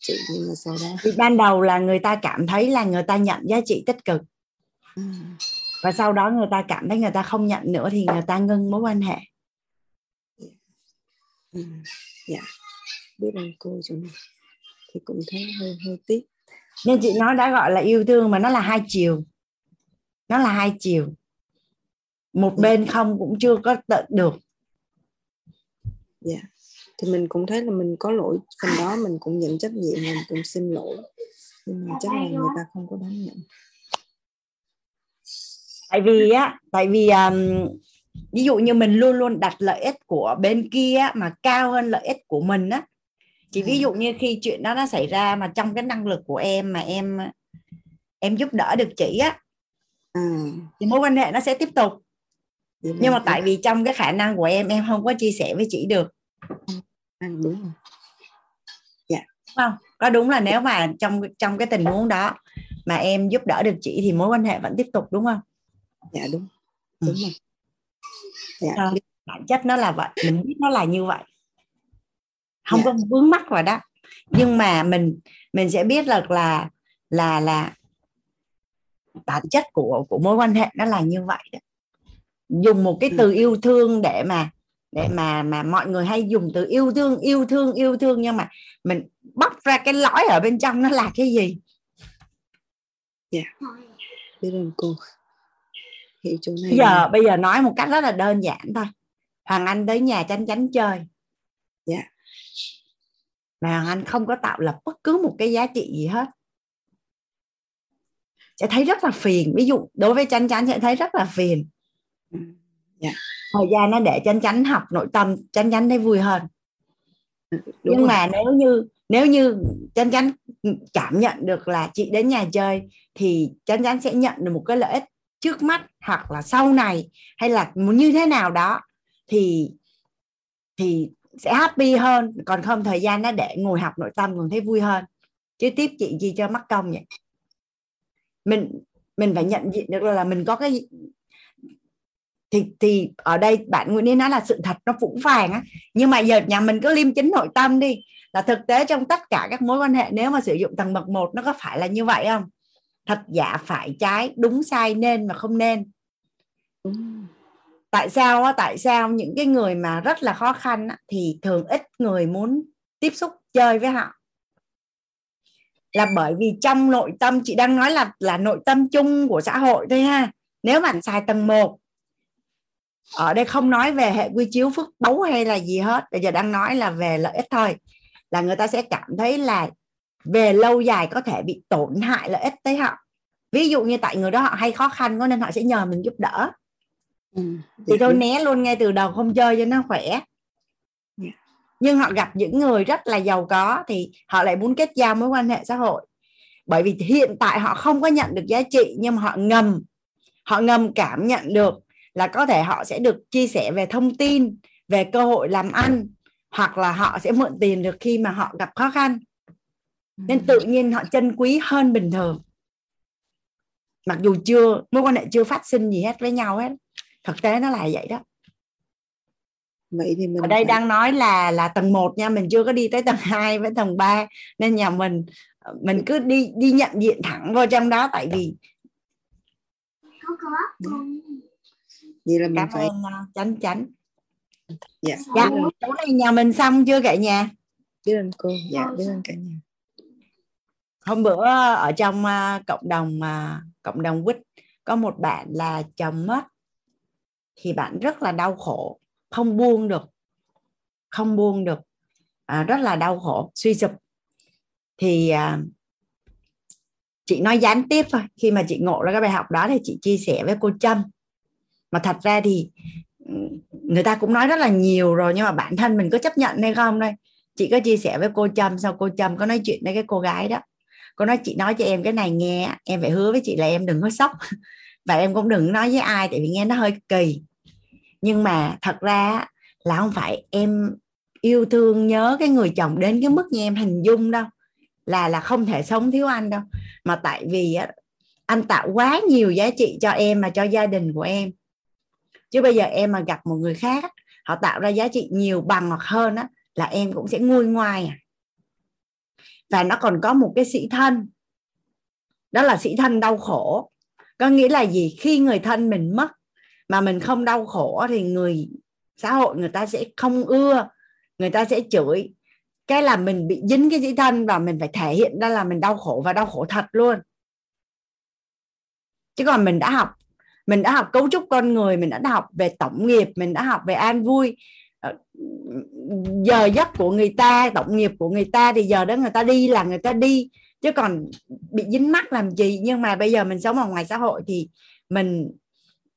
[SPEAKER 9] chị nhưng mà sau đó
[SPEAKER 1] thì ban đầu là người ta cảm thấy là người ta nhận giá trị tích cực. Ừ. và sau đó người ta cảm thấy người ta không nhận nữa thì người ta ngưng mối quan hệ.
[SPEAKER 9] Ừ. dạ. Biết ơn cô chỗ này thì cũng thấy hơi hơi tiếc.
[SPEAKER 1] Nên chị nói đã gọi là yêu thương mà nó là hai chiều. Nó là hai chiều. Một dạ. bên không cũng chưa có tận được.
[SPEAKER 9] Dạ thì mình cũng thấy là mình có lỗi phần đó mình cũng nhận trách nhiệm mình cũng xin lỗi. Nhưng mà chắc là người ta không có đón nhận.
[SPEAKER 1] Tại vì á tại vì um, ví dụ như mình luôn luôn đặt lợi ích của bên kia mà cao hơn lợi ích của mình á. Chỉ ví dụ như khi chuyện đó nó xảy ra mà trong cái năng lực của em mà em em giúp đỡ được chị á
[SPEAKER 9] à,
[SPEAKER 1] thì mối quan hệ nó sẽ tiếp tục.
[SPEAKER 9] Vậy
[SPEAKER 1] nhưng mà tại vì trong cái khả năng của em em không có chia sẻ với chị được
[SPEAKER 9] à, đúng rồi.
[SPEAKER 1] Đúng không có đúng là nếu mà trong trong cái tình huống đó mà em giúp đỡ được chị thì mối quan hệ vẫn tiếp tục đúng không?
[SPEAKER 9] Dạ đúng.
[SPEAKER 1] Ừ.
[SPEAKER 9] đúng rồi. Dạ.
[SPEAKER 1] Đó, bản chất nó là vậy mình biết nó là như vậy. Không
[SPEAKER 9] Dạ.
[SPEAKER 1] có vướng mắc vào đó. Nhưng mà mình mình sẽ biết là là là là bản chất của của mối quan hệ nó là như vậy đó. Dùng một cái
[SPEAKER 9] Ừ.
[SPEAKER 1] từ yêu thương để mà để mà mà mọi người hay dùng từ yêu thương yêu thương yêu thương nhưng mà mình bóc ra cái lõi ở bên trong nó là cái gì?
[SPEAKER 9] Biết ơn cô. Hiểu chỗ này
[SPEAKER 1] bây giờ bây giờ nói một cách rất là đơn giản thôi. Hoàng anh tới nhà chánh chánh chơi.
[SPEAKER 9] Dạ.
[SPEAKER 1] mà hoàng anh không có tạo lập bất cứ một cái giá trị gì hết. Sẽ thấy rất là phiền. Ví dụ đối với chánh chánh sẽ thấy rất là phiền.
[SPEAKER 9] Ừ.
[SPEAKER 1] Thời gian nó để chánh chánh học nội tâm chánh chánh thấy vui hơn.
[SPEAKER 9] Đúng
[SPEAKER 1] nhưng
[SPEAKER 9] rồi.
[SPEAKER 1] mà nếu như nếu như chánh chánh cảm nhận được là chị đến nhà chơi thì chánh chánh sẽ nhận được một cái lợi ích trước mắt hoặc là sau này hay là như thế nào đó thì thì sẽ happy hơn. Còn không thời gian nó để ngồi học nội tâm còn thấy vui hơn. Chứ tiếp chị gì cho mắc công vậy. Mình mình phải nhận diện được là mình có cái thì thì ở đây bạn Nguyễn Liên nói là sự thật nó phũ phàng á. Nhưng mà giờ nhà mình cứ liêm chính nội tâm đi. Là thực tế trong tất cả các mối quan hệ nếu mà sử dụng tầng bậc một nó có phải là như vậy không? Thật giả phải trái đúng sai nên mà không nên.
[SPEAKER 9] Đúng.
[SPEAKER 1] Tại sao á? Tại sao những cái người mà rất là khó khăn á, thì thường ít người muốn tiếp xúc chơi với họ? Là bởi vì trong nội tâm chị đang nói là là nội tâm chung của xã hội thôi ha. Nếu bạn xài tầng 1 ở đây không nói về hệ quy chiếu phước báu hay là gì hết bây giờ đang nói là về lợi ích thôi là người ta sẽ cảm thấy là về lâu dài có thể bị tổn hại lợi ích tới họ ví dụ như tại người đó họ hay khó khăn có nên họ sẽ nhờ mình giúp đỡ
[SPEAKER 9] ừ.
[SPEAKER 1] thì thôi
[SPEAKER 9] đúng.
[SPEAKER 1] né luôn ngay từ đầu không chơi cho nó khỏe nhưng họ gặp những người rất là giàu có thì họ lại muốn kết giao mối quan hệ xã hội bởi vì hiện tại họ không có nhận được giá trị nhưng mà họ ngầm họ ngầm cảm nhận được là có thể họ sẽ được chia sẻ về thông tin về cơ hội làm ăn hoặc là họ sẽ mượn tiền được khi mà họ gặp khó khăn. Nên tự nhiên họ chân quý hơn bình thường. Mặc dù chưa mối quan hệ chưa phát sinh gì hết với nhau hết. Thực tế nó là vậy đó.
[SPEAKER 9] Vậy thì mình
[SPEAKER 1] ở đây
[SPEAKER 9] phải-
[SPEAKER 1] đang nói là là tầng 1 nha mình chưa có đi tới tầng 2 với tầng 3 nên nhà mình mình cứ đi đi nhận diện thẳng vào trong đó tại vì
[SPEAKER 9] vậy là mình
[SPEAKER 1] cảm
[SPEAKER 9] phải
[SPEAKER 1] ơn uh, chánh chánh.
[SPEAKER 9] Dạ.
[SPEAKER 1] Dạ
[SPEAKER 9] ơn,
[SPEAKER 1] chỗ này nhà mình xong chưa cả nhà?
[SPEAKER 9] Biết ơn cô. Dạ biết ơn cả nhà.
[SPEAKER 1] Hôm bữa ở trong uh, cộng đồng uh, cộng đồng quýt có một bạn là chồng mất thì bạn rất là đau khổ không buông được không buông được à, rất là đau khổ suy sụp. Thì à, chị nói gián tiếp thôi. Khi mà chị ngộ ra cái bài học đó thì chị chia sẻ với cô Trâm mà thật ra thì ừ, người ta cũng nói rất là nhiều rồi nhưng mà bản thân mình có chấp nhận hay không đây? Chị có chia sẻ với cô Trâm sau cô Trâm có nói chuyện với cái cô gái đó. Cô nói chị nói cho em cái này nghe em phải hứa với chị là em đừng có sốc. Và em cũng đừng nói với ai tại vì nghe nó hơi kỳ. Nhưng mà thật ra là không phải em yêu thương nhớ cái người chồng đến cái mức như em hình dung đâu là là không thể sống thiếu anh đâu. Mà tại vì á, anh tạo quá nhiều giá trị cho em mà cho gia đình của em chứ bây giờ em mà gặp một người khác họ tạo ra giá trị nhiều bằng hoặc hơn á, là em cũng sẽ nguôi ngoai à. Và nó còn có một cái sĩ thân. Đó là sĩ thân đau khổ. Có nghĩa là gì? Khi người thân mình mất mà mình không đau khổ thì người xã hội người ta sẽ không ưa, người ta sẽ chửi. Cái là mình bị dính cái dĩ thân và mình phải thể hiện ra là mình đau khổ và đau khổ thật luôn. Chứ còn mình đã học mình đã học cấu trúc con người, mình đã học về tổng nghiệp, mình đã học về an vui. Ờ, giờ giấc của người ta, tổng nghiệp của người ta thì giờ đó người ta đi là người ta đi, chứ còn bị dính mắc làm gì? Nhưng mà bây giờ mình sống ở ngoài xã hội thì mình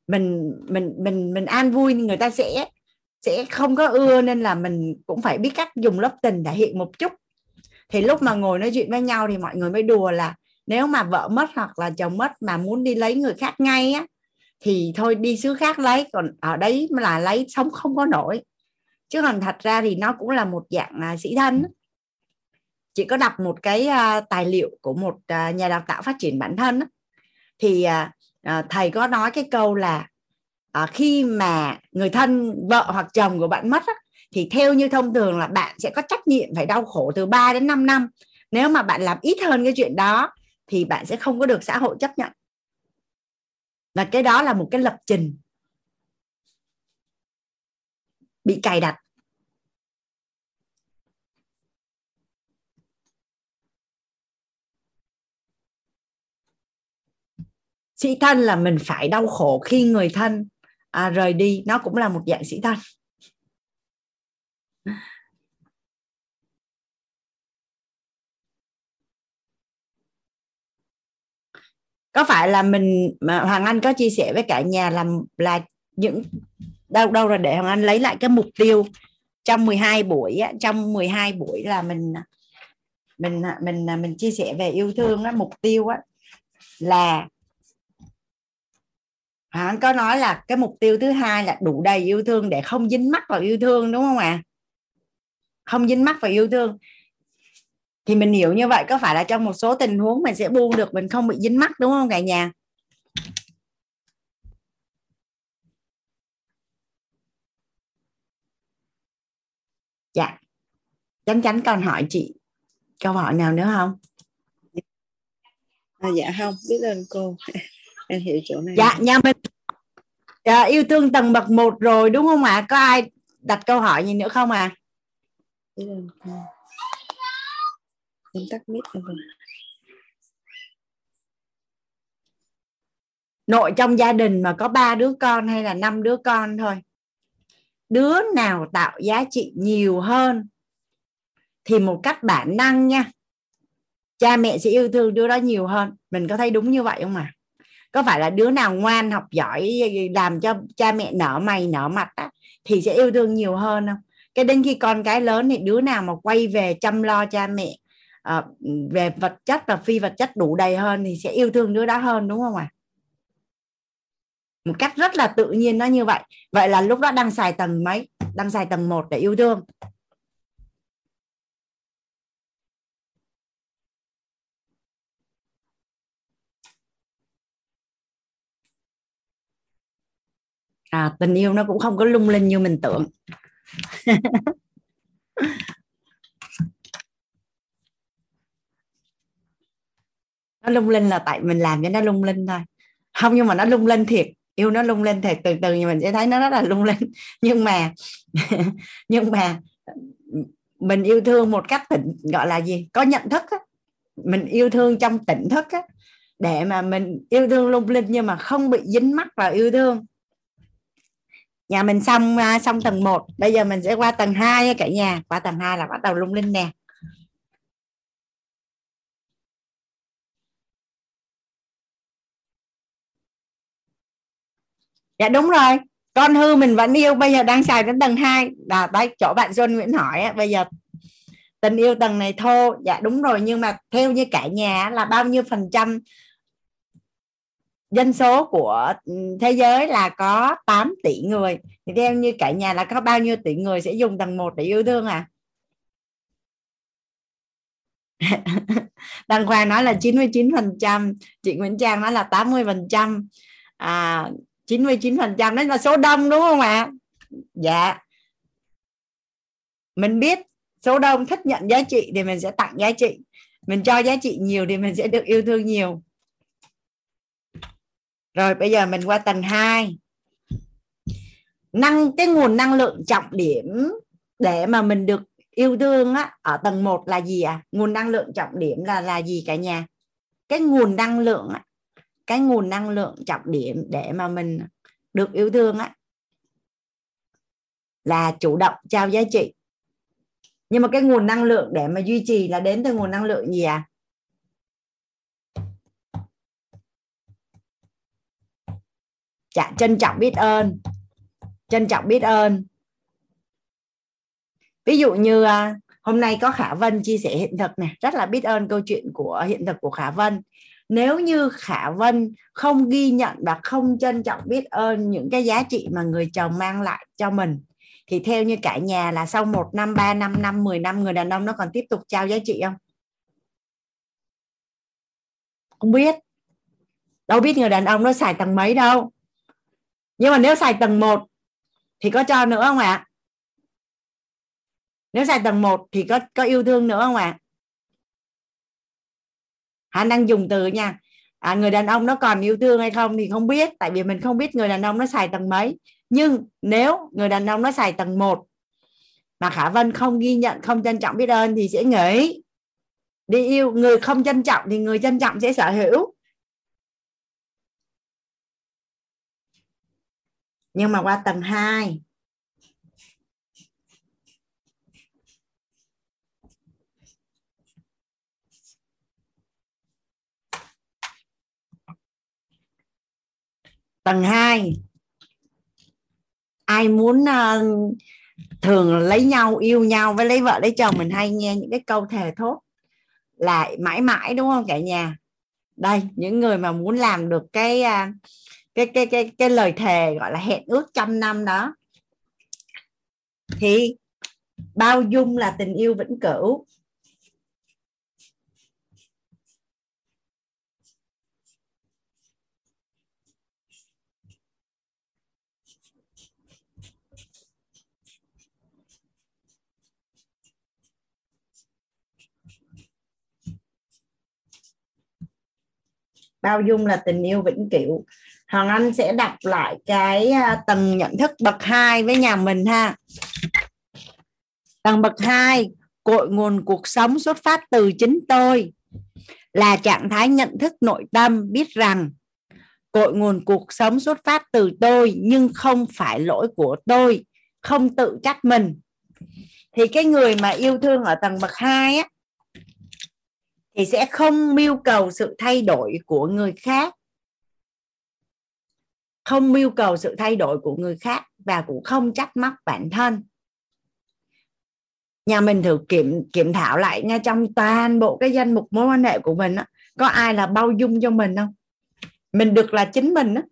[SPEAKER 1] mình mình mình mình an vui, người ta sẽ sẽ không có ưa nên là mình cũng phải biết cách dùng lớp tình thể hiện một chút. Thì lúc mà ngồi nói chuyện với nhau thì mọi người mới đùa là nếu mà vợ mất hoặc là chồng mất mà muốn đi lấy người khác ngay á thì thôi đi xứ khác lấy còn ở đấy là lấy sống không có nổi. Chứ còn thật ra thì nó cũng là một dạng à, sĩ thân. Chị có đọc một cái à, tài liệu của một à, nhà đào tạo phát triển bản thân á. thì à, à, thầy có nói cái câu là à, khi mà người thân vợ hoặc chồng của bạn mất á, thì theo như thông thường là bạn sẽ có trách nhiệm phải đau khổ từ 3 đến 5 năm. Nếu mà bạn làm ít hơn cái chuyện đó thì bạn sẽ không có được xã hội chấp nhận và cái đó là một cái lập trình. Bị cài đặt. Sĩ thân là mình phải đau khổ khi người thân à, rời đi. Nó cũng là một dạng sĩ thân. Có phải là mình mà Hoàng Anh có chia sẻ với cả nhà là là những đâu đâu là để Hoàng Anh lấy lại cái mục tiêu trong 12 buổi á, trong 12 buổi là mình mình mình mình chia sẻ về yêu thương á mục tiêu á là Hoàng Anh có nói là cái mục tiêu thứ hai là đủ đầy yêu thương để không dính mắc vào yêu thương đúng không ạ à? không dính mắc vào yêu thương thì mình hiểu như vậy có phải là trong một số tình huống mình sẽ buông được mình không bị dính mắc đúng không cả nhà? Dạ. Chánh chánh còn hỏi chị câu hỏi nào nữa không?
[SPEAKER 9] À, dạ không biết ơn cô. Em hiểu chỗ này.
[SPEAKER 1] Dạ nhà mình dạ, yêu thương tầng bậc một rồi đúng không ạ? À? có ai đặt câu hỏi gì nữa không à
[SPEAKER 9] biết ơn cô em tắt mic
[SPEAKER 1] nội trong gia đình mà có ba đứa con hay là năm đứa con thôi đứa nào tạo giá trị nhiều hơn thì một cách bản năng nha cha mẹ sẽ yêu thương đứa đó nhiều hơn. Mình có thấy đúng như vậy không ạ? À? có phải là đứa nào ngoan học giỏi làm cho cha mẹ nở mày nở mặt á, thì sẽ yêu thương nhiều hơn không? Cái đến khi con cái lớn thì đứa nào mà quay về chăm lo cha mẹ à, về vật chất và phi vật chất đủ đầy hơn thì sẽ yêu thương đứa đó hơn đúng không ạ? À? một cách rất là tự nhiên nó như vậy. Vậy là lúc đó đang xài tầng mấy? Đang xài tầng 1 để yêu thương. À, tình yêu nó cũng không có lung linh như mình tưởng. nó lung linh là tại mình làm cho nó lung linh thôi. Không nhưng mà nó lung linh thiệt. Yêu nó lung linh thiệt. Từ từ mình sẽ thấy nó rất là lung linh. Nhưng mà nhưng mà mình yêu thương một cách tỉnh gọi là gì? Có nhận thức á. mình yêu thương trong tỉnh thức á, để mà mình yêu thương lung linh nhưng mà không bị dính mắc vào yêu thương. Nhà mình xong à, xong tầng 1 bây giờ mình sẽ qua tầng 2 cả nhà. Qua tầng 2 là bắt đầu lung linh nè. Dạ đúng rồi. Con hư mình vẫn yêu bây giờ đang xài đến tầng 2 là tại chỗ bạn Xuân Nguyễn hỏi á, bây giờ tình yêu tầng này thô. Dạ đúng rồi nhưng mà theo như cả nhà là bao nhiêu phần trăm dân số của ừ, thế giới là có 8 tỷ người. Thì theo như cả nhà là có bao nhiêu tỷ người sẽ dùng tầng 1 để yêu thương à? Đăng Khoa nói là 99 phần trăm chị Nguyễn Trang nói là 80 phần trăm. À, 99 phần trăm, đấy là số đông, đúng không ạ? Dạ. Mình biết số đông thích nhận giá trị thì mình sẽ tặng giá trị. Mình cho giá trị nhiều thì mình sẽ được yêu thương nhiều. Rồi, bây giờ mình qua tầng 2 năng, cái nguồn năng lượng trọng điểm để mà mình được yêu thương á, ở tầng 1 là gì à nguồn năng lượng trọng điểm là là gì cả nhà? Cái nguồn năng lượng á cái nguồn năng lượng trọng điểm để mà mình được yêu thương á là chủ động trao giá trị. Nhưng mà cái nguồn năng lượng để mà duy trì là đến từ nguồn năng lượng gì à? Chả, trân trọng biết ơn. Trân trọng biết ơn. Ví dụ như à, hôm nay có khả vân chia sẻ hiện thực này rất là biết ơn câu chuyện của hiện thực của khả vân nếu như khả vân không ghi nhận và không trân trọng biết ơn những cái giá trị mà người chồng mang lại cho mình, thì theo như cả nhà là sau một năm, ba năm năm, mười năm, người đàn ông nó còn tiếp tục trao giá trị không? Không biết. Đâu biết người đàn ông nó xài tầng mấy đâu. Nhưng mà nếu xài tầng 1 thì có cho nữa không ạ? Nếu xài tầng 1 thì có có yêu thương nữa không ạ? Hắn đang dùng từ nha. À, người đàn ông nó còn yêu thương hay không thì không biết tại vì mình không biết người đàn ông nó xài tầng mấy. Nhưng nếu người đàn ông nó xài tầng 1 mà khả vân không ghi nhận không trân trọng biết ơn thì sẽ nghĩ đi yêu người không trân trọng thì người trân trọng sẽ sở hữu. Nhưng mà qua tầng 2 tầng 2 ai muốn uh, thường lấy nhau yêu nhau với lấy vợ lấy chồng mình hay nghe những cái câu thề thốt là mãi mãi đúng không cả nhà? Đây những người mà muốn làm được cái uh, cái cái cái cái lời thề gọi là hẹn ước trăm năm đó thì bao dung là tình yêu vĩnh cửu. Bao dung là tình yêu vĩnh cửu. Hoàng Anh sẽ đọc lại cái à, tầng nhận thức bậc 2 với nhà mình ha. Tầng bậc 2 cội nguồn cuộc sống xuất phát từ chính tôi. Là trạng thái nhận thức nội tâm biết rằng cội nguồn cuộc sống xuất phát từ tôi nhưng không phải lỗi của tôi, không tự trách mình. Thì cái người mà yêu thương ở tầng bậc 2 á thì sẽ không mưu cầu sự thay đổi của người khác. Không mưu cầu sự thay đổi của người khác và cũng không trách móc bản thân. Nhà mình thử kiểm kiểm thảo lại ngay trong toàn bộ cái danh mục mối quan hệ của mình á, có ai là bao dung cho mình không? Mình được là chính mình đó.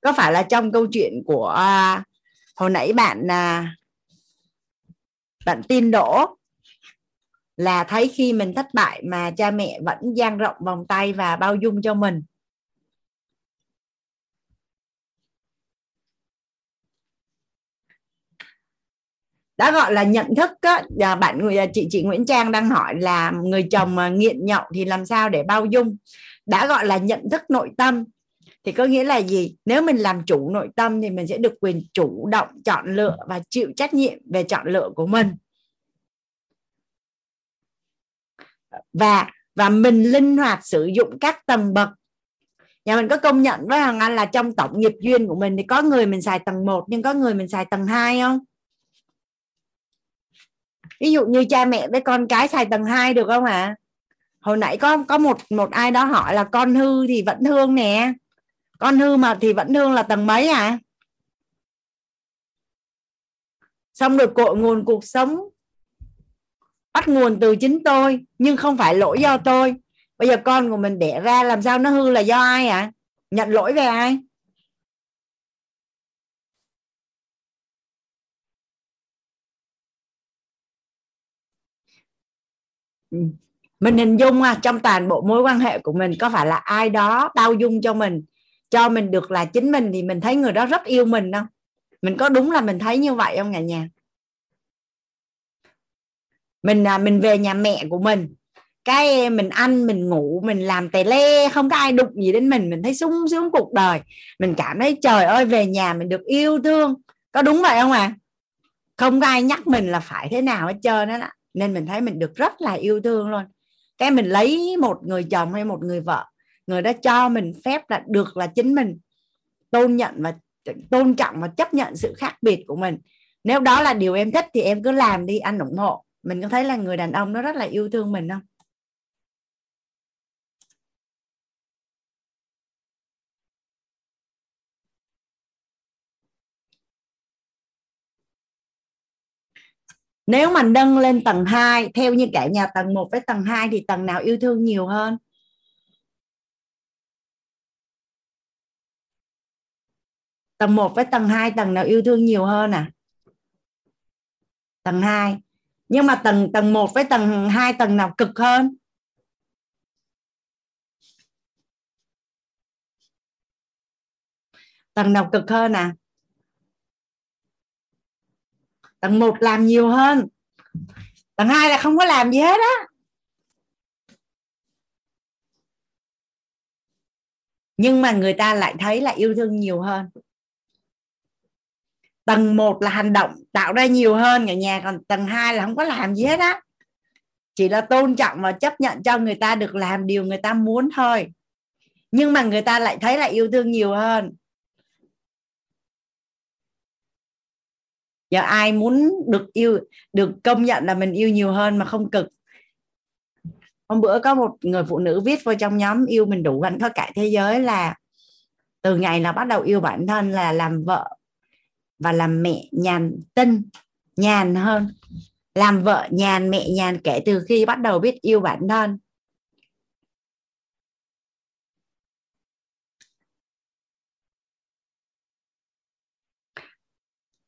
[SPEAKER 1] có phải là trong câu chuyện của à, hồi nãy bạn à, bạn tin đỗ là thấy khi mình thất bại mà cha mẹ vẫn dang rộng vòng tay và bao dung cho mình. Đã gọi là nhận thức á. Bạn người à, chị chị Nguyễn Trang đang hỏi là người chồng à, nghiện nhậu thì làm sao để bao dung? Đã gọi là nhận thức nội tâm. Thì có nghĩa là gì? Nếu mình làm chủ nội tâm thì mình sẽ được quyền chủ động chọn lựa và chịu trách nhiệm về chọn lựa của mình. Và và mình linh hoạt sử dụng các tầng bậc. Nhà mình có công nhận với Hằng Anh là trong tổng nghiệp duyên của mình thì có người mình xài tầng 1 nhưng có người mình xài tầng 2 không? Ví dụ như cha mẹ với con cái xài tầng 2 được không ạ? À? hồi nãy có có một một ai đó hỏi là con hư thì vẫn thương nè. Con hư mà thì vẫn thương là tầng mấy à xong rồi cội nguồn cuộc sống bắt nguồn từ chính tôi nhưng không phải lỗi do tôi. Bây giờ con của mình đẻ ra làm sao nó hư là do ai ạ? À? nhận lỗi về ai? Ừ. Mình hình dung à, trong toàn bộ mối quan hệ của mình có phải là ai đó bao dung cho mình? Cho mình được là chính mình thì mình thấy người đó rất yêu mình không? Mình có đúng là mình thấy như vậy không cả nhà? Mình à, mình về nhà mẹ của mình. Cái mình ăn, mình ngủ, mình làm tè le, không có ai đụng gì đến mình. Mình thấy sung sướng cuộc đời. Mình cảm thấy, trời ơi, về nhà mình được yêu thương. Có đúng vậy không à không có ai nhắc mình là phải thế nào hết trơn đó nên mình thấy mình được rất là yêu thương luôn. Cái mình lấy một người chồng hay một người vợ, người đó cho mình phép là được là chính mình. Tôn nhận và tôn trọng và chấp nhận sự khác biệt của mình. Nếu đó là điều em thích thì em cứ làm đi, anh ủng hộ mình có thấy là người đàn ông đó rất là yêu thương mình không? Nếu mình nâng lên tầng 2 theo như cả nhà tầng 1 với tầng 2 thì tầng nào yêu thương nhiều hơn? Tầng 1 với tầng 2 tầng nào yêu thương nhiều hơn à? Tầng 2 nhưng mà tầng tầng 1 với tầng 2 tầng nào cực hơn? Tầng nào cực hơn à? Tầng 1 làm nhiều hơn. Tầng 2 là không có làm gì hết á. Nhưng mà người ta lại thấy là yêu thương nhiều hơn tầng 1 là hành động, tạo ra nhiều hơn, cả nhà, còn tầng 2 là không có làm gì hết á. Chỉ là tôn trọng và chấp nhận cho người ta được làm điều người ta muốn thôi. Nhưng mà người ta lại thấy là yêu thương nhiều hơn. Giờ ai muốn được yêu, được công nhận là mình yêu nhiều hơn mà không cực? Hôm bữa có một người phụ nữ viết vào trong nhóm yêu mình đủ hạnh có cả thế giới là từ ngày là bắt đầu yêu bản thân là làm vợ và làm mẹ nhàn tinh nhàn hơn. Làm vợ nhàn, mẹ nhàn kể từ khi bắt đầu biết yêu bản thân.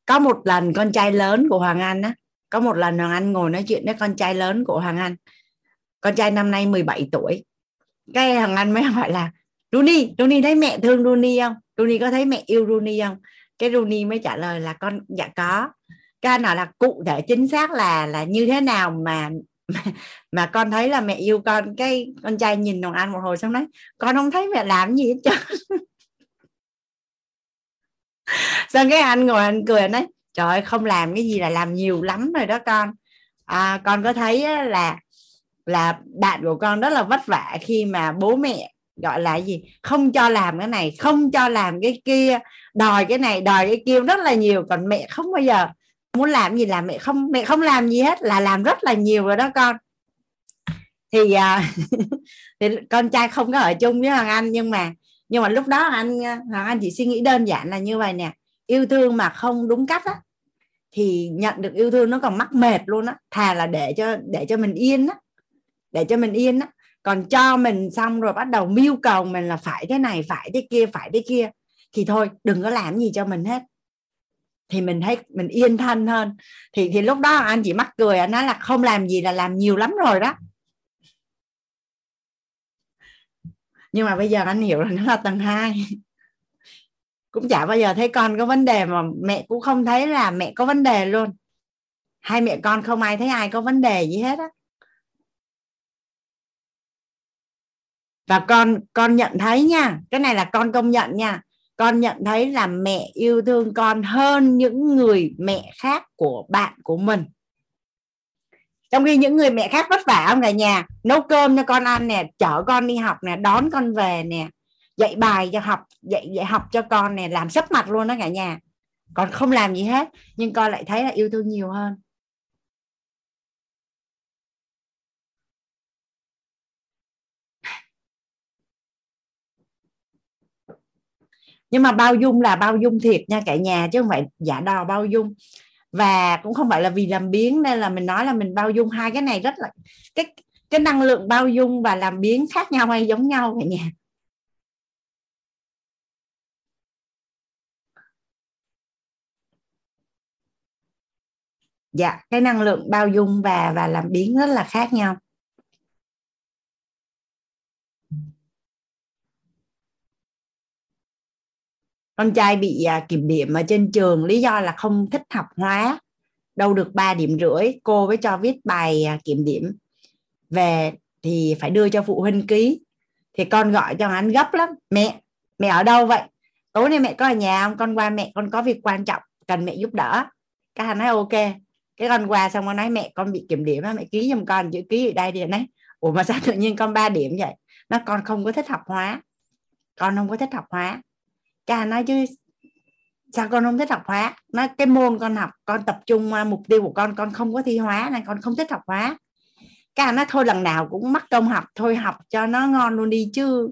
[SPEAKER 1] Có một lần con trai lớn của Hoàng Anh á, có một lần Hoàng Anh ngồi nói chuyện với con trai lớn của Hoàng Anh. Con trai năm nay 17 tuổi. Cái Hoàng Anh mới hỏi là, Runi Runi thấy mẹ thương Runi không? Runi có thấy mẹ yêu Runi không? Cái Rooney mới trả lời là con dạ có. Cái anh nói là cụ thể chính xác là là như thế nào mà mà, mà con thấy là mẹ yêu con cái con trai nhìn đồng Anh một hồi xong nói con không thấy mẹ làm gì hết trơn. Xong cái anh ngồi anh cười anh nói trời ơi không làm cái gì là làm nhiều lắm rồi đó con. À, con có thấy là là bạn của con rất là vất vả khi mà bố mẹ gọi là gì không cho làm cái này không cho làm cái kia đòi cái này đòi cái kia rất là nhiều còn mẹ không bao giờ muốn làm gì làm mẹ không mẹ không làm gì hết là làm rất là nhiều rồi đó con. Thì uh, thì con trai không có ở chung với hoàng anh nhưng mà nhưng mà lúc đó anh hoàng anh chỉ suy nghĩ đơn giản là như vậy nè yêu thương mà không đúng cách á thì nhận được yêu thương nó còn mắc mệt luôn á thà là để cho để cho mình yên á để cho mình yên á. Còn cho mình xong rồi bắt đầu mưu cầu mình là phải thế này phải thế kia phải thế kia thì thôi, đừng có làm gì cho mình hết. Thì mình thấy mình yên thân hơn. Thì thì lúc đó anh chỉ mắc cười, anh nói là không làm gì là làm nhiều lắm rồi đó. Nhưng mà bây giờ anh hiểu là nó là tầng 2 cũng chả bao giờ thấy con có vấn đề mà mẹ cũng không thấy là mẹ có vấn đề luôn. Hai mẹ con không ai thấy ai có vấn đề gì hết á. Và con con nhận thấy nha, cái này là con công nhận nha con nhận thấy là mẹ yêu thương con hơn những người mẹ khác của bạn của mình. Trong khi những người mẹ khác vất vả không cả nhà? Nấu cơm cho con ăn nè, chở con đi học nè, đón con về nè, dạy bài cho học, dạy dạy học cho con nè, làm sấp mặt luôn đó cả nhà. Còn không làm gì hết, nhưng con lại thấy là yêu thương nhiều hơn. Nhưng mà bao dung là bao dung thiệt nha cả nhà, chứ không phải giả đò bao dung. Và cũng không phải là vì làm biến nên là mình nói là mình bao dung hai cái này rất là, cái cái năng lượng bao dung và làm biến khác nhau hay giống nhau cả nhà. Dạ cái năng lượng bao dung và và làm biến rất là khác nhau. Con trai bị à, kiểm điểm ở trên trường lý do là không thích học hóa. Đâu được 3 điểm rưỡi cô mới cho viết bài à, kiểm điểm. Về thì phải đưa cho phụ huynh ký. Thì con gọi cho anh gấp lắm. Mẹ mẹ ở đâu vậy? Tối nay mẹ có ở nhà không? Con qua mẹ con có việc quan trọng cần mẹ giúp đỡ. Cái anh nói ok. Cái con qua xong con nói mẹ con bị kiểm điểm mẹ ký giùm con chữ ký ở đây thì nói ủa mà sao tự nhiên con 3 điểm vậy? Nó con không có thích học hóa. Con không có thích học hóa cha nói chứ sao con không thích học hóa? Nó cái môn con học con tập trung mục tiêu của con con không có thi hóa nên con không thích học hóa. Cái anh nói thôi lần nào cũng mắc công học thôi học cho nó ngon luôn đi chứ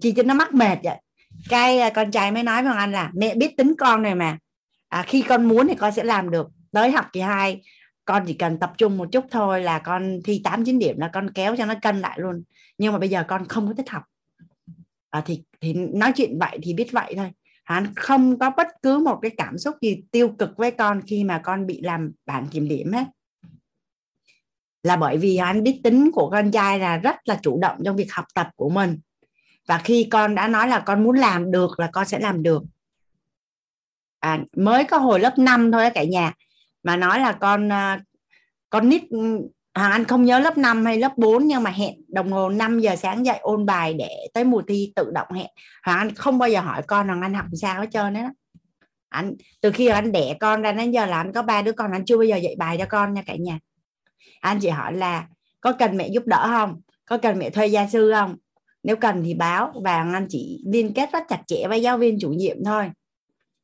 [SPEAKER 1] chỉ cho nó mắc mệt vậy. Cái à, con trai mới nói với anh là mẹ biết tính con này mà. À, khi con muốn thì con sẽ làm được. Tới học kỳ hai con chỉ cần tập trung một chút thôi là con thi 8 9 điểm là con kéo cho nó cân lại luôn. Nhưng mà bây giờ con không có thích học à, thì thì nói chuyện vậy thì biết vậy thôi. Hắn không có bất cứ một cái cảm xúc gì tiêu cực với con khi mà con bị làm bản kiểm điểm hết. Là bởi vì hắn biết tính của con trai là rất là chủ động trong việc học tập của mình. Và khi con đã nói là con muốn làm được là con sẽ làm được. À, mới có hồi lớp 5 thôi cả nhà mà nói là con à, con nít Hoàng Anh không nhớ lớp 5 hay lớp 4 nhưng mà hẹn đồng hồ 5 giờ sáng dậy ôn bài để tới mùa thi tự động hẹn. Hoàng, Anh không bao giờ hỏi con Hoàng Anh học sao hết trơn đó anh, từ khi anh đẻ con ra đến giờ là anh có ba đứa con, anh chưa bao giờ dạy bài cho con nha cả nhà. Anh chỉ hỏi là có cần mẹ giúp đỡ không? Có cần mẹ thuê gia sư không? Nếu cần thì báo và anh chỉ liên kết rất chặt chẽ với giáo viên chủ nhiệm thôi.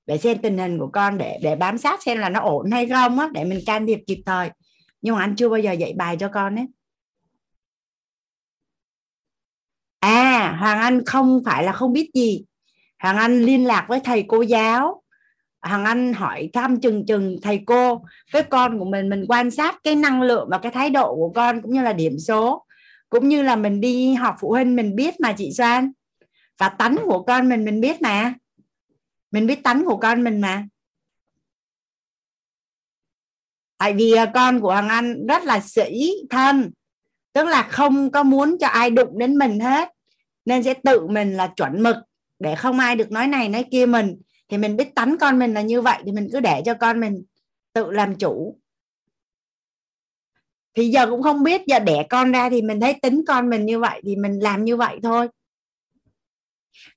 [SPEAKER 1] Để xem tình hình của con để để bám sát xem là nó ổn hay không á, để mình can thiệp kịp thời nhưng mà anh chưa bao giờ dạy bài cho con ấy. À hoàng anh không phải là không biết gì. Hoàng anh liên lạc với thầy cô giáo. Hoàng anh hỏi thăm chừng chừng thầy cô. Với con của mình mình quan sát cái năng lượng và cái thái độ của con cũng như là điểm số. Cũng như là mình đi học phụ huynh, mình biết mà, chị Soan. Và tánh của con mình mình biết mà. Mình biết tánh của con mình mà tại vì à, con của Hoàng Anh rất là sĩ thân, tức là không có muốn cho ai đụng đến mình hết, nên sẽ tự mình là chuẩn mực để không ai được nói này nói kia mình. Thì mình biết tánh con mình là như vậy thì mình cứ để cho con mình tự làm chủ. Thì giờ cũng không biết, giờ đẻ con ra thì mình thấy tính con mình như vậy thì mình làm như vậy thôi.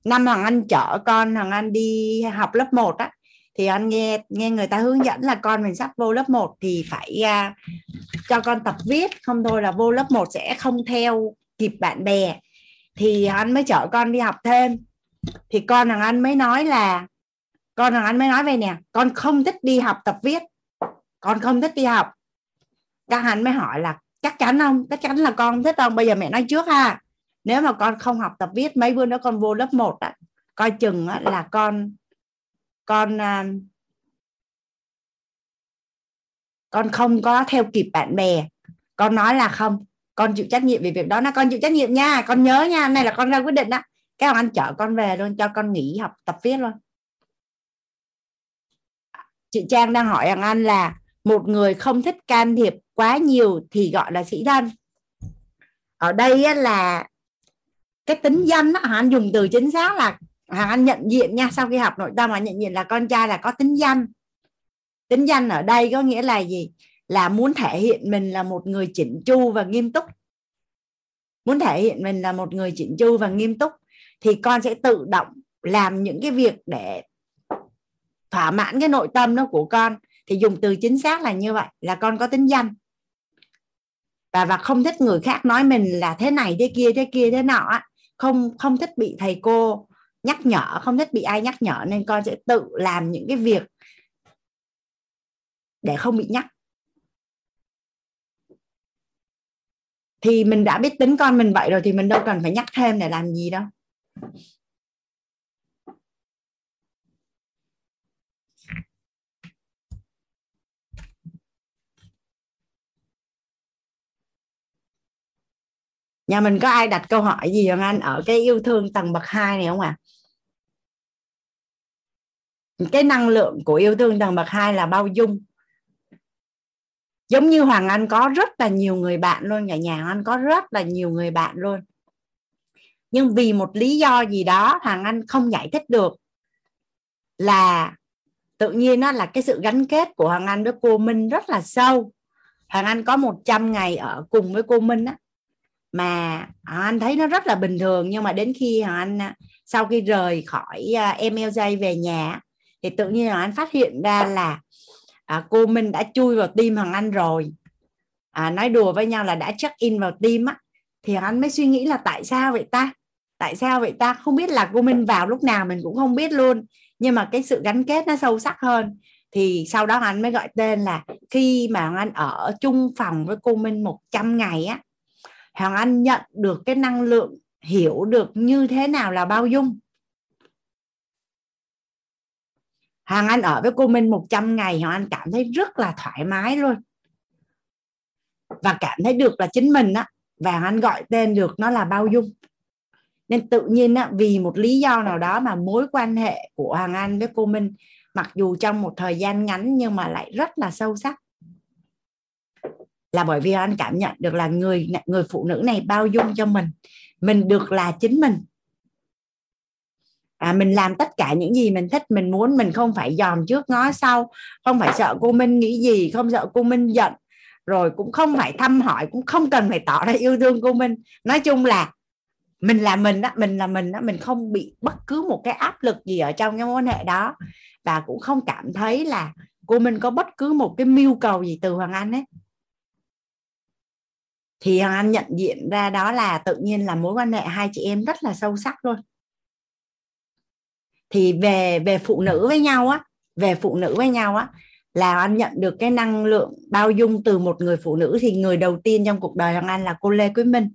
[SPEAKER 1] Năm hoàng anh chở con, hoàng anh đi học lớp 1 á thì anh nghe nghe người ta hướng dẫn là con mình sắp vô lớp 1 thì phải uh, cho con tập viết. Không thôi là vô lớp 1 sẽ không theo kịp bạn bè. Thì anh mới chở con đi học thêm. Thì con thằng anh mới nói là con thằng anh mới nói về nè con không thích đi học tập viết. Con không thích đi học. Các anh mới hỏi là chắc chắn không? Chắc chắn là con thích không? Bây giờ mẹ nói trước ha. Nếu mà con không học tập viết mấy bữa nữa con vô lớp 1 á coi chừng á, là con con à, con không có theo kịp bạn bè. Con nói là không con chịu trách nhiệm về việc đó nó con chịu trách nhiệm nha con nhớ nha này là con ra quyết định đó cái ông anh chở con về luôn cho con nghỉ học tập viết luôn. Chị Trang đang hỏi rằng anh là một người không thích can thiệp quá nhiều thì gọi là sĩ thân. Ở đây là cái tính danh đó, anh dùng từ chính xác là Hoàng Anh nhận diện nha, sau khi học nội tâm mà nhận diện là con trai là có tính danh. Tính danh ở đây có nghĩa là gì? Là muốn thể hiện mình là một người chỉnh chu và nghiêm túc. Muốn thể hiện mình là một người chỉnh chu và nghiêm túc thì con sẽ tự động làm những cái việc để thỏa mãn cái nội tâm đó của con. Thì dùng từ chính xác là như vậy, là con có tính danh. Và và không thích người khác nói mình là thế này, thế kia thế kia, thế nọ không không thích bị thầy cô nhắc nhở, không thích bị ai nhắc nhở nên con sẽ tự làm những cái việc để không bị nhắc. Thì mình đã biết tính con mình vậy rồi thì mình đâu cần phải nhắc thêm để làm gì đâu. Nhà mình có ai đặt câu hỏi gì không anh? Ở cái yêu thương tầng bậc hai này không ạ? à? Cái năng lượng của yêu thương tầng bậc hai là bao dung. Giống như hoàng anh có rất là nhiều người bạn luôn cả nhà anh có rất là nhiều người bạn luôn. Nhưng vì một lý do gì đó hoàng anh không giải thích được là tự nhiên nó là cái sự gắn kết của hoàng anh với cô minh rất là sâu. Hoàng anh có 100 ngày ở cùng với cô minh á, mà anh thấy nó rất là bình thường. Nhưng mà đến khi hoàng anh à, sau khi rời khỏi à, MLJ về nhà thì tự nhiên anh phát hiện ra là à, cô Minh đã chui vào tim Hoàng Anh rồi. À, nói đùa với nhau là đã check in vào tim á. Thì anh mới suy nghĩ là tại sao vậy ta? Tại sao vậy ta? Không biết là cô Minh vào lúc nào mình cũng không biết luôn. Nhưng mà cái sự gắn kết nó sâu sắc hơn. Thì sau đó anh mới gọi tên là khi mà hoàng anh ở chung phòng với cô Minh 100 ngày á Hoàng Anh nhận được cái năng lượng hiểu được như thế nào là bao dung. Hoàng Anh ở với cô Minh 100 ngày Hoàng Anh cảm thấy rất là thoải mái luôn. Và cảm thấy được là chính mình á và anh gọi tên được nó là bao dung. Nên tự nhiên á, vì một lý do nào đó mà mối quan hệ của Hoàng Anh với cô Minh mặc dù trong một thời gian ngắn nhưng mà lại rất là sâu sắc. Là bởi vì anh cảm nhận được là người người phụ nữ này bao dung cho mình mình được là chính mình à, mình làm tất cả những gì mình thích mình muốn mình không phải dòm trước ngó sau không phải sợ cô minh nghĩ gì không sợ cô minh giận. Rồi cũng không phải thăm hỏi cũng không cần phải tỏ ra yêu thương cô minh. Nói chung là mình là mình đó mình là mình đó mình không bị bất cứ một cái áp lực gì ở trong cái mối quan hệ đó. Và cũng không cảm thấy là cô minh có bất cứ một cái mưu cầu gì từ hoàng anh ấy. Thì hoàng anh nhận diện ra đó là tự nhiên là mối quan hệ hai chị em rất là sâu sắc luôn thì về về phụ nữ với nhau á, về phụ nữ với nhau á, là anh nhận được cái năng lượng bao dung từ một người phụ nữ. Thì người đầu tiên trong cuộc đời hoàng anh là cô lê quý minh.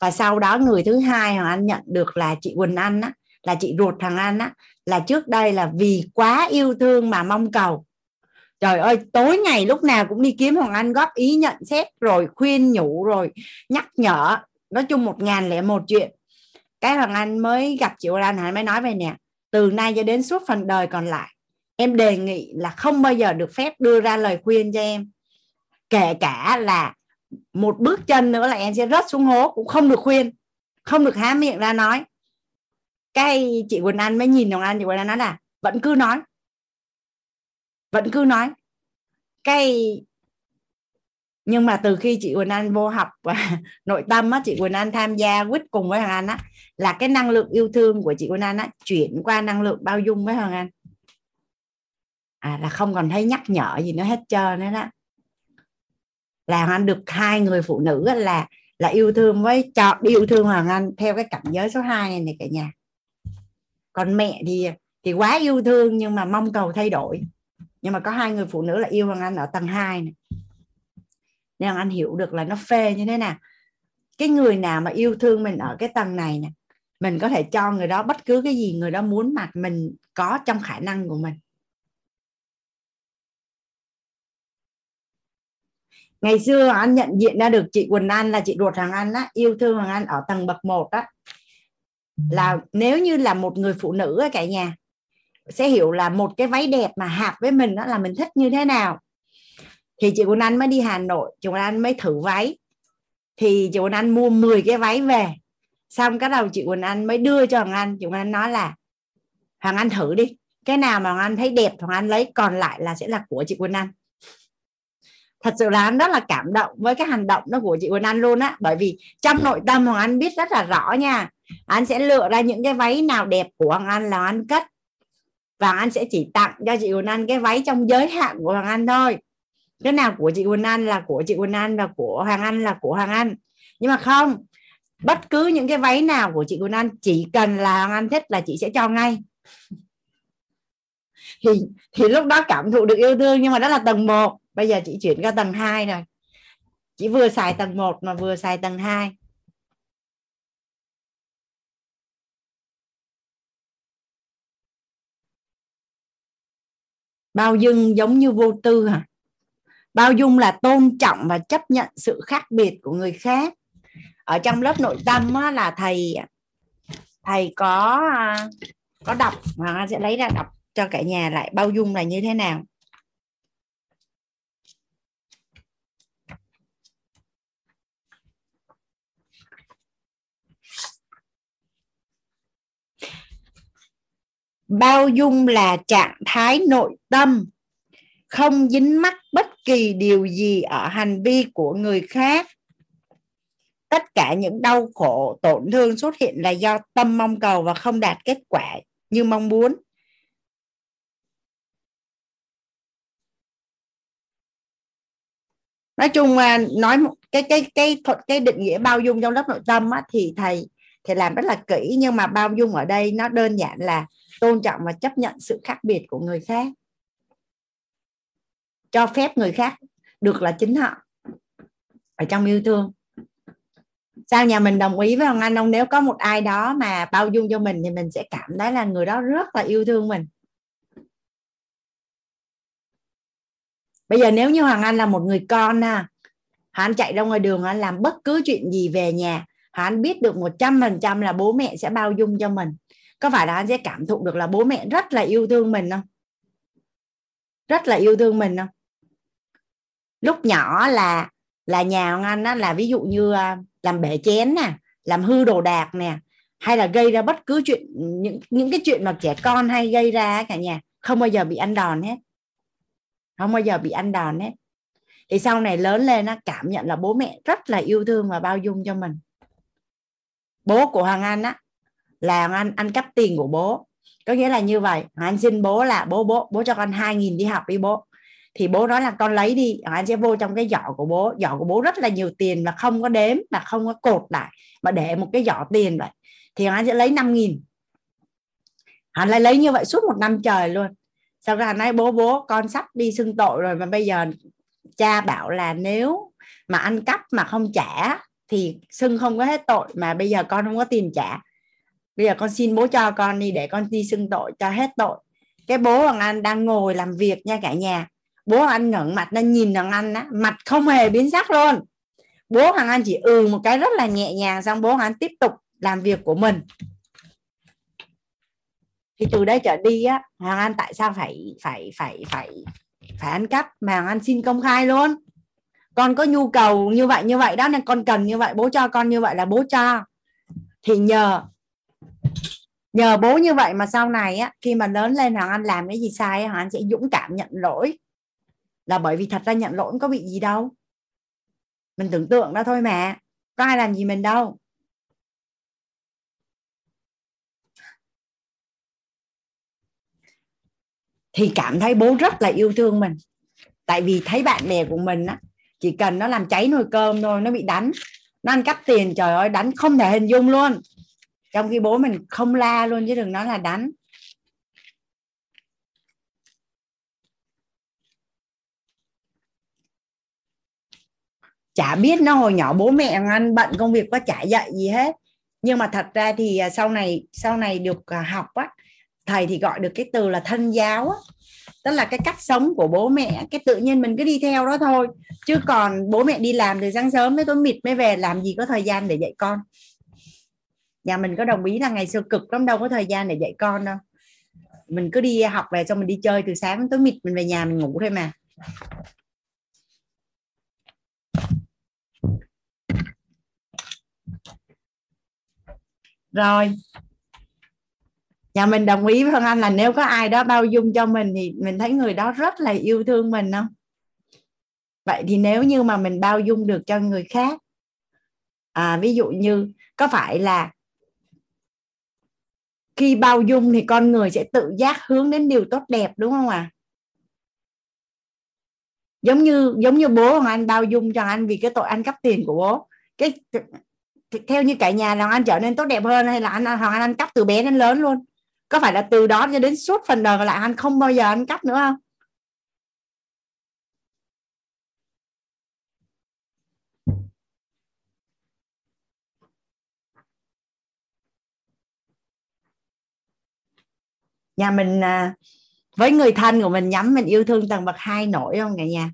[SPEAKER 1] Và sau đó người thứ hai hoàng anh nhận được là chị quỳnh anh á, là chị ruột thằng anh á, là trước đây là vì quá yêu thương mà mong cầu. Trời ơi, tối ngày lúc nào cũng đi kiếm hoàng anh góp ý nhận xét, rồi khuyên nhủ, rồi nhắc nhở. Nói chung một ngàn lẻ một chuyện cái hoàng anh mới gặp chị lan anh mới nói về nè, từ nay cho đến suốt phần đời còn lại, em đề nghị là không bao giờ được phép đưa ra lời khuyên cho em. Kể cả là một bước chân nữa là em sẽ rớt xuống hố, cũng không được khuyên, không được há miệng ra nói. Cái chị Quỳnh Anh mới nhìn Hoàng Anh, chị Quỳnh Anh nói là vẫn cứ nói, vẫn cứ nói. Cái, nhưng mà từ khi chị Quỳnh Anh vô học và nội tâm á, chị Quỳnh Anh tham gia quýt cùng với Hoàng Anh á là cái năng lượng yêu thương của chị Quân Anh á, chuyển qua năng lượng bao dung với Hoàng Anh à là không còn thấy nhắc nhở gì nữa, hết trơn nữa đó là Hoàng Anh được hai người phụ nữ là là yêu thương với chọn yêu thương Hoàng Anh theo cái cảnh giới số 2 này này cả nhà. Còn mẹ thì thì quá yêu thương nhưng mà mong cầu thay đổi. Nhưng mà có hai người phụ nữ là yêu Hoàng Anh ở tầng 2 này. Nên anh hiểu được là nó phê như thế nào. Cái người nào mà yêu thương mình ở cái tầng này nè mình có thể cho người đó bất cứ cái gì người đó muốn mà mình có trong khả năng của mình. Ngày xưa anh nhận diện ra được chị Quỳnh Anh là chị ruột Hoàng Anh á, yêu thương Hoàng Anh ở tầng bậc 1 á. Là nếu như là một người phụ nữ ở cả nhà, sẽ hiểu là một cái váy đẹp mà hạp với mình đó là mình thích như thế nào. Thì chị Quỳnh Anh mới đi Hà Nội, chị Quỳnh Anh mới thử váy. Thì chị Quỳnh Anh mua 10 cái váy về xong cái đầu chị Quỳnh Anh mới đưa cho Hoàng Anh. Chị Quỳnh Anh nói là Hoàng Anh thử đi. Cái nào mà Hoàng Anh thấy đẹp Hoàng Anh lấy, còn lại là sẽ là của chị Quỳnh Anh. Thật sự là anh rất là cảm động với cái hành động đó của chị Quỳnh Anh luôn á. Bởi vì trong nội tâm Hoàng Anh biết rất là rõ nha. Anh sẽ lựa ra những cái váy nào đẹp của Hoàng Anh là anh cất. Và anh sẽ chỉ tặng cho chị Quỳnh Anh cái váy trong giới hạn của Hoàng Anh thôi. Cái nào của chị Quỳnh Anh là của chị Quỳnh Anh và của Hoàng Anh là của Hoàng Anh. Nhưng mà không bất cứ những cái váy nào của chị Quỳnh Anh, chỉ cần là Hoàng Anh thích là chị sẽ cho ngay. Thì thì lúc đó cảm thụ được yêu thương, nhưng mà đó là tầng 1 bây giờ chị chuyển qua tầng 2 rồi. Chị vừa xài tầng 1 mà vừa xài tầng 2 bao dung giống như vô tư hả? Bao dung là tôn trọng và chấp nhận sự khác biệt của người khác ở trong lớp nội tâm á, là thầy thầy có à, có đọc mà sẽ lấy ra đọc cho cả nhà lại bao dung là như thế nào. Bao dung là trạng thái nội tâm không dính mắc bất kỳ điều gì ở hành vi của người khác tất cả những đau khổ tổn thương xuất hiện là do tâm mong cầu và không đạt kết quả như mong muốn. Nói chung mà nói cái cái cái thuật cái định nghĩa bao dung trong lớp nội tâm á, thì thầy thầy làm rất là kỹ nhưng mà bao dung ở đây nó đơn giản là tôn trọng và chấp nhận sự khác biệt của người khác. Cho phép người khác được là chính họ. Ở trong yêu thương sao nhà mình đồng ý với ông anh? Ông nếu có một ai đó mà bao dung cho mình thì mình sẽ cảm thấy là người đó rất là yêu thương mình. Bây giờ nếu như hoàng anh là một người con ha, hắn chạy ra ngoài đường, hắn làm bất cứ chuyện gì về nhà, hắn biết được một trăm phần trăm là bố mẹ sẽ bao dung cho mình. Có phải là hắn sẽ cảm thụ được là bố mẹ rất là yêu thương mình không? Rất là yêu thương mình không? Lúc nhỏ là là nhà ông anh á, là ví dụ như à, làm bể chén nè, làm hư đồ đạc nè, hay là gây ra bất cứ chuyện, những những cái chuyện mà trẻ con hay gây ra cả nhà, không bao giờ bị ăn đòn hết. Không bao giờ bị ăn đòn hết. Thì sau này lớn lên nó cảm nhận là bố mẹ rất là yêu thương và bao dung cho mình. Bố của hoàng anh á, là hoàng anh ăn cắp tiền của bố. Có nghĩa là như vậy, hoàng anh xin bố là bố bố bố cho con hai nghìn đi học đi bố thì bố nói là, con lấy đi anh sẽ vô trong cái giỏ của bố. Giỏ của bố rất là nhiều tiền mà không có đếm, mà không có cột lại, mà để một cái giỏ tiền vậy. Thì anh sẽ lấy năm nghìn. Hắn lại lấy như vậy suốt một năm trời luôn. Sau đó hắn nói, bố bố, con sắp đi xưng tội rồi, mà bây giờ cha bảo là nếu mà ăn cắp mà không trả thì xưng không có hết tội, mà bây giờ con không có tiền trả. Bây giờ con xin bố cho con đi để con đi xưng tội cho hết tội. Cái bố hoàng anh đang ngồi làm việc nha cả nhà bố anh ngẩng mặt lên nhìn thằng anh á, mặt không hề biến sắc luôn. Bố thằng anh chỉ ừ một cái rất là nhẹ nhàng, xong bố hoàng anh tiếp tục làm việc của mình. Thì từ đây trở đi á hoàng anh tại sao phải phải phải phải phải ăn cắp mà hoàng anh xin công khai luôn? Con có nhu cầu như vậy như vậy đó, nên con cần như vậy, bố cho con như vậy là bố cho. Thì nhờ nhờ bố như vậy mà sau này á, khi mà lớn lên hoàng anh làm cái gì sai hoàng anh sẽ dũng cảm nhận lỗi là bởi vì thật ra nhận lỗi có bị gì đâu. Mình tưởng tượng ra thôi mà. Có ai làm gì mình đâu. Thì cảm thấy bố rất là yêu thương mình. Tại vì thấy bạn bè của mình á, chỉ cần nó làm cháy nồi cơm thôi, nó bị đánh. Nó ăn cắp tiền, trời ơi, đánh không thể hình dung luôn. Trong khi bố mình không la luôn chứ đừng nói là đánh. Chả biết nó hồi nhỏ bố mẹ ăn bận công việc có chả dạy gì hết. Nhưng mà thật ra thì à, sau này sau này được à, học á, thầy thì gọi được cái từ là thân giáo á. Tức là cái cách sống của bố mẹ, cái tự nhiên mình cứ đi theo đó thôi. Chứ còn bố mẹ đi làm từ sáng sớm tới tối mịt, mới về, làm gì có thời gian để dạy con. Nhà mình có đồng ý là ngày xưa cực lắm, đâu có thời gian để dạy con đâu. Mình cứ đi học về xong mình đi chơi từ sáng tới mịt, mình về nhà mình ngủ thôi mà. Rồi. Nhà mình đồng ý với anh là nếu có ai đó bao dung cho mình thì mình thấy người đó rất là yêu thương mình không? Vậy thì nếu như mà mình bao dung được cho người khác à, ví dụ như có phải là khi bao dung thì con người sẽ tự giác hướng đến điều tốt đẹp đúng không ạ? À? giống như giống như bố hoàng anh bao dung cho anh vì cái tội ăn cắp tiền của bố. Cái theo như cả nhà, là anh trở nên tốt đẹp hơn hay là anh hoàng anh ăn cắp từ bé đến lớn luôn? Có phải là từ đó cho đến suốt phần đời còn lại anh không bao giờ ăn cắp nữa không? Nhà mình à, với người thân của mình nhắm mình yêu thương tầng bậc hai nổi không cả nhà?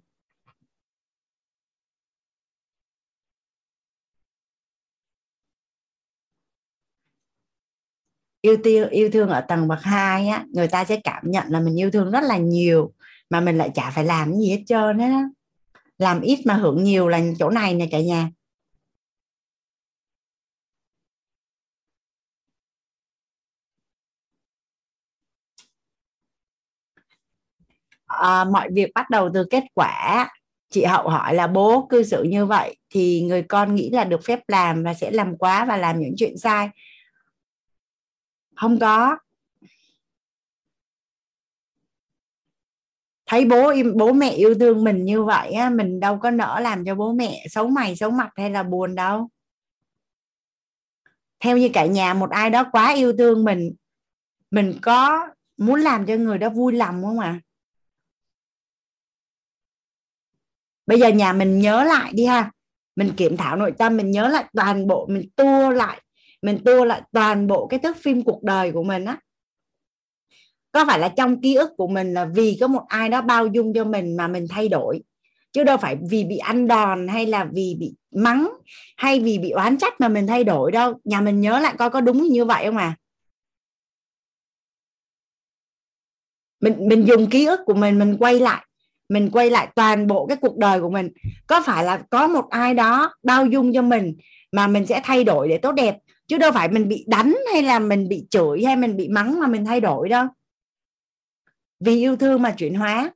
[SPEAKER 1] Yêu tiêu yêu thương ở tầng bậc hai á người ta sẽ cảm nhận là mình yêu thương rất là nhiều mà mình lại chả phải làm gì hết trơn á. Làm ít mà hưởng nhiều là chỗ này nè cả nhà. À, mọi việc bắt đầu từ kết quả. Chị hậu hỏi là bố cư xử như vậy thì người con nghĩ là được phép làm và sẽ làm quá và làm những chuyện sai không có. Thấy bố bố mẹ yêu thương mình như vậy á, mình đâu có nỡ làm cho bố mẹ xấu mày, xấu mặt hay là buồn đâu. Theo như cả nhà, một ai đó quá yêu thương mình mình có muốn làm cho người đó vui lòng không ạ? À? bây giờ nhà mình nhớ lại đi ha. Mình kiểm thảo nội tâm, mình nhớ lại toàn bộ, mình tua lại mình tua lại toàn bộ cái thước phim cuộc đời của mình á. Có phải là trong ký ức của mình là vì có một ai đó bao dung cho mình mà mình thay đổi? Chứ đâu phải vì bị ăn đòn hay là vì bị mắng hay vì bị oán trách mà mình thay đổi đâu. Nhà mình nhớ lại coi có đúng như vậy không à? Mình mình dùng ký ức của mình mình quay lại, mình quay lại toàn bộ cái cuộc đời của mình. Có phải là có một ai đó bao dung cho mình mà mình sẽ thay đổi để tốt đẹp? Chứ đâu phải mình bị đánh hay là mình bị chửi hay mình bị mắng mà mình thay đổi đâu. Vì yêu thương mà chuyển hóa.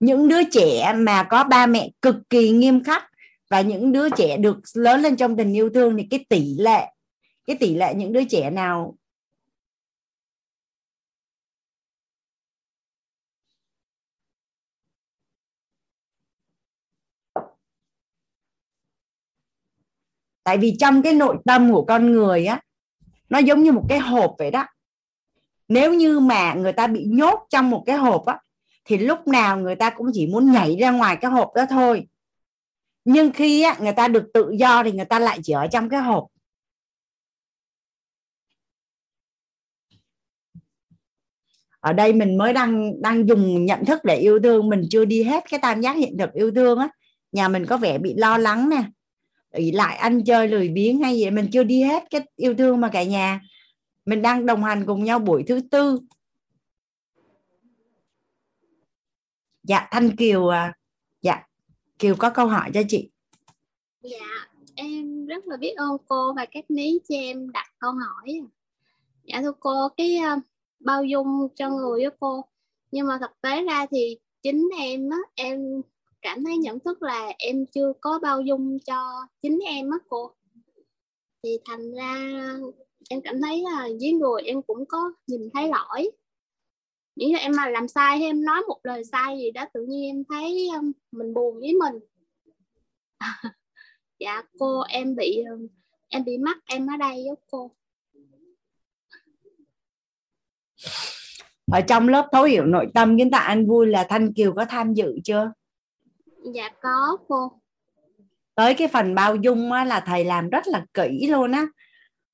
[SPEAKER 1] Những đứa trẻ mà có ba mẹ cực kỳ nghiêm khắc và những đứa trẻ được lớn lên trong tình yêu thương thì cái tỷ lệ, cái tỷ lệ những đứa trẻ nào tại vì trong cái nội tâm của con người á nó giống như một cái hộp vậy đó. Nếu như mà người ta bị nhốt trong một cái hộp á thì lúc nào người ta cũng chỉ muốn nhảy ra ngoài cái hộp đó thôi. Nhưng khi á, người ta được tự do thì người ta lại chỉ ở trong cái hộp. Ở đây mình mới đang đang dùng nhận thức để yêu thương. Mình chưa đi hết cái tam giác hiện thực yêu thương á. Nhà mình có vẻ bị lo lắng nè ỷ lại ăn chơi lười biếng hay gì mình chưa đi hết cái yêu thương mà cả nhà. Mình đang đồng hành cùng nhau buổi thứ tư. Dạ thanh kiều à, dạ kiều có câu hỏi cho chị.
[SPEAKER 10] Dạ em rất là biết ơn cô và các ní cho em đặt câu hỏi. Dạ thưa cô cái à, bao dung cho người với cô. Nhưng mà thực tế ra thì chính em á em cảm thấy nhận thức là em chưa có bao dung cho chính em á cô. Thì thành ra em cảm thấy là với người em cũng có nhìn thấy lỗi. Những em mà làm sai hay em nói một lời sai gì đó, tự nhiên em thấy um, mình buồn với mình. Dạ cô, em bị um, em bị mắc em ở đây đó cô.
[SPEAKER 1] Ở trong lớp thấu hiểu nội tâm, kiến tạo anh vui là thanh kiều có tham dự chưa?
[SPEAKER 10] Dạ có cô.
[SPEAKER 1] Tới cái phần bao dung á, là thầy làm rất là kỹ luôn á.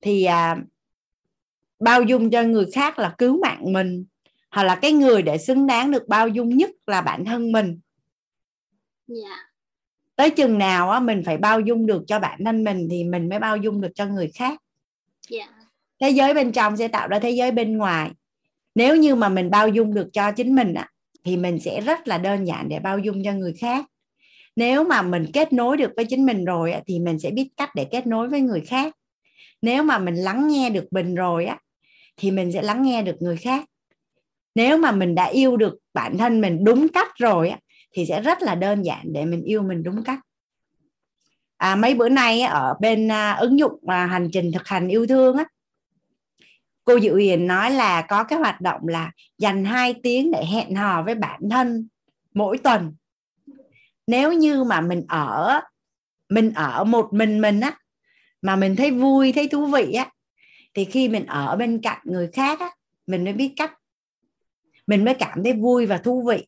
[SPEAKER 1] Thì à, bao dung cho người khác là cứu mạng mình hoặc là cái người để xứng đáng được bao dung nhất là bản thân mình.
[SPEAKER 10] Dạ.
[SPEAKER 1] Tới chừng nào á mình phải bao dung được cho bản thân mình thì mình mới bao dung được cho người khác.
[SPEAKER 10] Dạ.
[SPEAKER 1] Thế giới bên trong sẽ tạo ra thế giới bên ngoài. Nếu như mà mình bao dung được cho chính mình á thì mình sẽ rất là đơn giản để bao dung cho người khác nếu mà mình kết nối được với chính mình rồi thì mình sẽ biết cách để kết nối với người khác. Nếu mà mình lắng nghe được mình rồi á thì mình sẽ lắng nghe được người khác. Nếu mà mình đã yêu được bản thân mình đúng cách rồi á thì sẽ rất là đơn giản để mình yêu mình đúng cách. À, mấy bữa nay ở bên à, ứng dụng à, hành trình thực hành yêu thương á cô Diệu Hiền nói là có cái hoạt động là dành 2 tiếng để hẹn hò với bản thân mỗi tuần nếu như mà mình ở mình ở một mình mình á mà mình thấy vui thấy thú vị á thì khi mình ở bên cạnh người khác á mình mới biết cách mình mới cảm thấy vui và thú vị.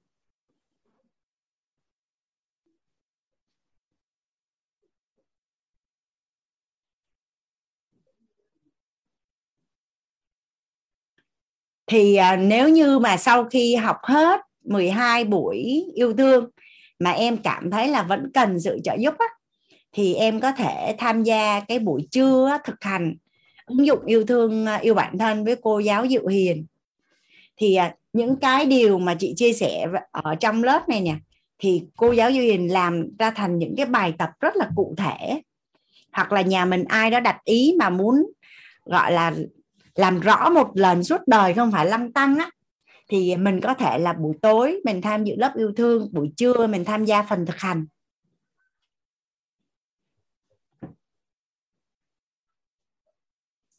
[SPEAKER 1] Thì à, nếu như mà sau khi học hết 12 buổi yêu thương mà em cảm thấy là vẫn cần sự trợ giúp á, thì em có thể tham gia cái buổi trưa thực hành ứng dụng yêu thương à, yêu bản thân với cô giáo Diệu Hiền. Thì à, những cái điều mà chị chia sẻ ở trong lớp này nè thì cô giáo Diệu Hiền làm ra thành những cái bài tập rất là cụ thể. Hoặc là nhà mình ai đó đặt ý mà muốn gọi là làm rõ một lần suốt đời không phải lăng tăng á thì mình có thể là buổi tối mình tham dự lớp yêu thương buổi trưa mình tham gia phần thực hành.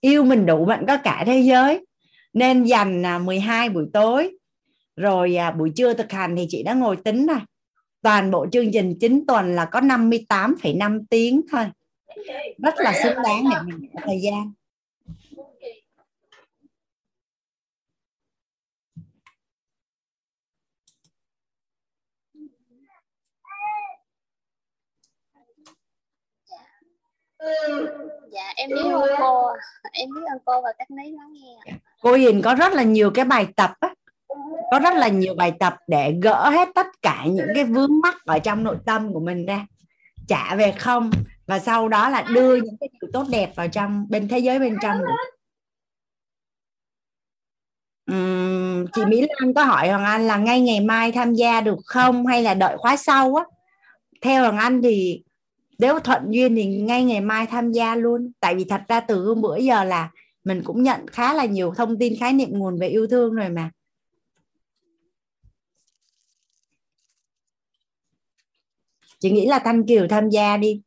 [SPEAKER 1] Yêu mình đủ bạn có cả thế giới nên dành à, 12 buổi tối rồi à, buổi trưa thực hành thì chị đã ngồi tính rồi. Toàn bộ chương trình 9 tuần là có 58,5 tiếng thôi. Rất là xứng đáng để mình có thời gian.
[SPEAKER 10] Dạ em biết ơn cô em biết ơn cô và các mấy lắng nghe
[SPEAKER 1] cô Hiền có rất là nhiều cái bài tập á. Có rất là nhiều bài tập để gỡ hết tất cả những cái vướng mắc ở trong nội tâm của mình ra. Trả về không. Và sau đó là đưa những cái điều tốt đẹp vào trong bên thế giới bên trong của uhm, chị Mỹ Lan có hỏi Hoàng Anh là ngay ngày mai tham gia được không hay là đợi khóa sau á? Theo Hoàng Anh thì nếu thuận duyên thì ngay ngày mai tham gia luôn. Tại vì thật ra từ bữa giờ là mình cũng nhận khá là nhiều thông tin khái niệm nguồn về yêu thương rồi mà. Chị nghĩ là thanh kiều tham gia đi.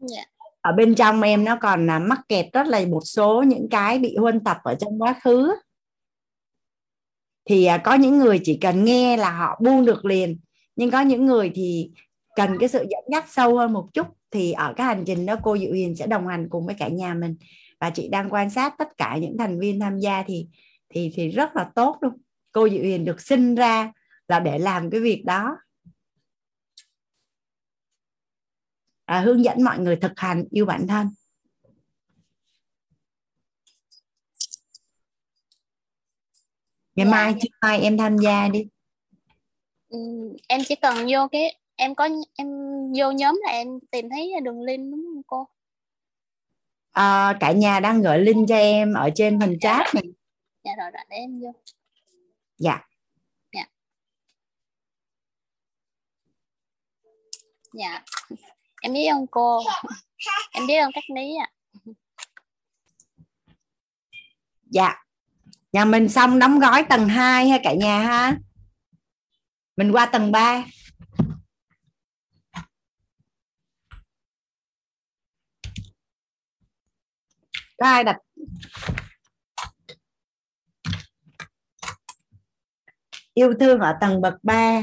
[SPEAKER 1] Yeah. Dạ. ở bên trong em nó còn là mắc kẹt rất là một số những cái bị huân tập ở trong quá khứ. Thì à, có những người chỉ cần nghe là họ buông được liền. Nhưng có những người thì cần cái sự dẫn dắt sâu hơn một chút thì ở cái hành trình đó cô Diệu Hiền sẽ đồng hành cùng với cả nhà mình. Và chị đang quan sát tất cả những thành viên tham gia thì thì thì rất là tốt luôn. Cô Diệu Hiền được sinh ra là để làm cái việc đó. À, hướng dẫn mọi người thực hành yêu bản thân. Ngày dạ. mai chứ mai em tham gia đi.
[SPEAKER 10] Ừ, em chỉ cần vô cái em có em vô nhóm là em tìm thấy đường link đúng không cô?
[SPEAKER 1] À, cả nhà đang gửi link cho em ở trên phần dạ chat này.
[SPEAKER 10] Dạ rồi rồi để em vô.
[SPEAKER 1] Dạ.
[SPEAKER 10] Dạ. Dạ. Em biết ơn cô? Em biết ơn các ní ạ? À.
[SPEAKER 1] dạ. Nhà mình xong đóng gói tầng 2 ha cả nhà ha. Mình qua tầng 3 có ai đặt? Yêu thương ở tầng bậc 3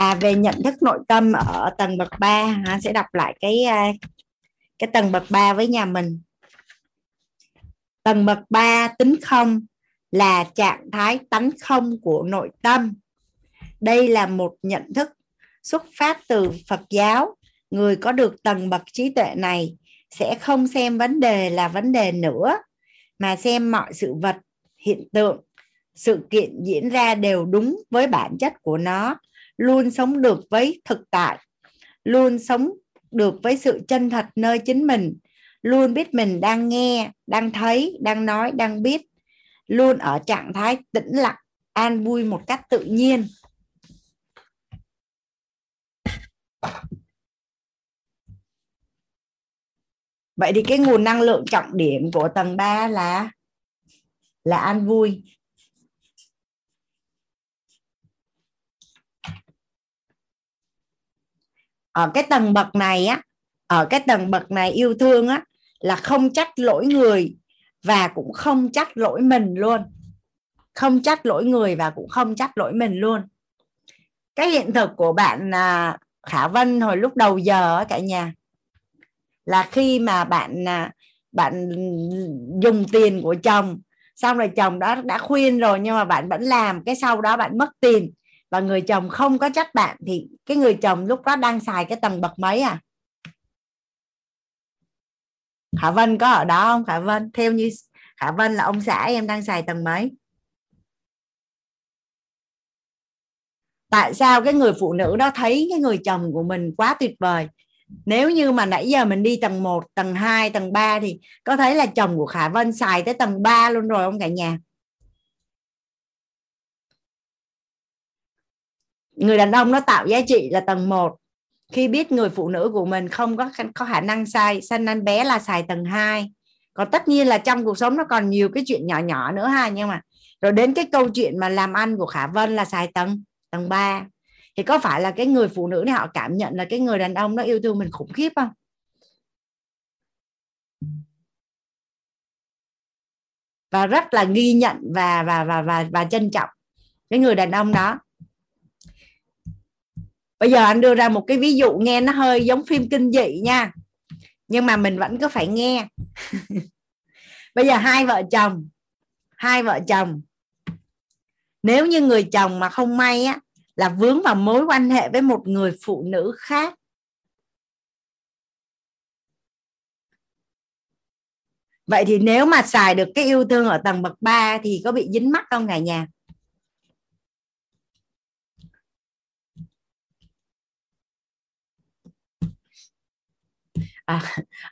[SPEAKER 1] à về nhận thức nội tâm ở tầng bậc 3 ha, sẽ đọc lại cái à, cái tầng bậc 3 với nhà mình. Tầng bậc 3 tính không là trạng thái tánh không của nội tâm. Đây là một nhận thức xuất phát từ Phật giáo. Người có được tầng bậc trí tuệ này sẽ không xem vấn đề là vấn đề nữa, mà xem mọi sự vật, hiện tượng, sự kiện diễn ra đều đúng với bản chất của nó. Luôn sống được với thực tại, luôn sống được với sự chân thật nơi chính mình. Luôn biết mình đang nghe, đang thấy, đang nói, đang biết. Luôn ở trạng thái tĩnh lặng, an vui một cách tự nhiên. Vậy thì cái nguồn năng lượng trọng điểm của tầng 3 là là an vui. Ở cái tầng bậc này á, ở cái tầng bậc này yêu thương á, là không trách lỗi người và cũng không trách lỗi mình luôn. Không trách lỗi người và cũng không trách lỗi mình luôn. Cái hiện thực của bạn à, Khả Vân hồi lúc đầu giờ cả nhà. Là khi mà bạn à, bạn dùng tiền của chồng, xong rồi chồng đó đã khuyên rồi nhưng mà bạn vẫn làm, cái sau đó bạn mất tiền và người chồng không có trách bạn thì cái người chồng lúc đó đang xài cái tầng bậc mấy à? Khả Vân có ở đó không? Khả Vân, theo như Khả Vân là ông xã em đang xài tầng mấy? Tại sao cái người phụ nữ đó thấy cái người chồng của mình quá tuyệt vời? Nếu như mà nãy giờ mình đi tầng 1, tầng 2, tầng 3 thì có thấy là chồng của Khả Vân xài tới tầng 3 luôn rồi không cả nhà? Người đàn ông nó tạo giá trị là tầng 1 khi biết người phụ nữ của mình không có có khả năng sai sanh anh bé là xài tầng 2 còn tất nhiên là trong cuộc sống nó còn nhiều cái chuyện nhỏ nhỏ nữa ha nhưng mà rồi đến cái câu chuyện mà làm ăn của Khả Vân là xài tầng tầng 3 thì có phải là cái người phụ nữ này họ cảm nhận là cái người đàn ông nó yêu thương mình khủng khiếp không? Và rất là ghi nhận và và và và và trân trọng cái người đàn ông đó. Bây giờ anh đưa ra một cái ví dụ nghe nó hơi giống phim kinh dị nha. Nhưng mà mình vẫn cứ phải nghe. Bây giờ hai vợ chồng, hai vợ chồng nếu như người chồng mà không may á là vướng vào mối quan hệ với một người phụ nữ khác. Vậy thì nếu mà xài được cái yêu thương ở tầng bậc 3 thì có bị dính mắc không cả nhà? À,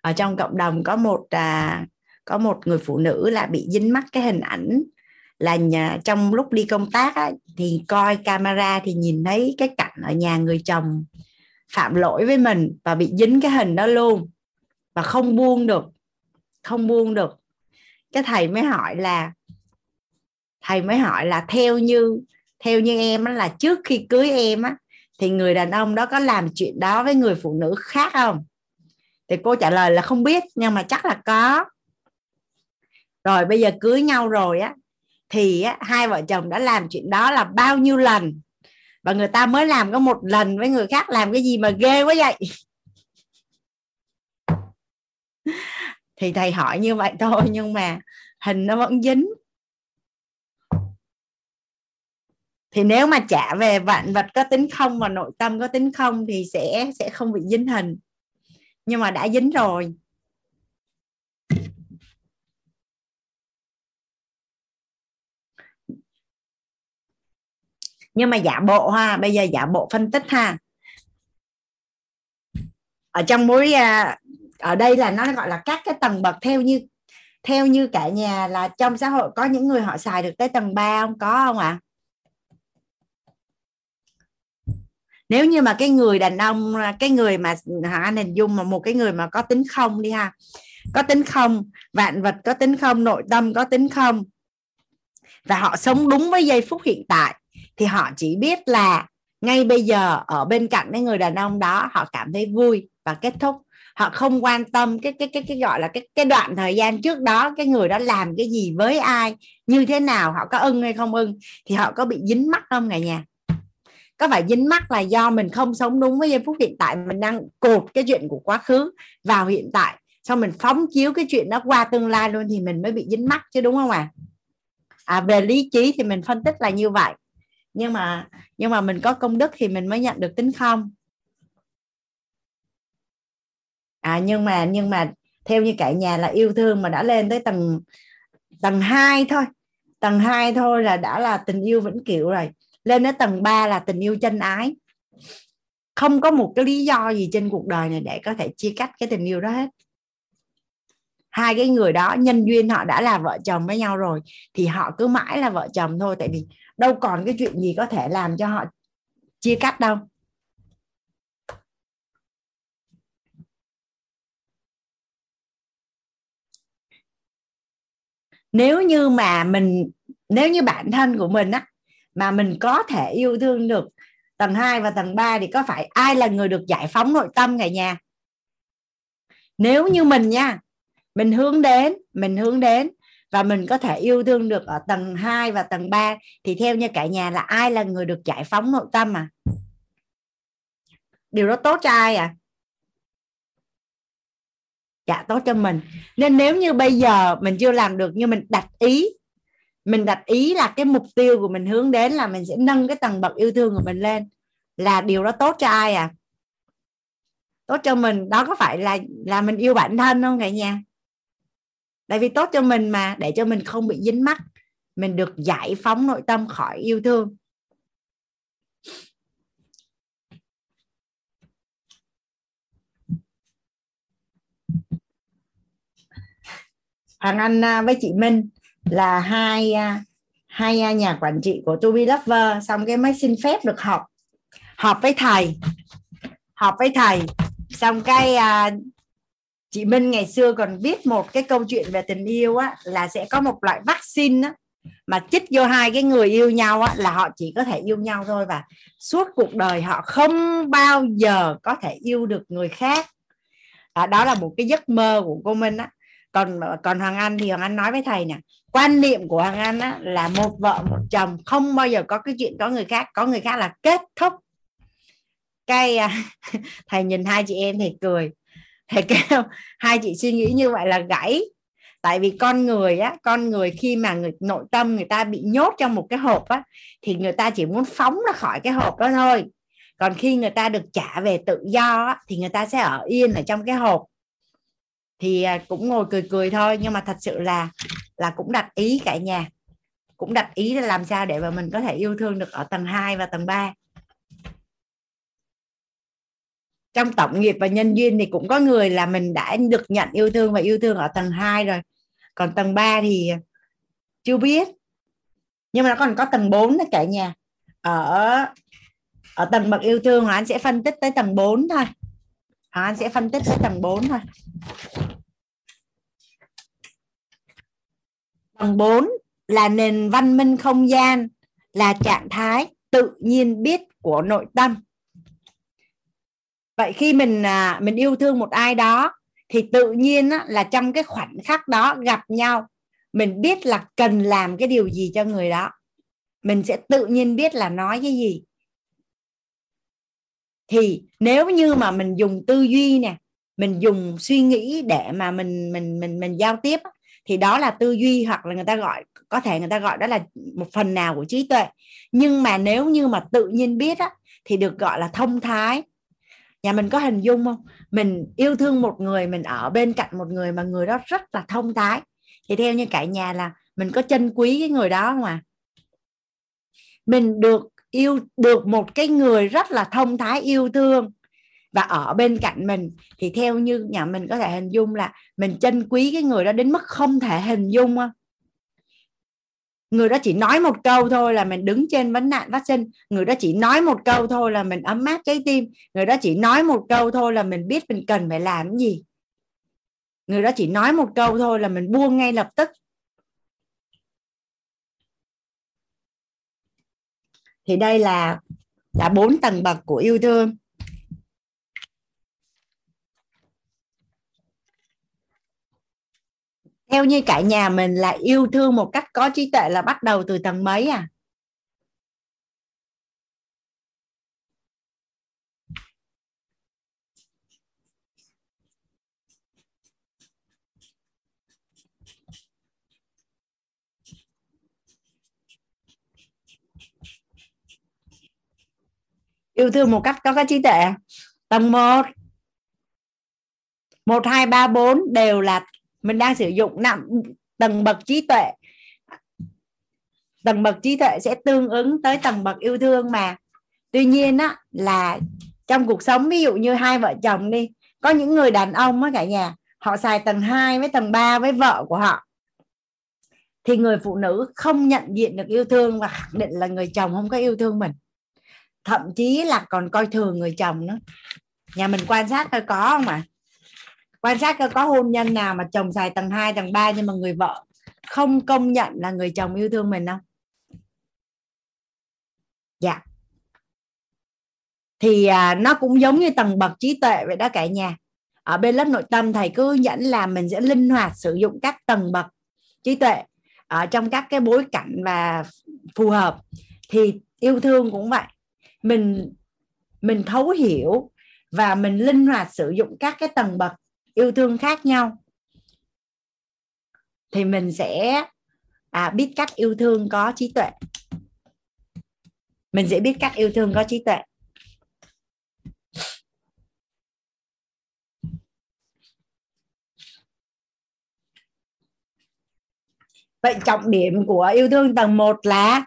[SPEAKER 1] ở trong cộng đồng có một à, có một người phụ nữ là bị dính mắc cái hình ảnh là nhà, trong lúc đi công tác á, thì coi camera thì nhìn thấy cái cảnh ở nhà người chồng phạm lỗi với mình và bị dính cái hình đó luôn. Và không buông được không buông được. Cái thầy mới hỏi là thầy mới hỏi là theo như theo như em á, là trước khi cưới em á thì người đàn ông đó có làm chuyện đó với người phụ nữ khác không? Thì cô trả lời là không biết nhưng mà chắc là có. Rồi bây giờ cưới nhau rồi á thì á, hai vợ chồng đã làm chuyện đó là bao nhiêu lần? Và người ta mới làm có một lần với người khác làm cái gì mà ghê quá vậy? Thì thầy hỏi như vậy thôi nhưng mà hình nó vẫn dính. Thì nếu mà trả về vạn vật có tính không và nội tâm có tính không thì sẽ sẽ không bị dính hình. Nhưng mà đã dính rồi. Nhưng mà giả bộ ha, bây giờ giả bộ phân tích ha. Ở trong mối à, ở đây là nó gọi là các cái tầng bậc theo như theo như cả nhà là trong xã hội có những người họ xài được tới tầng 3 không? Có không ạ? À? nếu như mà cái người đàn ông, cái người mà anh hình dung mà một cái người mà có tính không đi ha. Có tính không, vạn vật có tính không, nội tâm có tính không, và họ sống đúng với giây phút hiện tại thì họ chỉ biết là ngay bây giờ ở bên cạnh cái người đàn ông đó, họ cảm thấy vui và kết thúc. Họ không quan tâm cái cái cái cái gọi là cái cái đoạn thời gian trước đó, cái người đó làm cái gì với ai, như thế nào, họ có ưng hay không ưng, thì họ có bị dính mắt không cả nhà? Có phải dính mắt là do mình không sống đúng với giây phút hiện tại, mình đang cột cái chuyện của quá khứ vào hiện tại, xong mình phóng chiếu cái chuyện nó qua tương lai luôn thì mình mới bị dính mắt chứ, đúng không ạ? À? à về lý trí thì mình phân tích là như vậy nhưng mà nhưng mà mình có công đức thì mình mới nhận được tính không? À nhưng mà nhưng mà theo như cả nhà là yêu thương mà đã lên tới tầng tầng 2 thôi. Tầng 2 thôi là đã là tình yêu vĩnh cửu rồi. Lên đến tầng 3 là tình yêu chân ái. Không có một cái lý do gì trên cuộc đời này để có thể chia cách cái tình yêu đó hết hai cái người đó, nhân duyên họ đã là vợ chồng với nhau rồi, thì họ cứ mãi là vợ chồng thôi. Tại vì đâu còn cái chuyện gì có thể làm cho họ chia cắt đâu. Nếu như mà mình, nếu như bản thân của mình á, mà mình có thể yêu thương được tầng 2 và tầng 3 thì có phải ai là người được giải phóng nội tâm cả nhà? Nếu như mình nha mình hướng đến, mình hướng đến và mình có thể yêu thương được ở tầng 2 và tầng 3 thì theo như cả nhà là ai là người được giải phóng nội tâm à? Điều đó tốt cho ai à? Dạ tốt cho mình. Nên nếu như bây giờ mình chưa làm được nhưng mình đặt ý, mình đặt ý là cái mục tiêu của mình hướng đến là mình sẽ nâng cái tầng bậc yêu thương của mình lên, là điều đó tốt cho ai à? Tốt cho mình. Đó có phải là là mình yêu bản thân không cả nhà? Tại vì tốt cho mình mà, để cho mình không bị dính mắc. Mình được giải phóng nội tâm khỏi yêu thương. Hoàng Anh à, với chị Minh là hai à, hai à, nhà quản trị của To Be Lover, xong cái mới xin phép được học học với thầy. Học với thầy. Xong cái chị Minh ngày xưa còn biết một cái câu chuyện về tình yêu á là sẽ có một loại vaccine á mà chích vô hai cái người yêu nhau á là họ chỉ có thể yêu nhau thôi và suốt cuộc đời họ không bao giờ có thể yêu được người khác. À, đó là một cái giấc mơ của cô Minh á. Còn còn Hoàng Anh thì Hoàng Anh nói với thầy nè quan niệm của Hoàng Anh á, là một vợ một chồng không bao giờ có cái chuyện có người khác có người khác là kết thúc. Cái à, thầy nhìn hai chị em thì cười thầy kêu hai chị suy nghĩ như vậy là gãy. Tại vì con người á con người khi mà người nội tâm người ta bị nhốt trong một cái hộp á thì người ta chỉ muốn phóng ra khỏi cái hộp đó thôi. Còn khi người ta được trả về tự do á, thì người ta sẽ ở yên ở trong cái hộp. Thì à, cũng ngồi cười cười thôi nhưng mà thật sự là là cũng đặt ý cả nhà. Cũng đặt ý là làm sao để mà mình có thể yêu thương được ở tầng 2 và tầng 3 trong tổng nghiệp và nhân duyên thì cũng có người là mình đã được nhận yêu thương và yêu thương ở tầng 2 rồi. Còn tầng 3 thì chưa biết. Nhưng mà nó còn có tầng 4 đó cả nhà. Ở ở tầng bậc yêu thương anh sẽ phân tích tới tầng 4 thôi. Anh sẽ phân tích tới tầng 4 thôi. Tầng 4 là nền văn minh không gian, là trạng thái tự nhiên biết của nội tâm vậy khi mình à, mình yêu thương một ai đó thì tự nhiên á, là trong cái khoảnh khắc đó gặp nhau mình biết là cần làm cái điều gì cho người đó. Mình sẽ tự nhiên biết là nói cái gì. Thì nếu như mà mình dùng tư duy nè mình dùng suy nghĩ để mà mình mình mình mình giao tiếp thì đó là tư duy hoặc là người ta gọi có thể người ta gọi đó là một phần nào của trí tuệ. Nhưng mà nếu như mà tự nhiên biết á, thì được gọi là thông thái nhà mình có hình dung không? Mình yêu thương một người, mình ở bên cạnh một người mà người đó rất là thông thái. Thì theo như cả nhà là mình có chân quý cái người đó không à mình được yêu, được một cái người rất là thông thái, yêu thương và ở bên cạnh mình. Thì theo như nhà mình có thể hình dung là mình trân quý cái người đó đến mức không thể hình dung không? Người đó chỉ nói một câu thôi là mình đứng trên vấn nạn phát sinh. Người đó chỉ nói một câu thôi là mình ấm áp trái tim. Người đó chỉ nói một câu thôi là mình biết mình cần phải làm gì. Người đó chỉ nói một câu thôi là mình buông ngay lập tức. Thì đây là là bốn tầng bậc của yêu thương. Theo như cả nhà mình là yêu thương một cách có trí tuệ là bắt đầu từ tầng mấy à? Yêu thương một cách có cái trí tuệ à? tầng 1 một, hai, ba, bốn đều là mình đang sử dụng nặng tầng bậc trí tuệ. Tầng bậc trí tuệ sẽ tương ứng tới tầng bậc yêu thương mà. Tuy nhiên á, là trong cuộc sống, ví dụ như hai vợ chồng đi, có những người đàn ông á cả nhà, họ xài tầng 2 với tầng 3 với vợ của họ, thì người phụ nữ không nhận diện được yêu thương và khẳng định là người chồng không có yêu thương mình. Thậm chí là còn coi thường người chồng nữa. Nhà mình quan sát coi có không ạ? à? Quan sát có hôn nhân nào mà chồng xài tầng 2, tầng 3 nhưng mà người vợ không công nhận là người chồng yêu thương mình không? Dạ. Thì à, nó cũng giống như tầng bậc trí tuệ vậy đó cả nhà. Ở bên lớp nội tâm thầy cứ dẫn là mình sẽ linh hoạt sử dụng các tầng bậc trí tuệ ở trong các cái bối cảnh và phù hợp. Thì yêu thương cũng vậy. Mình mình thấu hiểu và mình linh hoạt sử dụng các cái tầng bậc yêu thương khác nhau thì mình sẽ à, biết cách yêu thương có trí tuệ. Mình sẽ biết cách yêu thương có trí tuệ. Vậy trọng điểm của yêu thương tầng 1 là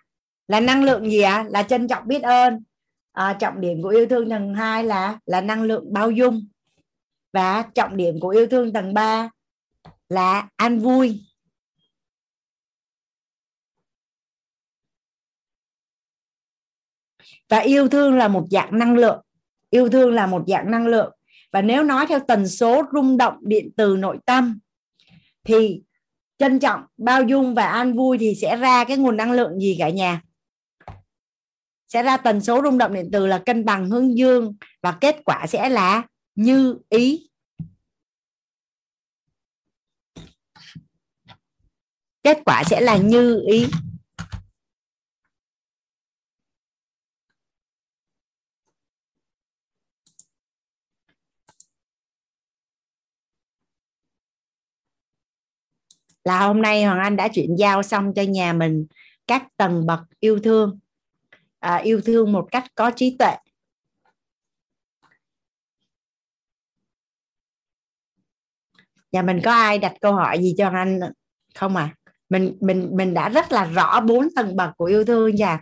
[SPEAKER 1] là năng lượng gì ạ? À? là trân trọng biết ơn. À, trọng điểm của yêu thương tầng 2 là là năng lượng bao dung và trọng điểm của yêu thương tầng 3 là an vui. Và yêu thương là một dạng năng lượng. Yêu thương là một dạng năng lượng. Và nếu nói theo tần số rung động điện từ nội tâm, thì trân trọng, bao dung và an vui thì sẽ ra cái nguồn năng lượng gì cả nhà? Sẽ ra tần số rung động điện từ là cân bằng hướng dương và kết quả sẽ là như ý. Kết quả sẽ là như ý. Là hôm nay Hoàng Anh đã chuyển giao xong cho nhà mình các tầng bậc yêu thương. À, yêu thương một cách có trí tuệ. Nhà mình có ai đặt câu hỏi gì cho anh không à mình mình mình đã rất là rõ bốn tầng bậc của yêu thương chưa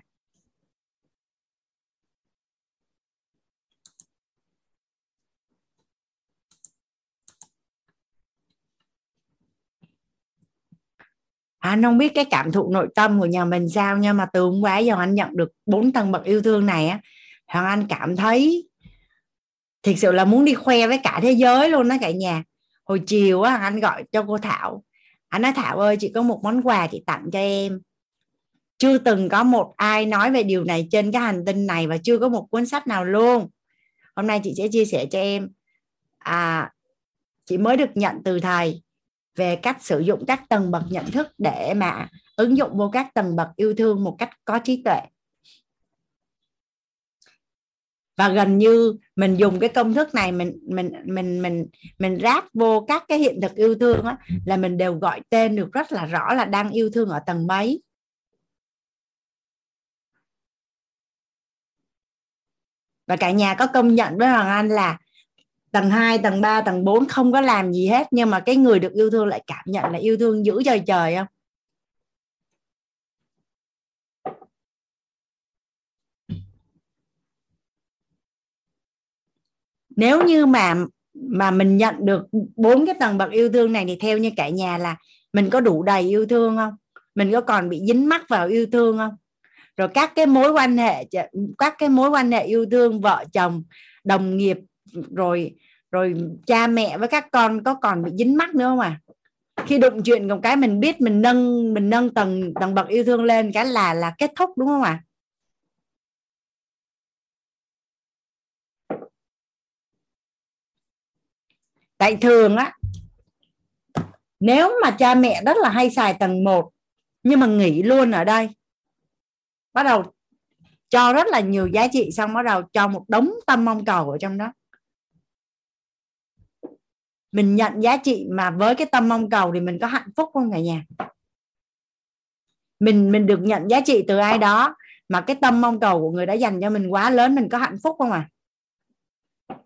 [SPEAKER 1] anh không biết cái cảm thụ nội tâm của nhà mình sao, nhưng mà từ hôm qua giờ anh nhận được bốn tầng bậc yêu thương này á, hoàng anh cảm thấy thực sự là muốn đi khoe với cả thế giới luôn đó cả nhà hồi chiều á, anh gọi cho cô thảo. Anh nói, thảo ơi, chị có một món quà chị tặng cho em. Chưa từng có một ai nói về điều này trên cái hành tinh này và chưa có một cuốn sách nào luôn. Hôm nay chị sẽ chia sẻ cho em. À chị mới được nhận từ thầy về cách sử dụng các tầng bậc nhận thức để mà ứng dụng vô các tầng bậc yêu thương một cách có trí tuệ và gần như mình dùng cái công thức này mình mình mình mình mình ráp vô các cái hiện thực yêu thương á, là mình đều gọi tên được rất là rõ là đang yêu thương ở tầng mấy. Và cả nhà có công nhận với Hoàng Anh là tầng 2, tầng 3, tầng 4 không có làm gì hết nhưng mà cái người được yêu thương lại cảm nhận là yêu thương dữ trời trời không nếu như mà mà mình nhận được bốn cái tầng bậc yêu thương này thì theo như cả nhà là mình có đủ đầy yêu thương không? Mình có còn bị dính mắc vào yêu thương không? Rồi các cái mối quan hệ các cái mối quan hệ yêu thương, vợ chồng, đồng nghiệp, rồi rồi cha mẹ với các con có còn bị dính mắc nữa không à khi đụng chuyện một cái mình biết mình nâng mình nâng tầng tầng bậc yêu thương lên cái là là kết thúc đúng không ạ? à? Tại thường á, nếu mà cha mẹ rất là hay xài tầng 1 nhưng mà nghỉ luôn ở đây, bắt đầu cho rất là nhiều giá trị, xong bắt đầu cho một đống tâm mong cầu ở trong đó. Mình nhận giá trị mà với cái tâm mong cầu thì mình có hạnh phúc không cả nhà? Mình mình được nhận giá trị từ ai đó mà cái tâm mong cầu của người đã dành cho mình quá lớn, mình có hạnh phúc không à?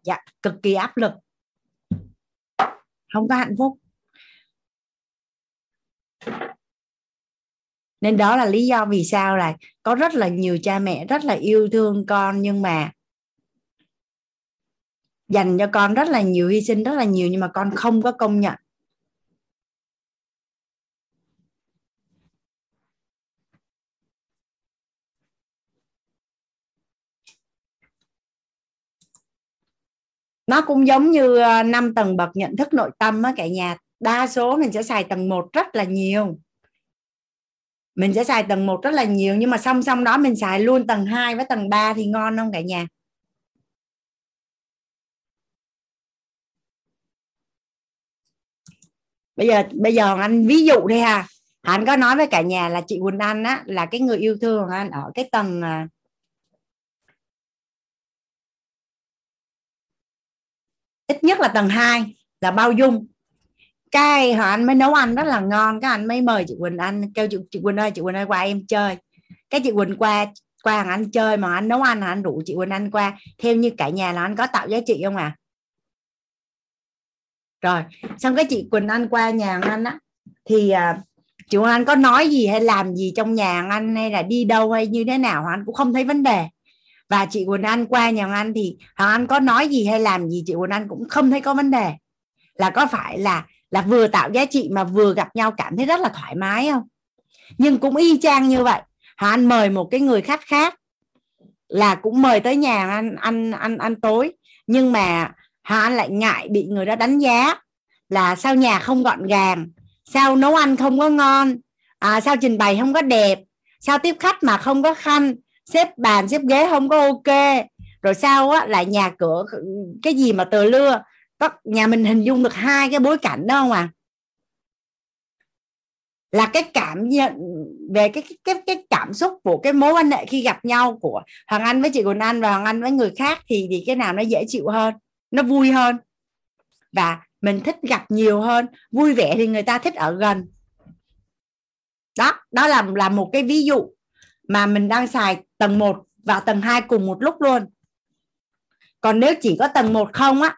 [SPEAKER 1] Dạ cực kỳ áp lực không có hạnh phúc. Nên đó là lý do vì sao là có rất là nhiều cha mẹ rất là yêu thương con, nhưng mà dành cho con rất là nhiều hy sinh, rất là nhiều, nhưng mà con không có công nhận. Nó cũng giống như ờ, năm tầng bậc nhận thức nội tâm á cả nhà. Đa số mình sẽ xài tầng 1 rất là nhiều. Mình sẽ xài tầng 1 rất là nhiều nhưng mà song song đó mình xài luôn tầng 2 với tầng 3 thì ngon không cả nhà? Bây giờ bây giờ anh ví dụ đi ha. Anh có nói với cả nhà là chị Quỳnh Anh á, là cái người yêu thương anh ở cái tầng ờ, ít nhất là tầng 2 là bao dung. Cái họ anh mới nấu ăn rất là ngon cái anh mới mời chị Quỳnh Anh kêu chị, chị Quỳnh ơi chị Quỳnh ơi qua em chơi. Cái chị Quỳnh qua qua hàng anh chơi mà anh nấu ăn anh rủ chị Quỳnh Anh qua. Theo như cả nhà là anh có tạo giá trị không à? Rồi xong cái chị Quỳnh Anh qua nhà anh á thì à, chị Quỳnh Anh có nói gì hay làm gì trong nhà anh hay là đi đâu hay như thế nào anh cũng không thấy vấn đề và chị Quỳnh Anh qua nhà anh thì Hoàng Anh có nói gì hay làm gì chị Quỳnh Anh cũng không thấy có vấn đề. Là có phải là là vừa tạo giá trị mà vừa gặp nhau cảm thấy rất là thoải mái không? Nhưng cũng y chang như vậy. Hoàng Anh mời một cái người khách khác là cũng mời tới nhà anh ăn ăn ăn tối. Nhưng mà Hoàng Anh lại ngại bị người đó đánh giá là sao nhà không gọn gàng sao nấu ăn không có ngon à, sao trình bày không có đẹp sao tiếp khách mà không có khăn xếp bàn, xếp ghế không có ok. Rồi sau á, lại nhà cửa, cái gì mà tờ lưa. Có, nhà mình hình dung được hai cái bối cảnh đó không à? Là cái cảm nhận về cái cái cái cảm xúc của cái mối quan hệ khi gặp nhau của Hoàng Anh với chị Quỳnh Anh và Hoàng Anh với người khác thì thì cái nào nó dễ chịu hơn, nó vui hơn. Và mình thích gặp nhiều hơn, vui vẻ thì người ta thích ở gần. Đó đó là là một cái ví dụ mà mình đang xài tầng 1 và tầng 2 cùng một lúc luôn. Còn nếu chỉ có tầng 1 không á,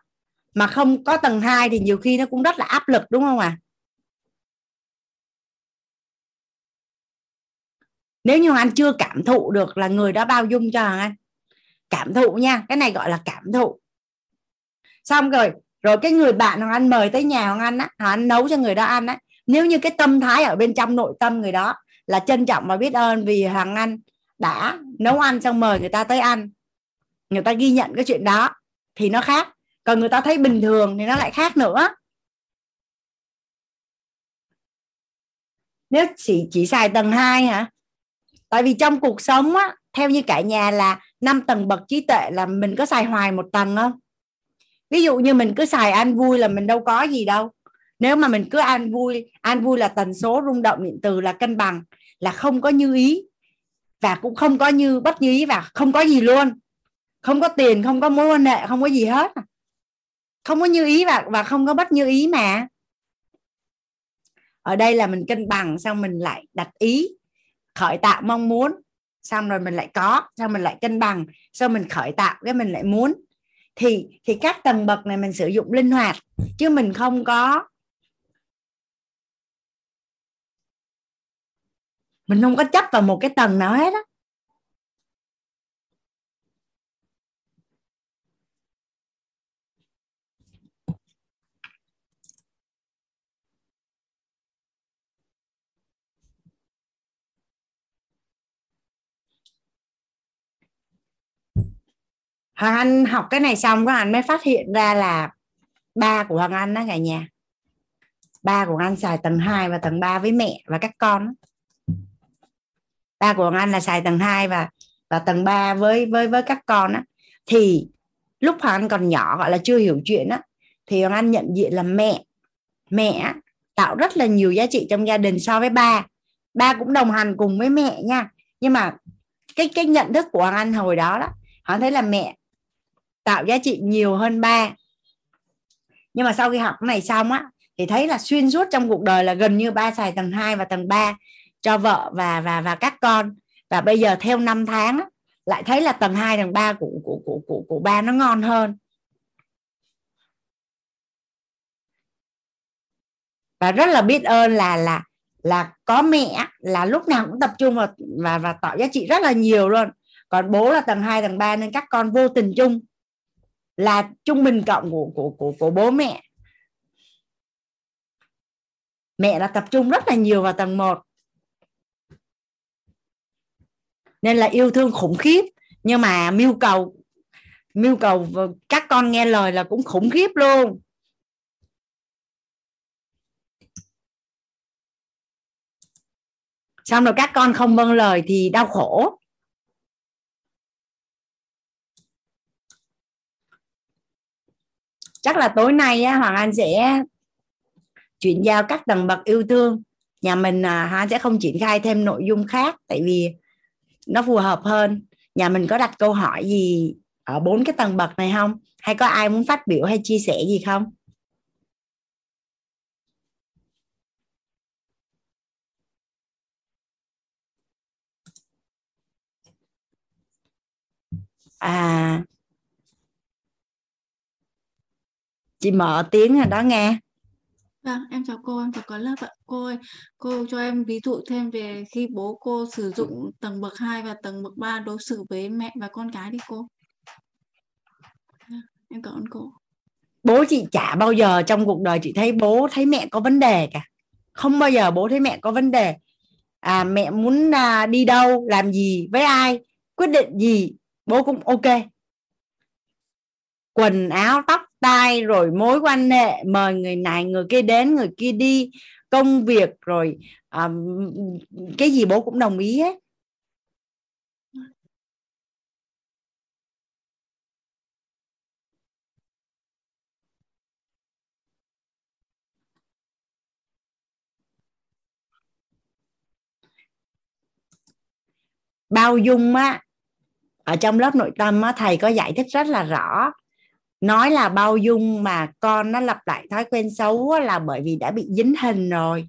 [SPEAKER 1] mà không có tầng 2 thì nhiều khi nó cũng rất là áp lực, đúng không ạ? À? nếu như anh chưa cảm thụ được là người đó bao dung cho hoàng anh, cảm thụ nha, cái này gọi là cảm thụ. Xong rồi rồi cái người bạn hoàng anh mời tới nhà hoàng anh á hoàng anh nấu cho người đó ăn á. Nếu như cái tâm thái ở bên trong nội tâm người đó là trân trọng và biết ơn vì hoàng anh đã nấu ăn xong mời người ta tới ăn. Người ta ghi nhận cái chuyện đó thì nó khác. Còn người ta thấy bình thường thì nó lại khác nữa. Nếu chỉ chỉ xài tầng 2 hả? Tại vì trong cuộc sống á, theo như cả nhà là năm tầng bậc trí tuệ là mình có xài hoài một tầng không? Ví dụ như mình cứ xài ăn vui là mình đâu có gì đâu nếu mà mình cứ an vui an vui là tần số rung động điện từ là cân bằng, là không có như ý. Và cũng không có như bất như ý và không có gì luôn. Không có tiền, không có mối quan hệ, không có gì hết. Không có như ý và và không có bất như ý mà. Ở đây là mình cân bằng, xong mình lại đặt ý, khởi tạo mong muốn. Xong rồi mình lại có, xong mình lại cân bằng, xong mình khởi tạo cái mình lại muốn. Thì thì các tầng bậc này mình sử dụng linh hoạt, chứ mình không có mình không có chấp vào một cái tầng nào hết á. Hoàng Anh học cái này xong các anh mới phát hiện ra là ba của Hoàng Anh đó cả nhà. Ba của Hoàng Anh xài tầng 2 và tầng 3 với mẹ và các con ba của Anh là xài tầng 2 và và tầng 3 với với với các con á. Thì lúc Hoàng Anh còn nhỏ, gọi là chưa hiểu chuyện á, thì Hoàng Anh nhận diện là mẹ mẹ tạo rất là nhiều giá trị trong gia đình so với ba. Ba cũng đồng hành cùng với mẹ nha. Nhưng mà cái cái nhận thức của Hoàng Anh hồi đó đó, họ thấy là mẹ tạo giá trị nhiều hơn ba. Nhưng mà sau khi học cái này xong á, thì thấy là xuyên suốt trong cuộc đời là gần như ba xài tầng 2 và tầng 3 cho vợ và và và các con. Và bây giờ theo năm tháng lại thấy là tầng 2 tầng 3 của của của của của ba nó ngon hơn. Và rất là biết ơn là là là có mẹ là lúc nào cũng tập trung vào, và và tạo giá trị rất là nhiều luôn. Còn bố là tầng 2 tầng 3 nên các con vô tình chung là trung bình cộng của của của của bố mẹ. Mẹ là tập trung rất là nhiều vào tầng 1 nên là yêu thương khủng khiếp. Nhưng mà mưu cầu mưu cầu các con nghe lời là cũng khủng khiếp luôn. Xong rồi các con không vâng lời thì đau khổ. Chắc là tối nay á, hoàng anh sẽ chuyển giao các tầng bậc yêu thương. Nhà mình à, sẽ không triển khai thêm nội dung khác tại vì nó phù hợp hơn. Nhà mình có đặt câu hỏi gì ở bốn cái tầng bậc này không? Hay có ai muốn phát biểu hay chia sẻ gì không? À chị mở tiếng rồi đó nghe.
[SPEAKER 8] Vâng, em chào cô, em chào cả lớp ạ. Cô ơi, cô cho em ví dụ thêm về khi bố cô sử dụng tầng bậc 2 và tầng bậc 3 đối xử với mẹ và con cái đi cô. Vâng, em cảm ơn cô.
[SPEAKER 1] bố chị chả bao giờ trong cuộc đời chị thấy bố thấy mẹ có vấn đề cả không bao giờ bố thấy mẹ có vấn đề à, mẹ muốn à, đi đâu làm gì với ai quyết định gì bố cũng ok quần áo tóc tay rồi mối quan hệ mời người này người kia đến người kia đi công việc rồi um, cái gì bố cũng đồng ý hết. Bao dung á ở trong lớp nội tâm á thầy có giải thích rất là rõ nói là bao dung mà con nó lặp lại thói quen xấu là bởi vì đã bị dính hình rồi.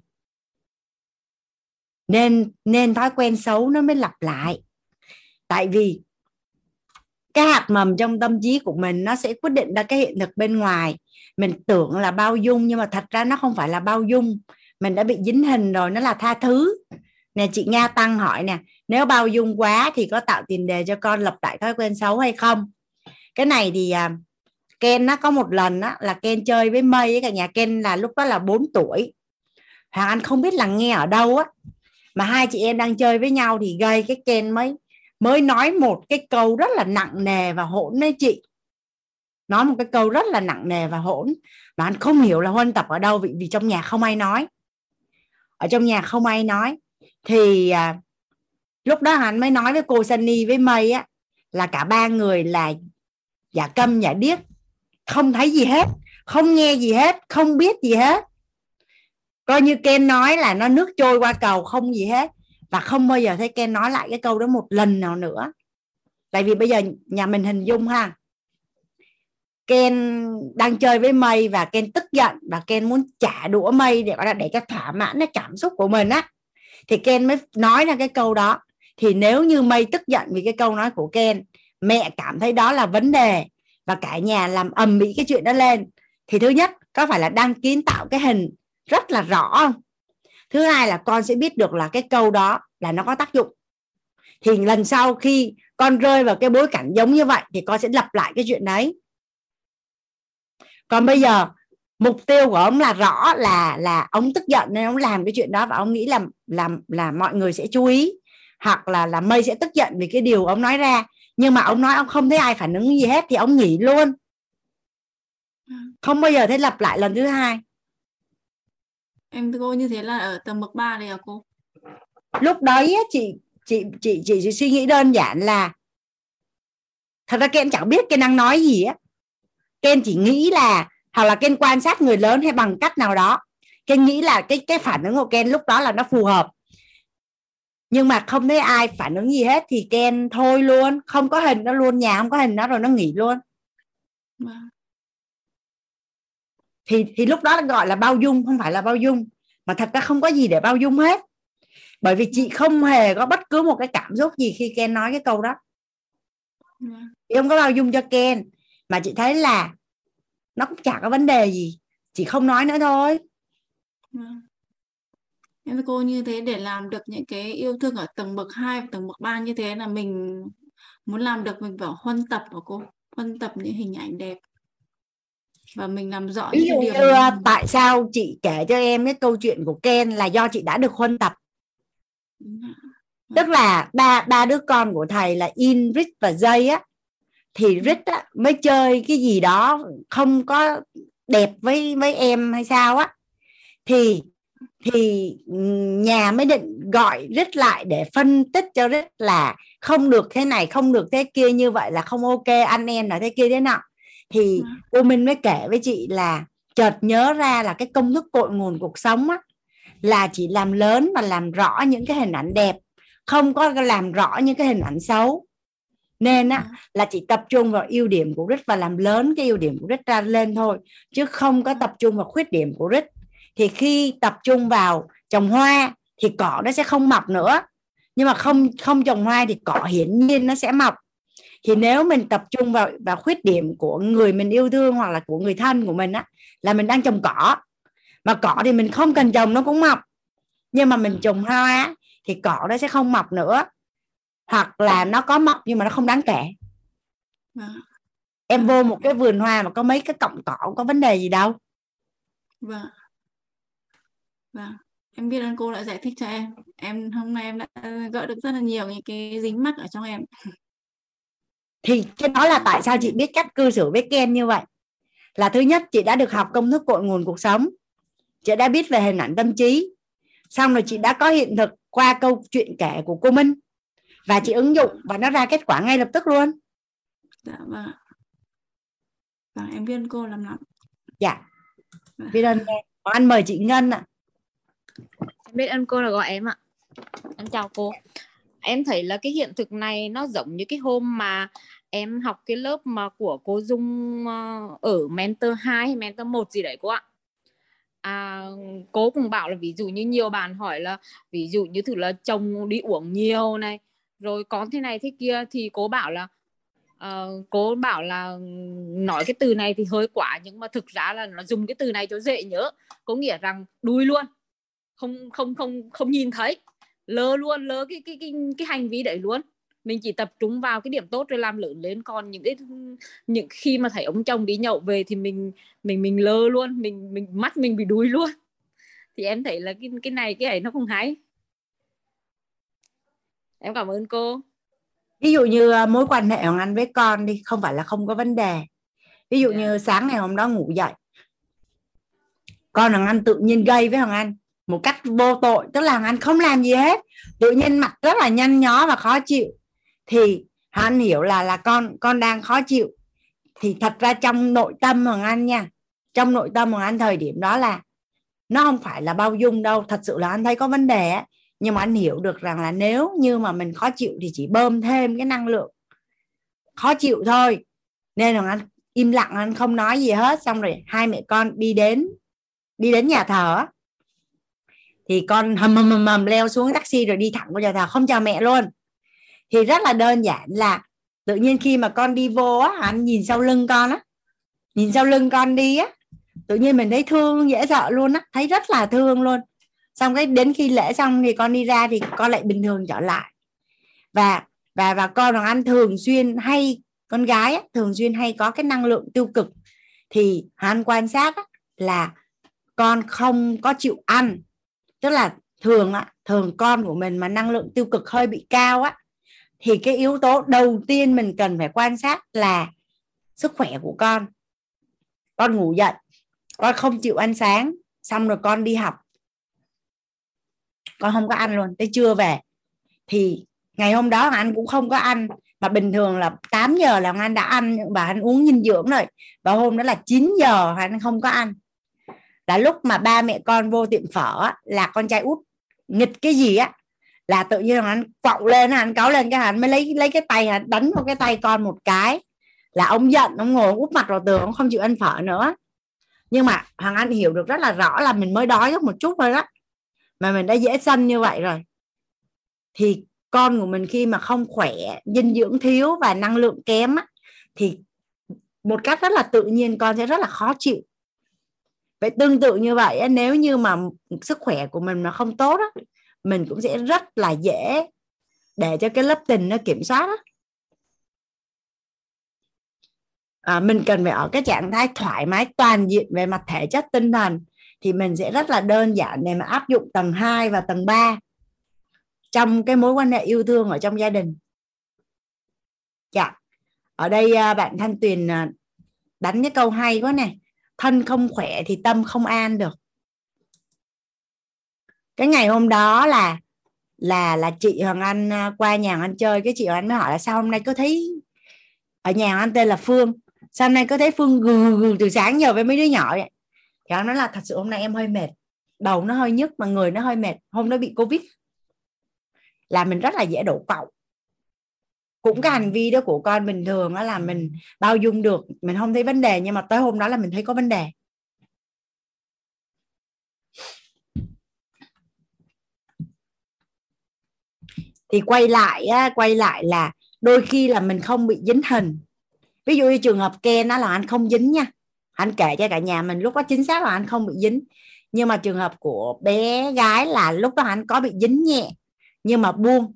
[SPEAKER 1] Nên nên thói quen xấu nó mới lặp lại. Tại vì cái hạt mầm trong tâm trí của mình nó sẽ quyết định ra cái hiện thực bên ngoài. Mình tưởng là bao dung nhưng mà thật ra nó không phải là bao dung. Mình đã bị dính hình rồi, nó là tha thứ. Nè, chị nga tăng hỏi nè, nếu bao dung quá thì có tạo tiền đề cho con lập lại thói quen xấu hay không? Cái này thì à, Ken nó có một lần á, là Ken chơi với Mây với cả nhà Ken là lúc đó là 4 tuổi. Hoàng Anh không biết là nghe ở đâu á mà hai chị em đang chơi với nhau thì gây cái Ken mới mới nói một cái câu rất là nặng nề và hỗn đấy chị. Nói một cái câu rất là nặng nề và hỗn. Mà anh không hiểu là huân tập ở đâu vì, vì trong nhà không ai nói. Ở trong nhà không ai nói. Thì à, lúc đó anh mới nói với cô Sunny với Mây á là cả ba người là giả câm giả điếc không thấy gì hết, không nghe gì hết, không biết gì hết. Coi như Ken nói là nó nước trôi qua cầu không gì hết, và không bao giờ thấy Ken nói lại cái câu đó một lần nào nữa. Tại vì bây giờ nhà mình hình dung ha, Ken đang chơi với mây và Ken tức giận và Ken muốn trả đũa mây để để cho thỏa mãn cái cảm xúc của mình á. Thì Ken mới nói ra cái câu đó. Thì nếu như mây tức giận vì cái câu nói của Ken, mẹ cảm thấy đó là vấn đề và cả nhà làm ầm ĩ cái chuyện đó lên. Thì thứ nhất, có phải là đang kiến tạo cái hình rất là rõ không? Thứ hai là con sẽ biết được là cái câu đó là nó có tác dụng. Thì lần sau khi con rơi vào cái bối cảnh giống như vậy thì con sẽ lặp lại cái chuyện đấy. Còn bây giờ, mục tiêu của ông là rõ là là ông tức giận nên ông làm cái chuyện đó và ông nghĩ là làm là mọi người sẽ chú ý. Hoặc là là mây sẽ tức giận vì cái điều ông nói ra nhưng mà ông nói ông không thấy ai phản ứng gì hết thì ông nghỉ luôn. Không bao giờ thấy lặp lại lần thứ hai.
[SPEAKER 8] Em cô như thế là ở tầm bậc 3 này à cô?
[SPEAKER 1] Lúc đấy chị chị chị chị, chị suy nghĩ đơn giản là thật ra Ken chẳng biết Ken đang nói gì á. Ken chỉ nghĩ là hoặc là Ken quan sát người lớn hay bằng cách nào đó. Ken nghĩ là cái cái phản ứng của Ken lúc đó là nó phù hợp nhưng mà không thấy ai phản ứng gì hết thì Ken thôi luôn. Không có hình nó luôn, nhà không có hình nó rồi nó nghỉ luôn. Thì thì lúc đó gọi là bao dung, không phải là bao dung. Mà thật ra không có gì để bao dung hết. Bởi vì chị không hề có bất cứ một cái cảm xúc gì khi Ken nói cái câu đó. Chị không có bao dung cho Ken. Mà chị thấy là nó cũng chả có vấn đề gì. Chị không nói nữa thôi
[SPEAKER 8] em với cô như thế để làm được những cái yêu thương ở tầng bậc 2 và tầng bậc 3 như thế là mình muốn làm được mình phải huân tập của cô? Huân tập những hình ảnh đẹp. Và mình làm rõ
[SPEAKER 1] ví dụ như mình... tại sao chị kể cho em cái câu chuyện của Ken là do chị đã được huân tập? Tức là ba ba đứa con của thầy là In, Rich và Jay á. Thì Rich á, mới chơi cái gì đó không có đẹp với với em hay sao á. Thì thì nhà mới định gọi Rich lại để phân tích cho Rich là không được thế này không được thế kia như vậy là không ok anh em là thế kia thế nọ. Thì cô Minh mới kể với chị là chợt nhớ ra là cái công thức cội nguồn cuộc sống á là chỉ làm lớn và làm rõ những cái hình ảnh đẹp không có làm rõ những cái hình ảnh xấu. Nên á là chỉ tập trung vào ưu điểm của Rich và làm lớn cái ưu điểm của Rich ra lên thôi chứ không có tập trung vào khuyết điểm của Rich thì khi tập trung vào trồng hoa thì cỏ nó sẽ không mọc nữa. Nhưng mà không không trồng hoa thì cỏ hiển nhiên nó sẽ mọc. Thì nếu mình tập trung vào vào khuyết điểm của người mình yêu thương hoặc là của người thân của mình á là mình đang trồng cỏ. Mà cỏ thì mình không cần trồng nó cũng mọc. Nhưng mà mình trồng hoa thì cỏ nó sẽ không mọc nữa. Hoặc là nó có mọc nhưng mà nó không đáng kể.
[SPEAKER 8] Vâng.
[SPEAKER 1] em vô một cái vườn hoa mà có mấy cái cọng cỏ có vấn đề gì đâu.
[SPEAKER 8] Vâng vâng. Em biết ơn cô đã giải thích cho em. Em hôm nay em đã gỡ được rất là nhiều những cái dính mắc ở trong em.
[SPEAKER 1] Thì cái đó là tại sao chị biết cách cư xử với Ken như vậy? Là thứ nhất chị đã được học công thức cội nguồn cuộc sống. Chị đã biết về hình ảnh tâm trí. Xong rồi chị đã có hiện thực qua câu chuyện kể của cô Minh. Và chị ứng dụng và nó ra kết quả ngay lập tức luôn.
[SPEAKER 8] Dạ vâng vâng em biết cô lắm lắm.
[SPEAKER 1] Dạ. Biết ơn anh mời chị Ngân ạ
[SPEAKER 11] em biết ơn cô là gọi em ạ. Em chào cô. Em thấy là cái hiện thực này nó giống như cái hôm mà em học cái lớp mà của cô Dung ờ, ở mentor 2 hay mentor 1 gì đấy cô ạ. À, cô cũng bảo là ví dụ như nhiều bạn hỏi là ví dụ như thử là chồng đi uống nhiều này rồi con thế này thế kia thì cô bảo là uh, cô bảo là nói cái từ này thì hơi quá nhưng mà thực ra là nó dùng cái từ này cho dễ nhớ. Có nghĩa rằng đuôi luôn không không không không nhìn thấy. Lơ luôn lơ cái cái cái cái hành vi đấy luôn. Mình chỉ tập trung vào cái điểm tốt rồi làm lớn lên. Còn những cái những khi mà thấy ông chồng đi nhậu về thì mình mình mình lơ luôn. Mình mình mắt mình bị đuôi luôn. Thì em thấy là cái cái này cái ấy nó không hay. Em cảm ơn cô.
[SPEAKER 1] Ví dụ như à, mối quan hệ hoàng anh với con đi không phải là không có vấn đề. Ví dụ yeah. như sáng ngày hôm đó ngủ dậy con hoàng anh tự nhiên gây với hoàng anh một cách vô tội, tức là anh không làm gì hết. Tự nhiên mặt rất là nhăn nhó và khó chịu. Thì anh hiểu là là con con đang khó chịu. Thì thật ra trong nội tâm hoàng anh nha, trong nội tâm hoàng anh thời điểm đó là nó không phải là bao dung đâu. Thật sự là anh thấy có vấn đề ấy. nhưng mà anh hiểu được rằng là nếu như mà mình khó chịu thì chỉ bơm thêm cái năng lượng. Khó chịu thôi. Nên là anh im lặng anh không nói gì hết. Xong rồi hai mẹ con đi đến đi đến nhà thờ thì con hầm hầm hầm, hầm leo xuống taxi rồi đi thẳng vào nhà thờ không chào mẹ luôn. Thì rất là đơn giản là tự nhiên khi mà con đi vô á anh nhìn sau lưng con á nhìn sau lưng con đi á tự nhiên mình thấy thương dễ sợ luôn á thấy rất là thương luôn. Xong cái đến khi lễ xong thì con đi ra thì con lại bình thường trở lại. Và và và con hoàng anh thường xuyên hay con gái á, thường xuyên hay có cái năng lượng tiêu cực. Thì anh quan sát á, là con không có chịu ăn tức là thường á, thường con của mình mà năng lượng tiêu cực hơi bị cao á, thì cái yếu tố đầu tiên mình cần phải quan sát là sức khỏe của con. Con ngủ dậy, con không chịu ăn sáng, xong rồi con đi học. Con không có ăn luôn, tới trưa về. Thì ngày hôm đó anh cũng không có ăn, mà bình thường là 8 giờ là anh đã ăn và anh uống dinh dưỡng rồi, và hôm đó là 9 giờ anh không có ăn là lúc mà ba mẹ con vô tiệm phở là con trai út nghịch cái gì á là tự nhiên anh quọng lên anh cáu lên cái hắn mới lấy lấy cái tay hắn đánh vào cái tay con một cái. Là ông giận ông ngồi úp mặt vào tường ông không chịu ăn phở nữa. Nhưng mà hoàng anh hiểu được rất là rõ là mình mới đói một chút thôi đó mà mình đã dễ sân như vậy rồi. Thì con của mình khi mà không khỏe dinh dưỡng thiếu và năng lượng kém á, thì một cách rất là tự nhiên con sẽ rất là khó chịu vậy tương tự như vậy nếu như mà sức khỏe của mình mà không tốt á, mình cũng sẽ rất là dễ để cho cái lớp tình nó kiểm soát đó. À, mình cần phải ở cái trạng thái thoải mái toàn diện về mặt thể chất tinh thần thì mình sẽ rất là đơn giản để mà áp dụng tầng 2 và tầng 3 trong cái mối quan hệ yêu thương ở trong gia đình. Dạ. Ở đây à, bạn Thanh Tuyền à, đánh cái câu hay quá nè. Thân không khỏe thì tâm không an được. Cái ngày hôm đó là là là chị Hoàng Anh à, qua nhà Hoàng Anh chơi. Cái chị Hoàng Anh mới hỏi là sao hôm nay có thấy, ở nhà Hoàng Anh tên là Phương. Sao hôm nay có thấy Phương gừ gừ từ sáng giờ với mấy đứa nhỏ vậy? Thì anh nói là thật sự hôm nay em hơi mệt. Đầu nó hơi nhức mà người nó hơi mệt. Hôm đó bị covid. Là mình rất là dễ đổ cậu cũng cái hành vi đó của con bình thường đó là mình bao dung được mình không thấy vấn đề nhưng mà tới hôm đó là mình thấy có vấn đề. Thì quay lại á, quay lại là đôi khi là mình không bị dính hình. Ví dụ như trường hợp Ken nó là anh không dính nha. Anh kể cho cả nhà mình lúc đó chính xác là anh không bị dính. Nhưng mà trường hợp của bé gái là lúc đó anh có bị dính nhẹ nhưng mà buông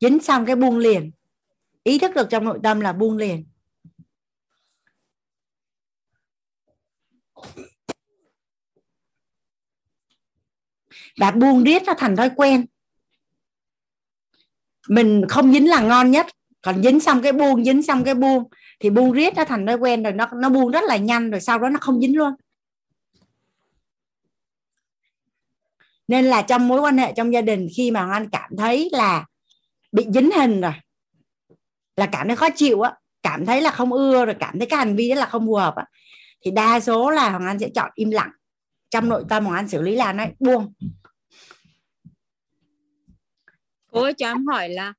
[SPEAKER 1] dính xong cái buông liền. Ý thức được trong nội tâm là buông liền. Và buông riết nó thành thói quen. Mình không dính là ngon nhất. Còn dính xong cái buông, dính xong cái buông, thì buông riết nó thành thói quen rồi nó nó buông rất là nhanh rồi sau đó nó không dính luôn. Nên là trong mối quan hệ trong gia đình khi mà anh cảm thấy là bị dính hình rồi. Là cảm thấy khó chịu á cảm thấy là không ưa rồi cảm thấy cái hành vi đó là không phù hợp á. Thì đa số là hoàng anh sẽ chọn im lặng. Trong nội tâm hoàng anh xử lý là nói buông.
[SPEAKER 11] Cô ơi cho em hỏi là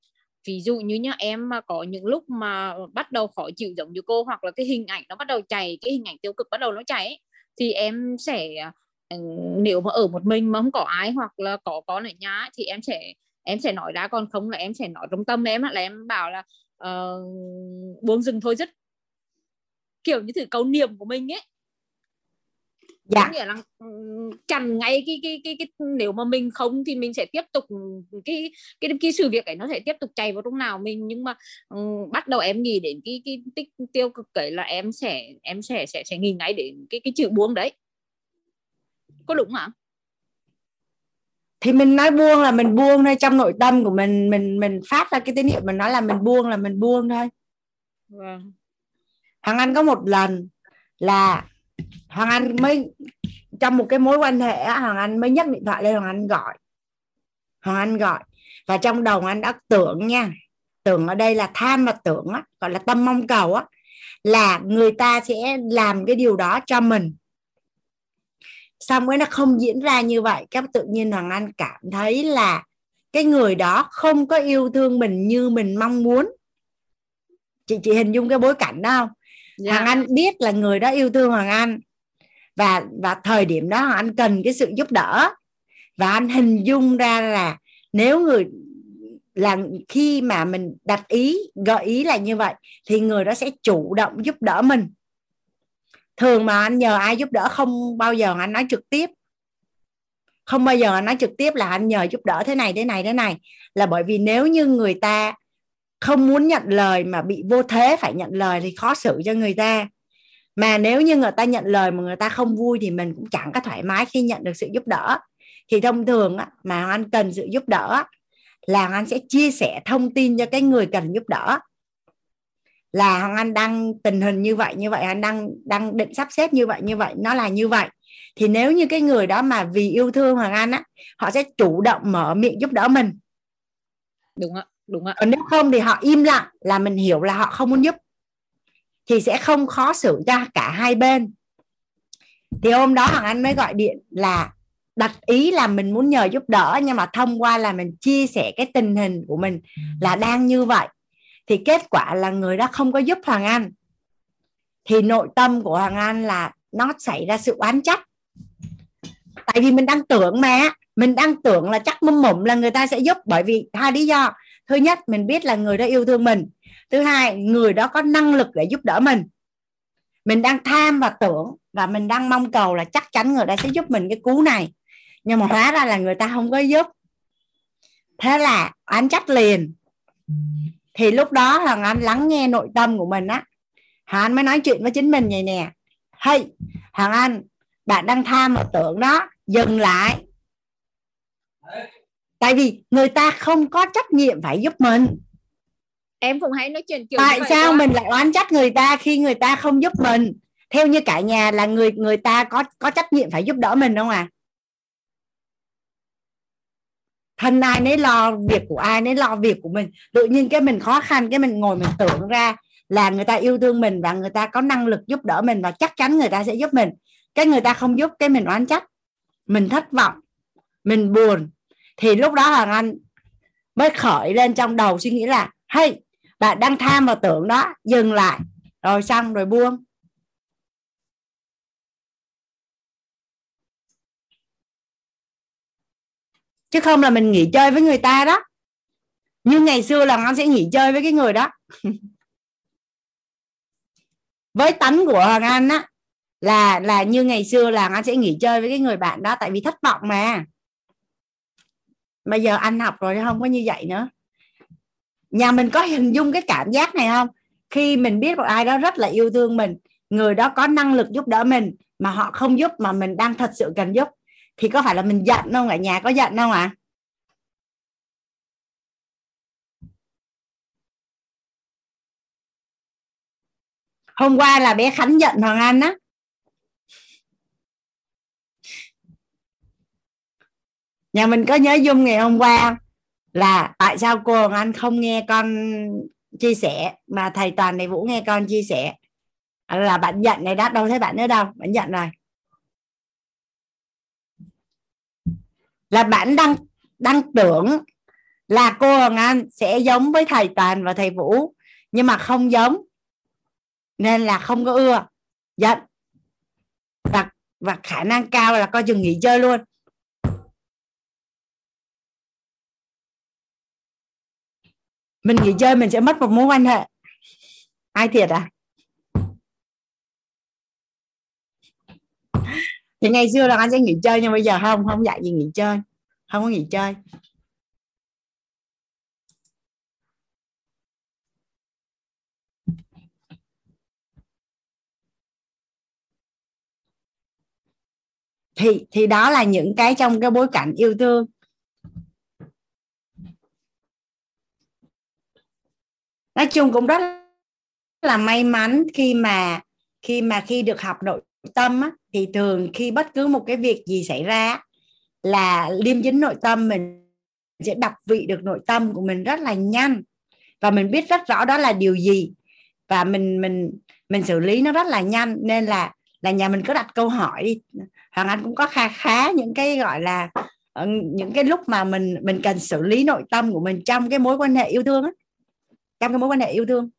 [SPEAKER 11] ví dụ như nhá em mà có những lúc mà bắt đầu khó chịu giống như cô hoặc là cái hình ảnh nó bắt đầu chảy cái hình ảnh tiêu cực bắt đầu nó chảy ấy, thì em sẽ ừ, nếu mà ở một mình mà không có ai hoặc là có con ở nhà thì em sẽ em sẽ nói ra còn không là em sẽ nói trong tâm em là em bảo là uh, buông rừng thôi rất kiểu như thử câu niệm của mình ấy. Dạ. có nghĩa là chặn ngay cái, cái cái cái nếu mà mình không thì mình sẽ tiếp tục cái cái cái sự việc ấy nó sẽ tiếp tục chạy vào trong nào mình. Nhưng mà um, bắt đầu em nghĩ đến cái cái tích tiêu cực ấy là em sẽ em sẽ sẽ sẽ nghĩ ngay đến cái cái chữ buông đấy. Có đúng hả
[SPEAKER 1] thì mình nói buông là mình buông thôi trong nội tâm của mình mình mình phát ra cái tín hiệu mình nói là mình buông là mình buông thôi. Vâng. thằng anh có một lần là hoàng anh mới trong một cái mối quan hệ hoàng anh mới nhấc điện thoại lên hoàng anh gọi. Hoàng anh gọi. Và trong đầu anh đã tưởng nha tưởng ở đây là tham và tưởng á, gọi là tâm mong cầu á là người ta sẽ làm cái điều đó cho mình xong cái nó không diễn ra như vậy các tự nhiên hoàng anh cảm thấy là cái người đó không có yêu thương mình như mình mong muốn chị chị hình dung cái bối cảnh đó không yeah. Dạ. hoàng anh biết là người đó yêu thương hoàng anh và và thời điểm đó hoàng anh cần cái sự giúp đỡ và anh hình dung ra là nếu người là khi mà mình đặt ý gợi ý là như vậy thì người đó sẽ chủ động giúp đỡ mình thường mà anh nhờ ai giúp đỡ không bao giờ anh nói trực tiếp. Không bao giờ anh nói trực tiếp là anh nhờ giúp đỡ thế này thế này thế này. Là bởi vì nếu như người ta không muốn nhận lời mà bị vô thế phải nhận lời thì khó xử cho người ta. Mà nếu như người ta nhận lời mà người ta không vui thì mình cũng chẳng có thoải mái khi nhận được sự giúp đỡ. Thì thông thường á, mà anh cần sự giúp đỡ là anh sẽ chia sẻ thông tin cho cái người cần giúp đỡ là hoàng anh đang tình hình như vậy như vậy anh đang đang định sắp xếp như vậy như vậy nó là như vậy. Thì nếu như cái người đó mà vì yêu thương hoàng anh á họ sẽ chủ động mở miệng giúp đỡ mình.
[SPEAKER 11] Đúng ạ đúng ạ.
[SPEAKER 1] Còn nếu không thì họ im lặng là mình hiểu là họ không muốn giúp. Thì sẽ không khó xử cho cả hai bên. Thì hôm đó hoàng anh mới gọi điện là đặt ý là mình muốn nhờ giúp đỡ nhưng mà thông qua là mình chia sẻ cái tình hình của mình là đang như vậy thì kết quả là người đó không có giúp hoàng anh thì nội tâm của hoàng anh là nó xảy ra sự oán trách. Tại vì mình đang tưởng mà, mình đang tưởng là chắc mâm mụm là người ta sẽ giúp bởi vì hai lý do. Thứ nhất, mình biết là người đó yêu thương mình. Thứ hai, người đó có năng lực để giúp đỡ mình. Mình đang tham và tưởng và mình đang mong cầu là chắc chắn người ta sẽ giúp mình cái cú này. Nhưng mà hóa ra là người ta không có giúp. Thế là anh trách liền thì lúc đó thằng anh lắng nghe nội tâm của mình á hoàng anh mới nói chuyện với chính mình vậy nè. Hey hoàng anh bạn đang tham và tưởng đó dừng lại. Tại vì người ta không có trách nhiệm phải giúp mình.
[SPEAKER 11] Em cũng hay nói chuyện kiểu
[SPEAKER 1] tại sao quá. mình lại oán trách người ta khi người ta không giúp mình? Theo như cả nhà là người người ta có có trách nhiệm phải giúp đỡ mình không à thân ai nấy lo việc của ai, nấy lo việc của mình. Tự nhiên cái mình khó khăn, cái mình ngồi mình tưởng ra là người ta yêu thương mình và người ta có năng lực giúp đỡ mình và chắc chắn người ta sẽ giúp mình. Cái người ta không giúp, cái mình oán trách. Mình thất vọng, mình buồn. Thì lúc đó hoàng anh mới khởi lên trong đầu suy nghĩ là hay bạn đang tham vào tưởng đó, dừng lại. Rồi xong, rồi buông. Chứ không là mình nghỉ chơi với người ta đó. Như ngày xưa là anh sẽ nghỉ chơi với cái người đó. Với tánh của hoàng anh á, là là như ngày xưa là anh sẽ nghỉ chơi với cái người bạn đó tại vì thất vọng mà. Bây giờ anh học rồi, không có như vậy nữa. Nhà mình có hình dung cái cảm giác này không? Khi mình biết một ai đó rất là yêu thương mình, người đó có năng lực giúp đỡ mình mà họ không giúp mà mình đang thật sự cần giúp thì có phải là mình giận không? Ở nhà có giận không ạ? À? hôm qua là bé khánh giận hoàng anh á. Nhà mình có nhớ dung ngày hôm qua là tại sao cô hoàng anh không nghe con chia sẻ, mà thầy toàn này vũ nghe con chia sẻ? Là bạn giận này đã đâu thấy bạn nữa đâu, bạn giận rồi. Là bạn đang đang tưởng là cô Hồng Anh sẽ giống với thầy Toàn và thầy Vũ, nhưng mà không giống. Nên là không có ưa. Giận và và khả năng cao là coi chừng nghỉ chơi luôn. Mình nghỉ chơi mình sẽ mất một mối quan hệ. Ai thiệt à? Thì ngày xưa là anh sẽ nghỉ chơi, nhưng bây giờ không không dạy gì nghỉ chơi. Không có nghỉ chơi. Thì thì đó là những cái trong cái bối cảnh yêu thương. Nói chung cũng rất là may mắn khi mà khi mà khi được học nội tâm á, thì thường khi bất cứ một cái việc gì xảy ra là liêm chính nội tâm mình sẽ đọc vị được nội tâm của mình rất là nhanh. Và mình biết rất rõ đó là điều gì. Và mình mình mình xử lý nó rất là nhanh. Nên là là nhà mình cứ đặt câu hỏi đi. Hoàng anh cũng có kha khá những cái gọi là ờ, những cái lúc mà mình mình cần xử lý nội tâm của mình trong cái mối quan hệ yêu thương á. Trong cái mối quan hệ yêu thương.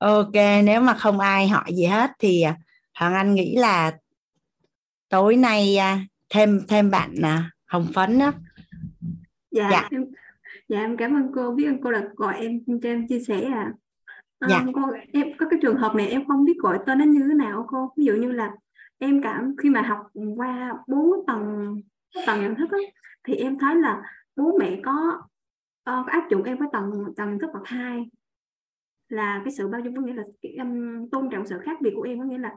[SPEAKER 1] Ok nếu mà không ai hỏi gì hết thì à, hoàng anh nghĩ là tối nay à, thêm thêm bạn à, hồng phấn đó
[SPEAKER 12] dạ, dạ. em dạ em cảm ơn cô. Biết ơn cô là gọi em cho em chia sẻ à, à dạ. cô em có cái trường hợp này em không biết gọi tên nó như thế nào cô? Ví dụ như là em cảm khi mà học qua bốn tầng tầng nhận thức ấy, thì em thấy là bố mẹ có uh, áp dụng em với tầng tầng thức bậc hai là cái sự bao dung có nghĩa là um, tôn trọng sự khác biệt của em có nghĩa là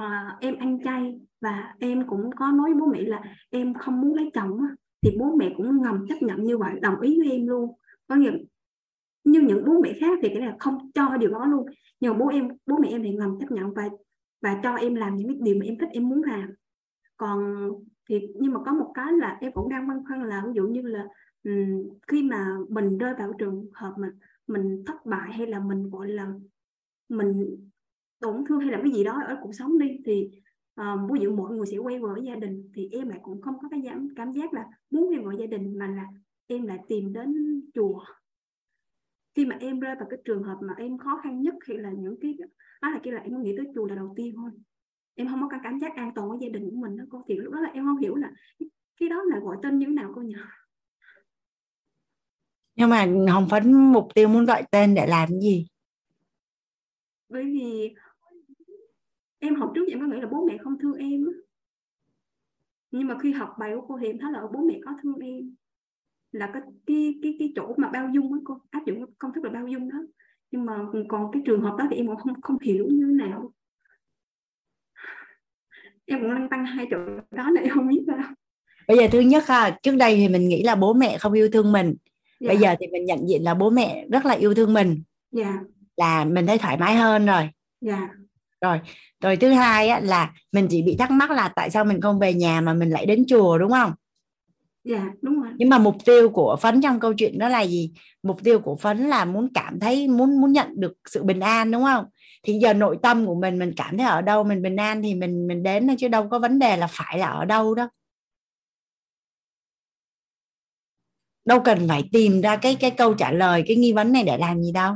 [SPEAKER 12] uh, em ăn chay và em cũng có nói với bố mẹ là em không muốn lấy chồng thì bố mẹ cũng ngầm chấp nhận như vậy đồng ý với em luôn. Có nghĩa như những bố mẹ khác thì cái là không cho điều đó luôn. Nhưng mà bố em bố mẹ em thì ngầm chấp nhận và và cho em làm những cái điều mà em thích em muốn làm. Còn thì nhưng mà có một cái là em cũng đang băn khoăn là ví dụ như là um, khi mà mình rơi vào trường hợp mà mình thất bại hay là mình gọi là mình tổn thương hay là cái gì đó ở cuộc sống đi thì um, ví dụ mọi người sẽ quay về với gia đình thì em lại cũng không có cái cảm, cảm giác là muốn quay về gia đình mà là em lại tìm đến chùa. Khi mà em rơi vào cái trường hợp mà em khó khăn nhất hay là những cái đó là kia là em nghĩ tới chùa là đầu tiên thôi. Em không có cái cảm giác an toàn với gia đình của mình đó cô thì lúc đó là em không hiểu là cái đó là gọi tên như thế nào cô nhỉ?
[SPEAKER 1] Nhưng mà hồng phấn mục tiêu muốn gọi tên để làm gì?
[SPEAKER 12] Bởi vì em học trước em có nghĩ là bố mẹ không thương em nhưng mà khi học bài của cô thì em thấy là bố mẹ có thương em. Là cái cái cái cái chỗ mà bao dung á cô áp dụng công thức là bao dung đó. Nhưng mà còn cái trường hợp đó thì em cũng không không hiểu như thế nào. Em cũng lăn tăng hai chỗ đó này không biết sao.
[SPEAKER 1] Bây giờ thứ nhất ha trước đây thì mình nghĩ là bố mẹ không yêu thương mình dạ. bây giờ thì mình nhận diện là bố mẹ rất là yêu thương mình.
[SPEAKER 12] Dạ.
[SPEAKER 1] là mình thấy thoải mái hơn rồi.
[SPEAKER 12] Dạ.
[SPEAKER 1] rồi rồi thứ hai á, là mình chỉ bị thắc mắc là tại sao mình không về nhà mà mình lại đến chùa đúng không?
[SPEAKER 12] Dạ đúng rồi.
[SPEAKER 1] Nhưng mà mục tiêu của phấn trong câu chuyện đó là gì? Mục tiêu của phấn là muốn cảm thấy muốn muốn nhận được sự bình an đúng không? Thì giờ nội tâm của mình mình cảm thấy ở đâu mình bình an thì mình mình đến chứ đâu có vấn đề là phải là ở đâu đó đâu cần phải tìm ra cái cái câu trả lời, cái nghi vấn này để làm gì đâu.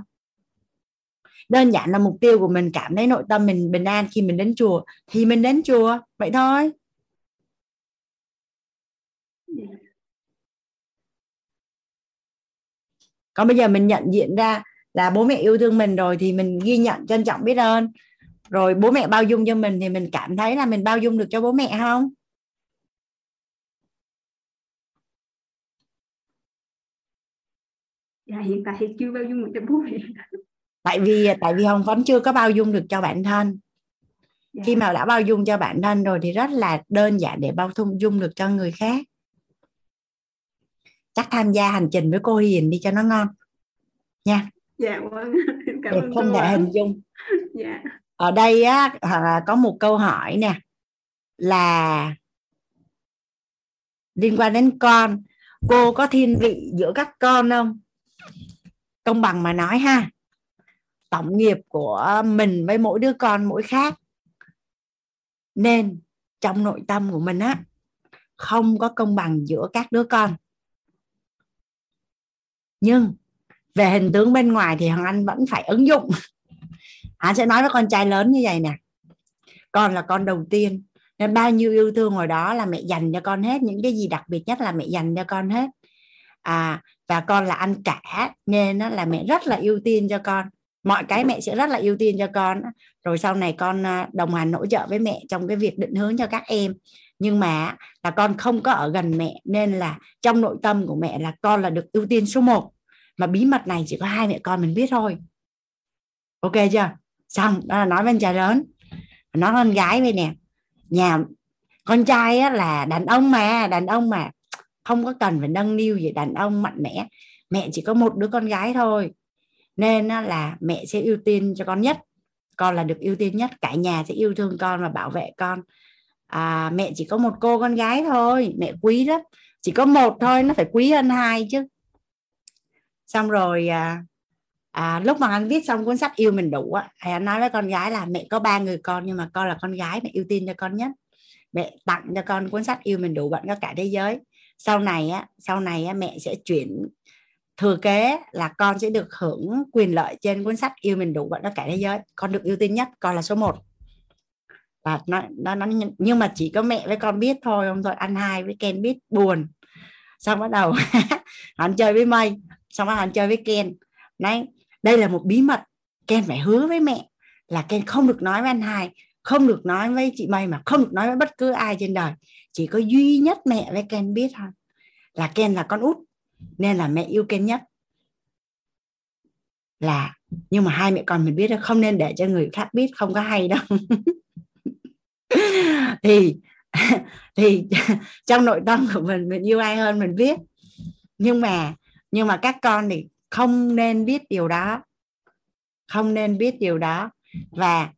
[SPEAKER 1] Đơn giản là mục tiêu của mình cảm thấy nội tâm mình bình an khi mình đến chùa. Thì mình đến chùa, vậy thôi. Còn bây giờ mình nhận diện ra là bố mẹ yêu thương mình rồi thì mình ghi nhận, trân trọng biết ơn. Rồi bố mẹ bao dung cho mình thì mình cảm thấy là mình bao dung được cho bố mẹ không?
[SPEAKER 12] Dạ hiện tại thì chưa bao dung được cho bố mẹ.
[SPEAKER 1] Tại vì tại vì hồng phấn chưa có bao dung được cho bản thân. Dạ. khi mà đã bao dung cho bản thân rồi thì rất là đơn giản để bao dung được cho người khác. Chắc tham gia hành trình với cô Hiền đi cho nó ngon. Nha.
[SPEAKER 12] Dạ vâng.
[SPEAKER 1] Cảm ơn không thể hình dung.
[SPEAKER 12] Dạ.
[SPEAKER 1] Ở đây á có một câu hỏi nè là liên quan đến con. Cô có thiên vị giữa các con không công bằng mà nói ha. Tổng nghiệp của mình với mỗi đứa con mỗi khác. Nên trong nội tâm của mình á, không có công bằng giữa các đứa con. Nhưng về hình tướng bên ngoài thì hoàng anh vẫn phải ứng dụng. Hắn sẽ nói với con trai lớn như vậy nè. Con là con đầu tiên. Nên bao nhiêu yêu thương hồi đó là mẹ dành cho con hết. Những cái gì đặc biệt nhất là mẹ dành cho con hết. À và con là anh cả nên nó là mẹ rất là ưu tiên cho con. Mọi cái mẹ sẽ rất là ưu tiên cho con rồi sau này con à, đồng hành hỗ trợ với mẹ trong cái việc định hướng cho các em. Nhưng mà là con không có ở gần mẹ nên là trong nội tâm của mẹ là con là được ưu tiên số 1 mà bí mật này chỉ có hai mẹ con mình biết thôi. Ok chưa? Xong đó là nói với anh trai lớn. Nói con gái với nè. Nhà con trai á, là đàn ông mà đàn ông mà không có cần phải nâng niu gì đàn ông mạnh mẽ. Mẹ chỉ có một đứa con gái thôi. Nên là mẹ sẽ ưu tiên cho con nhất. Con là được ưu tiên nhất. Cả nhà sẽ yêu thương con và bảo vệ con. À, mẹ chỉ có một cô con gái thôi. Mẹ quý lắm. Chỉ có một thôi nó phải quý hơn hai chứ. Xong rồi à, à, lúc mà anh viết xong cuốn sách yêu mình đủ á thì anh nói với con gái là mẹ có ba người con nhưng mà con là con gái mẹ ưu tiên cho con nhất. Mẹ tặng cho con cuốn sách yêu mình đủ bạn có cả thế giới sau này á sau này á, mẹ sẽ chuyển thừa kế là con sẽ được hưởng quyền lợi trên cuốn sách yêu mình đủ và nó cả thế giới. Con được ưu tiên nhất con là số 1 và nó, nó nó nhưng mà chỉ có mẹ với con biết thôi không thôi. Anh hai với Ken biết buồn. Xong bắt đầu hắn chơi với mây xong bắt đầu hắn chơi với Ken. Nói đây là một bí mật. Ken phải hứa với mẹ là Ken không được nói với anh hai không được nói với chị Mây mà không được nói với bất cứ ai trên đời. Chỉ có duy nhất mẹ với Ken biết thôi. Là Ken là con út, nên là mẹ yêu Ken nhất. Là, nhưng mà hai mẹ con mình biết là không nên để cho người khác biết, không có hay đâu. Thì thì trong nội tâm của mình mình yêu ai hơn mình biết. Nhưng mà nhưng mà các con thì không nên biết điều đó. Không nên biết điều đó. Và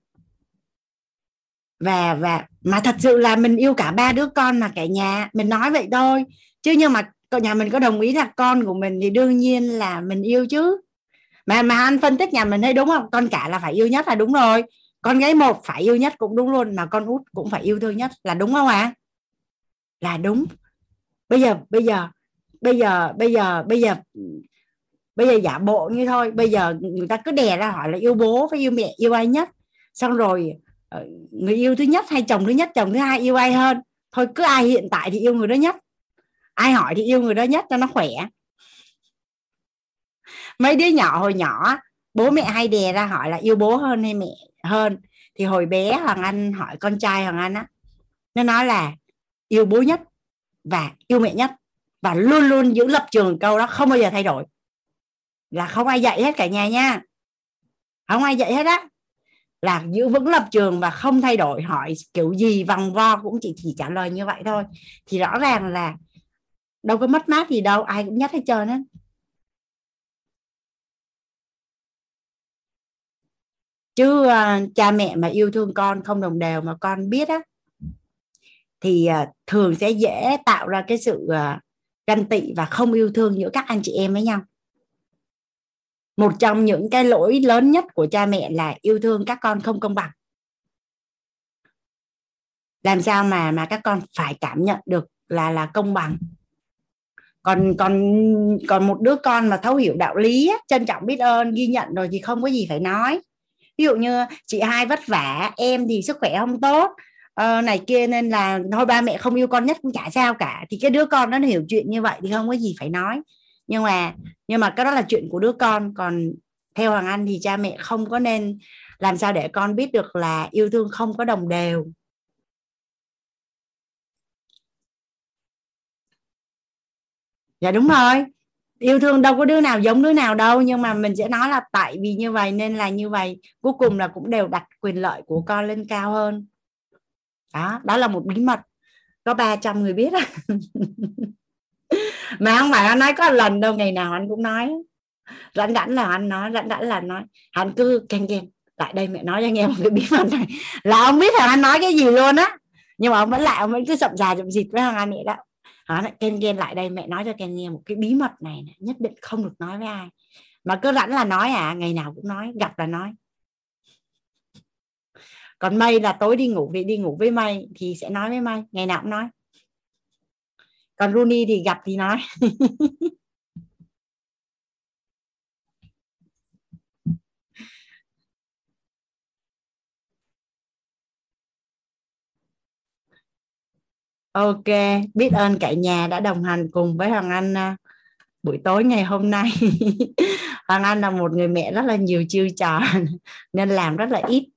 [SPEAKER 1] và và mà thật sự là mình yêu cả ba đứa con mà, cả nhà. Mình nói vậy thôi. Chứ nhưng mà nhà mình có đồng ý là con của mình thì đương nhiên là mình yêu chứ. Mà mà anh phân tích nhà mình thấy đúng không? Con cả là phải yêu nhất là đúng rồi. Con gái một phải yêu nhất cũng đúng luôn, mà con út cũng phải yêu thương nhất. Là đúng không ạ? À? là đúng. Bây giờ bây giờ bây giờ bây giờ bây giờ bây giờ giả bộ như thôi. Bây giờ người ta cứ đè ra hỏi là yêu bố với yêu mẹ, yêu ai nhất? Xong rồi Ờ, người yêu thứ nhất hay chồng thứ nhất, chồng thứ hai yêu ai hơn? Thôi cứ ai hiện tại thì yêu người đó nhất. Ai hỏi thì yêu người đó nhất cho nó khỏe. Mấy đứa nhỏ hồi nhỏ, bố mẹ hay đè ra hỏi là yêu bố hơn hay mẹ hơn? Thì hồi bé hoàng anh hỏi con trai hoàng anh á, nó nói là yêu bố nhất và yêu mẹ nhất và luôn luôn giữ lập trường câu đó không bao giờ thay đổi. Là không ai dạy hết cả nhà nha. Không ai dạy hết á là giữ vững lập trường và không thay đổi hỏi kiểu gì vòng vo cũng chỉ chỉ trả lời như vậy thôi. Thì rõ ràng là đâu có mất mát gì đâu ai cũng nhất hết trơn á. Chứ uh, cha mẹ mà yêu thương con không đồng đều mà con biết á thì uh, thường sẽ dễ tạo ra cái sự uh, ganh tị và không yêu thương giữa các anh chị em với nhau một trong những cái lỗi lớn nhất của cha mẹ là yêu thương các con không công bằng. Làm sao mà mà các con phải cảm nhận được là là công bằng. Còn còn còn một đứa con mà thấu hiểu đạo lý trân trọng biết ơn ghi nhận rồi thì không có gì phải nói. Ví dụ như chị hai vất vả em thì sức khỏe không tốt uh, này kia nên là thôi ba mẹ không yêu con nhất cũng chả sao cả. Thì cái đứa con nó hiểu chuyện như vậy thì không có gì phải nói nhưng mà nhưng mà cái đó là chuyện của đứa con. Còn theo hoàng anh thì cha mẹ không có nên làm sao để con biết được là yêu thương không có đồng đều. Dạ đúng rồi. Yêu thương đâu có đứa nào giống đứa nào đâu. Nhưng mà mình sẽ nói là tại vì như vậy nên là như vậy. Cuối cùng là cũng đều đặt quyền lợi của con lên cao hơn. Đó đó là một bí mật. Có 300 người biết. mà không phải anh nói có lần đâu ngày nào anh cũng nói. Rảnh rảnh là anh nói rảnh rảnh là nói. Anh cứ ken ken tại đây mẹ nói cho nghe một cái bí mật này. Là ông biết thằng anh nói cái gì luôn á. Nhưng mà ông vẫn lại ông vẫn cứ sậm già sậm dịt với thằng anh vậy đó. Hắn lại ken ken lại đây mẹ nói cho ken nghe một cái bí mật này, này nhất định không được nói với ai. Mà cứ rảnh là nói à ngày nào cũng nói gặp là nói. Còn mây là tối đi ngủ thì đi ngủ với mây thì sẽ nói với mây ngày nào cũng nói còn Rooney thì gặp thì nói Ok, biết ơn cả nhà đã đồng hành cùng với Hoàng Anh à, buổi tối ngày hôm nay. Hoàng Anh là một người mẹ rất là nhiều chiêu trò nên làm rất là ít.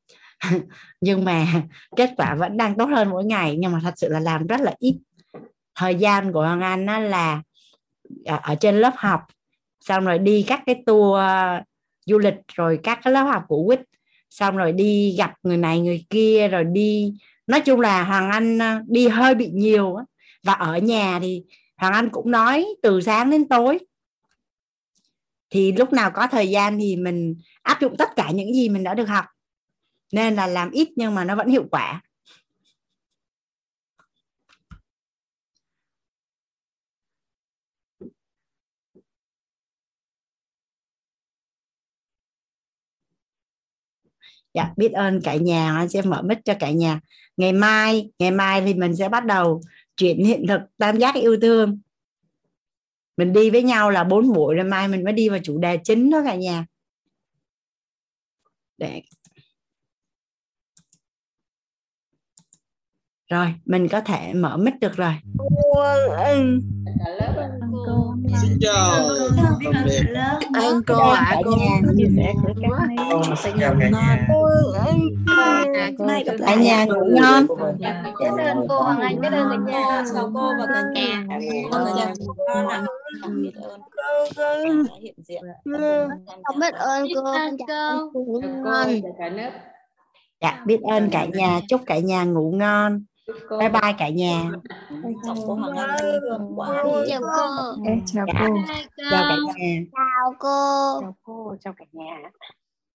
[SPEAKER 1] nhưng mà kết quả vẫn đang tốt hơn mỗi ngày nhưng mà thật sự là làm rất là ít thời gian của hoàng anh là ở trên lớp học, xong rồi đi các cái tour ờ, du lịch rồi các cái lớp học của quýt. Xong rồi đi gặp người này, người kia, rồi đi, nói chung là hoàng anh ờ, đi hơi bị nhiều và ở nhà thì hoàng anh cũng nói từ sáng đến tối. Thì lúc nào có thời gian thì mình áp dụng tất cả những gì mình đã được học. Nên là làm ít nhưng mà nó vẫn hiệu quả. Dạ biết ơn cả nhà anh sẽ mở mic cho cả nhà. Ngày mai ngày mai thì mình sẽ bắt đầu chuyển hiện thực tam giác yêu thương. Mình đi với nhau là bốn buổi rồi mai mình mới đi vào chủ đề chính đó cả nhà. Để. Rồi mình có thể mở mic được rồi
[SPEAKER 13] xin chào.
[SPEAKER 1] Ơn cô ạ cô chia sẻ của các cả nhà. ngủ ngon
[SPEAKER 10] biết ơn cô Hoàng Anh biết ơn cả nhà.
[SPEAKER 14] Chào cô và cả nhà.
[SPEAKER 10] Hiện diện không biết ơn cô cô. ngon
[SPEAKER 1] dạ biết ơn cả nhà. Chúc cả nhà ngủ ngon bye bye cả nhà.
[SPEAKER 14] Chào cô
[SPEAKER 10] chào cô.
[SPEAKER 9] Chào cô.
[SPEAKER 1] Chào cả nhà.
[SPEAKER 10] Chào cô.
[SPEAKER 7] Chào cô. Chào cả nhà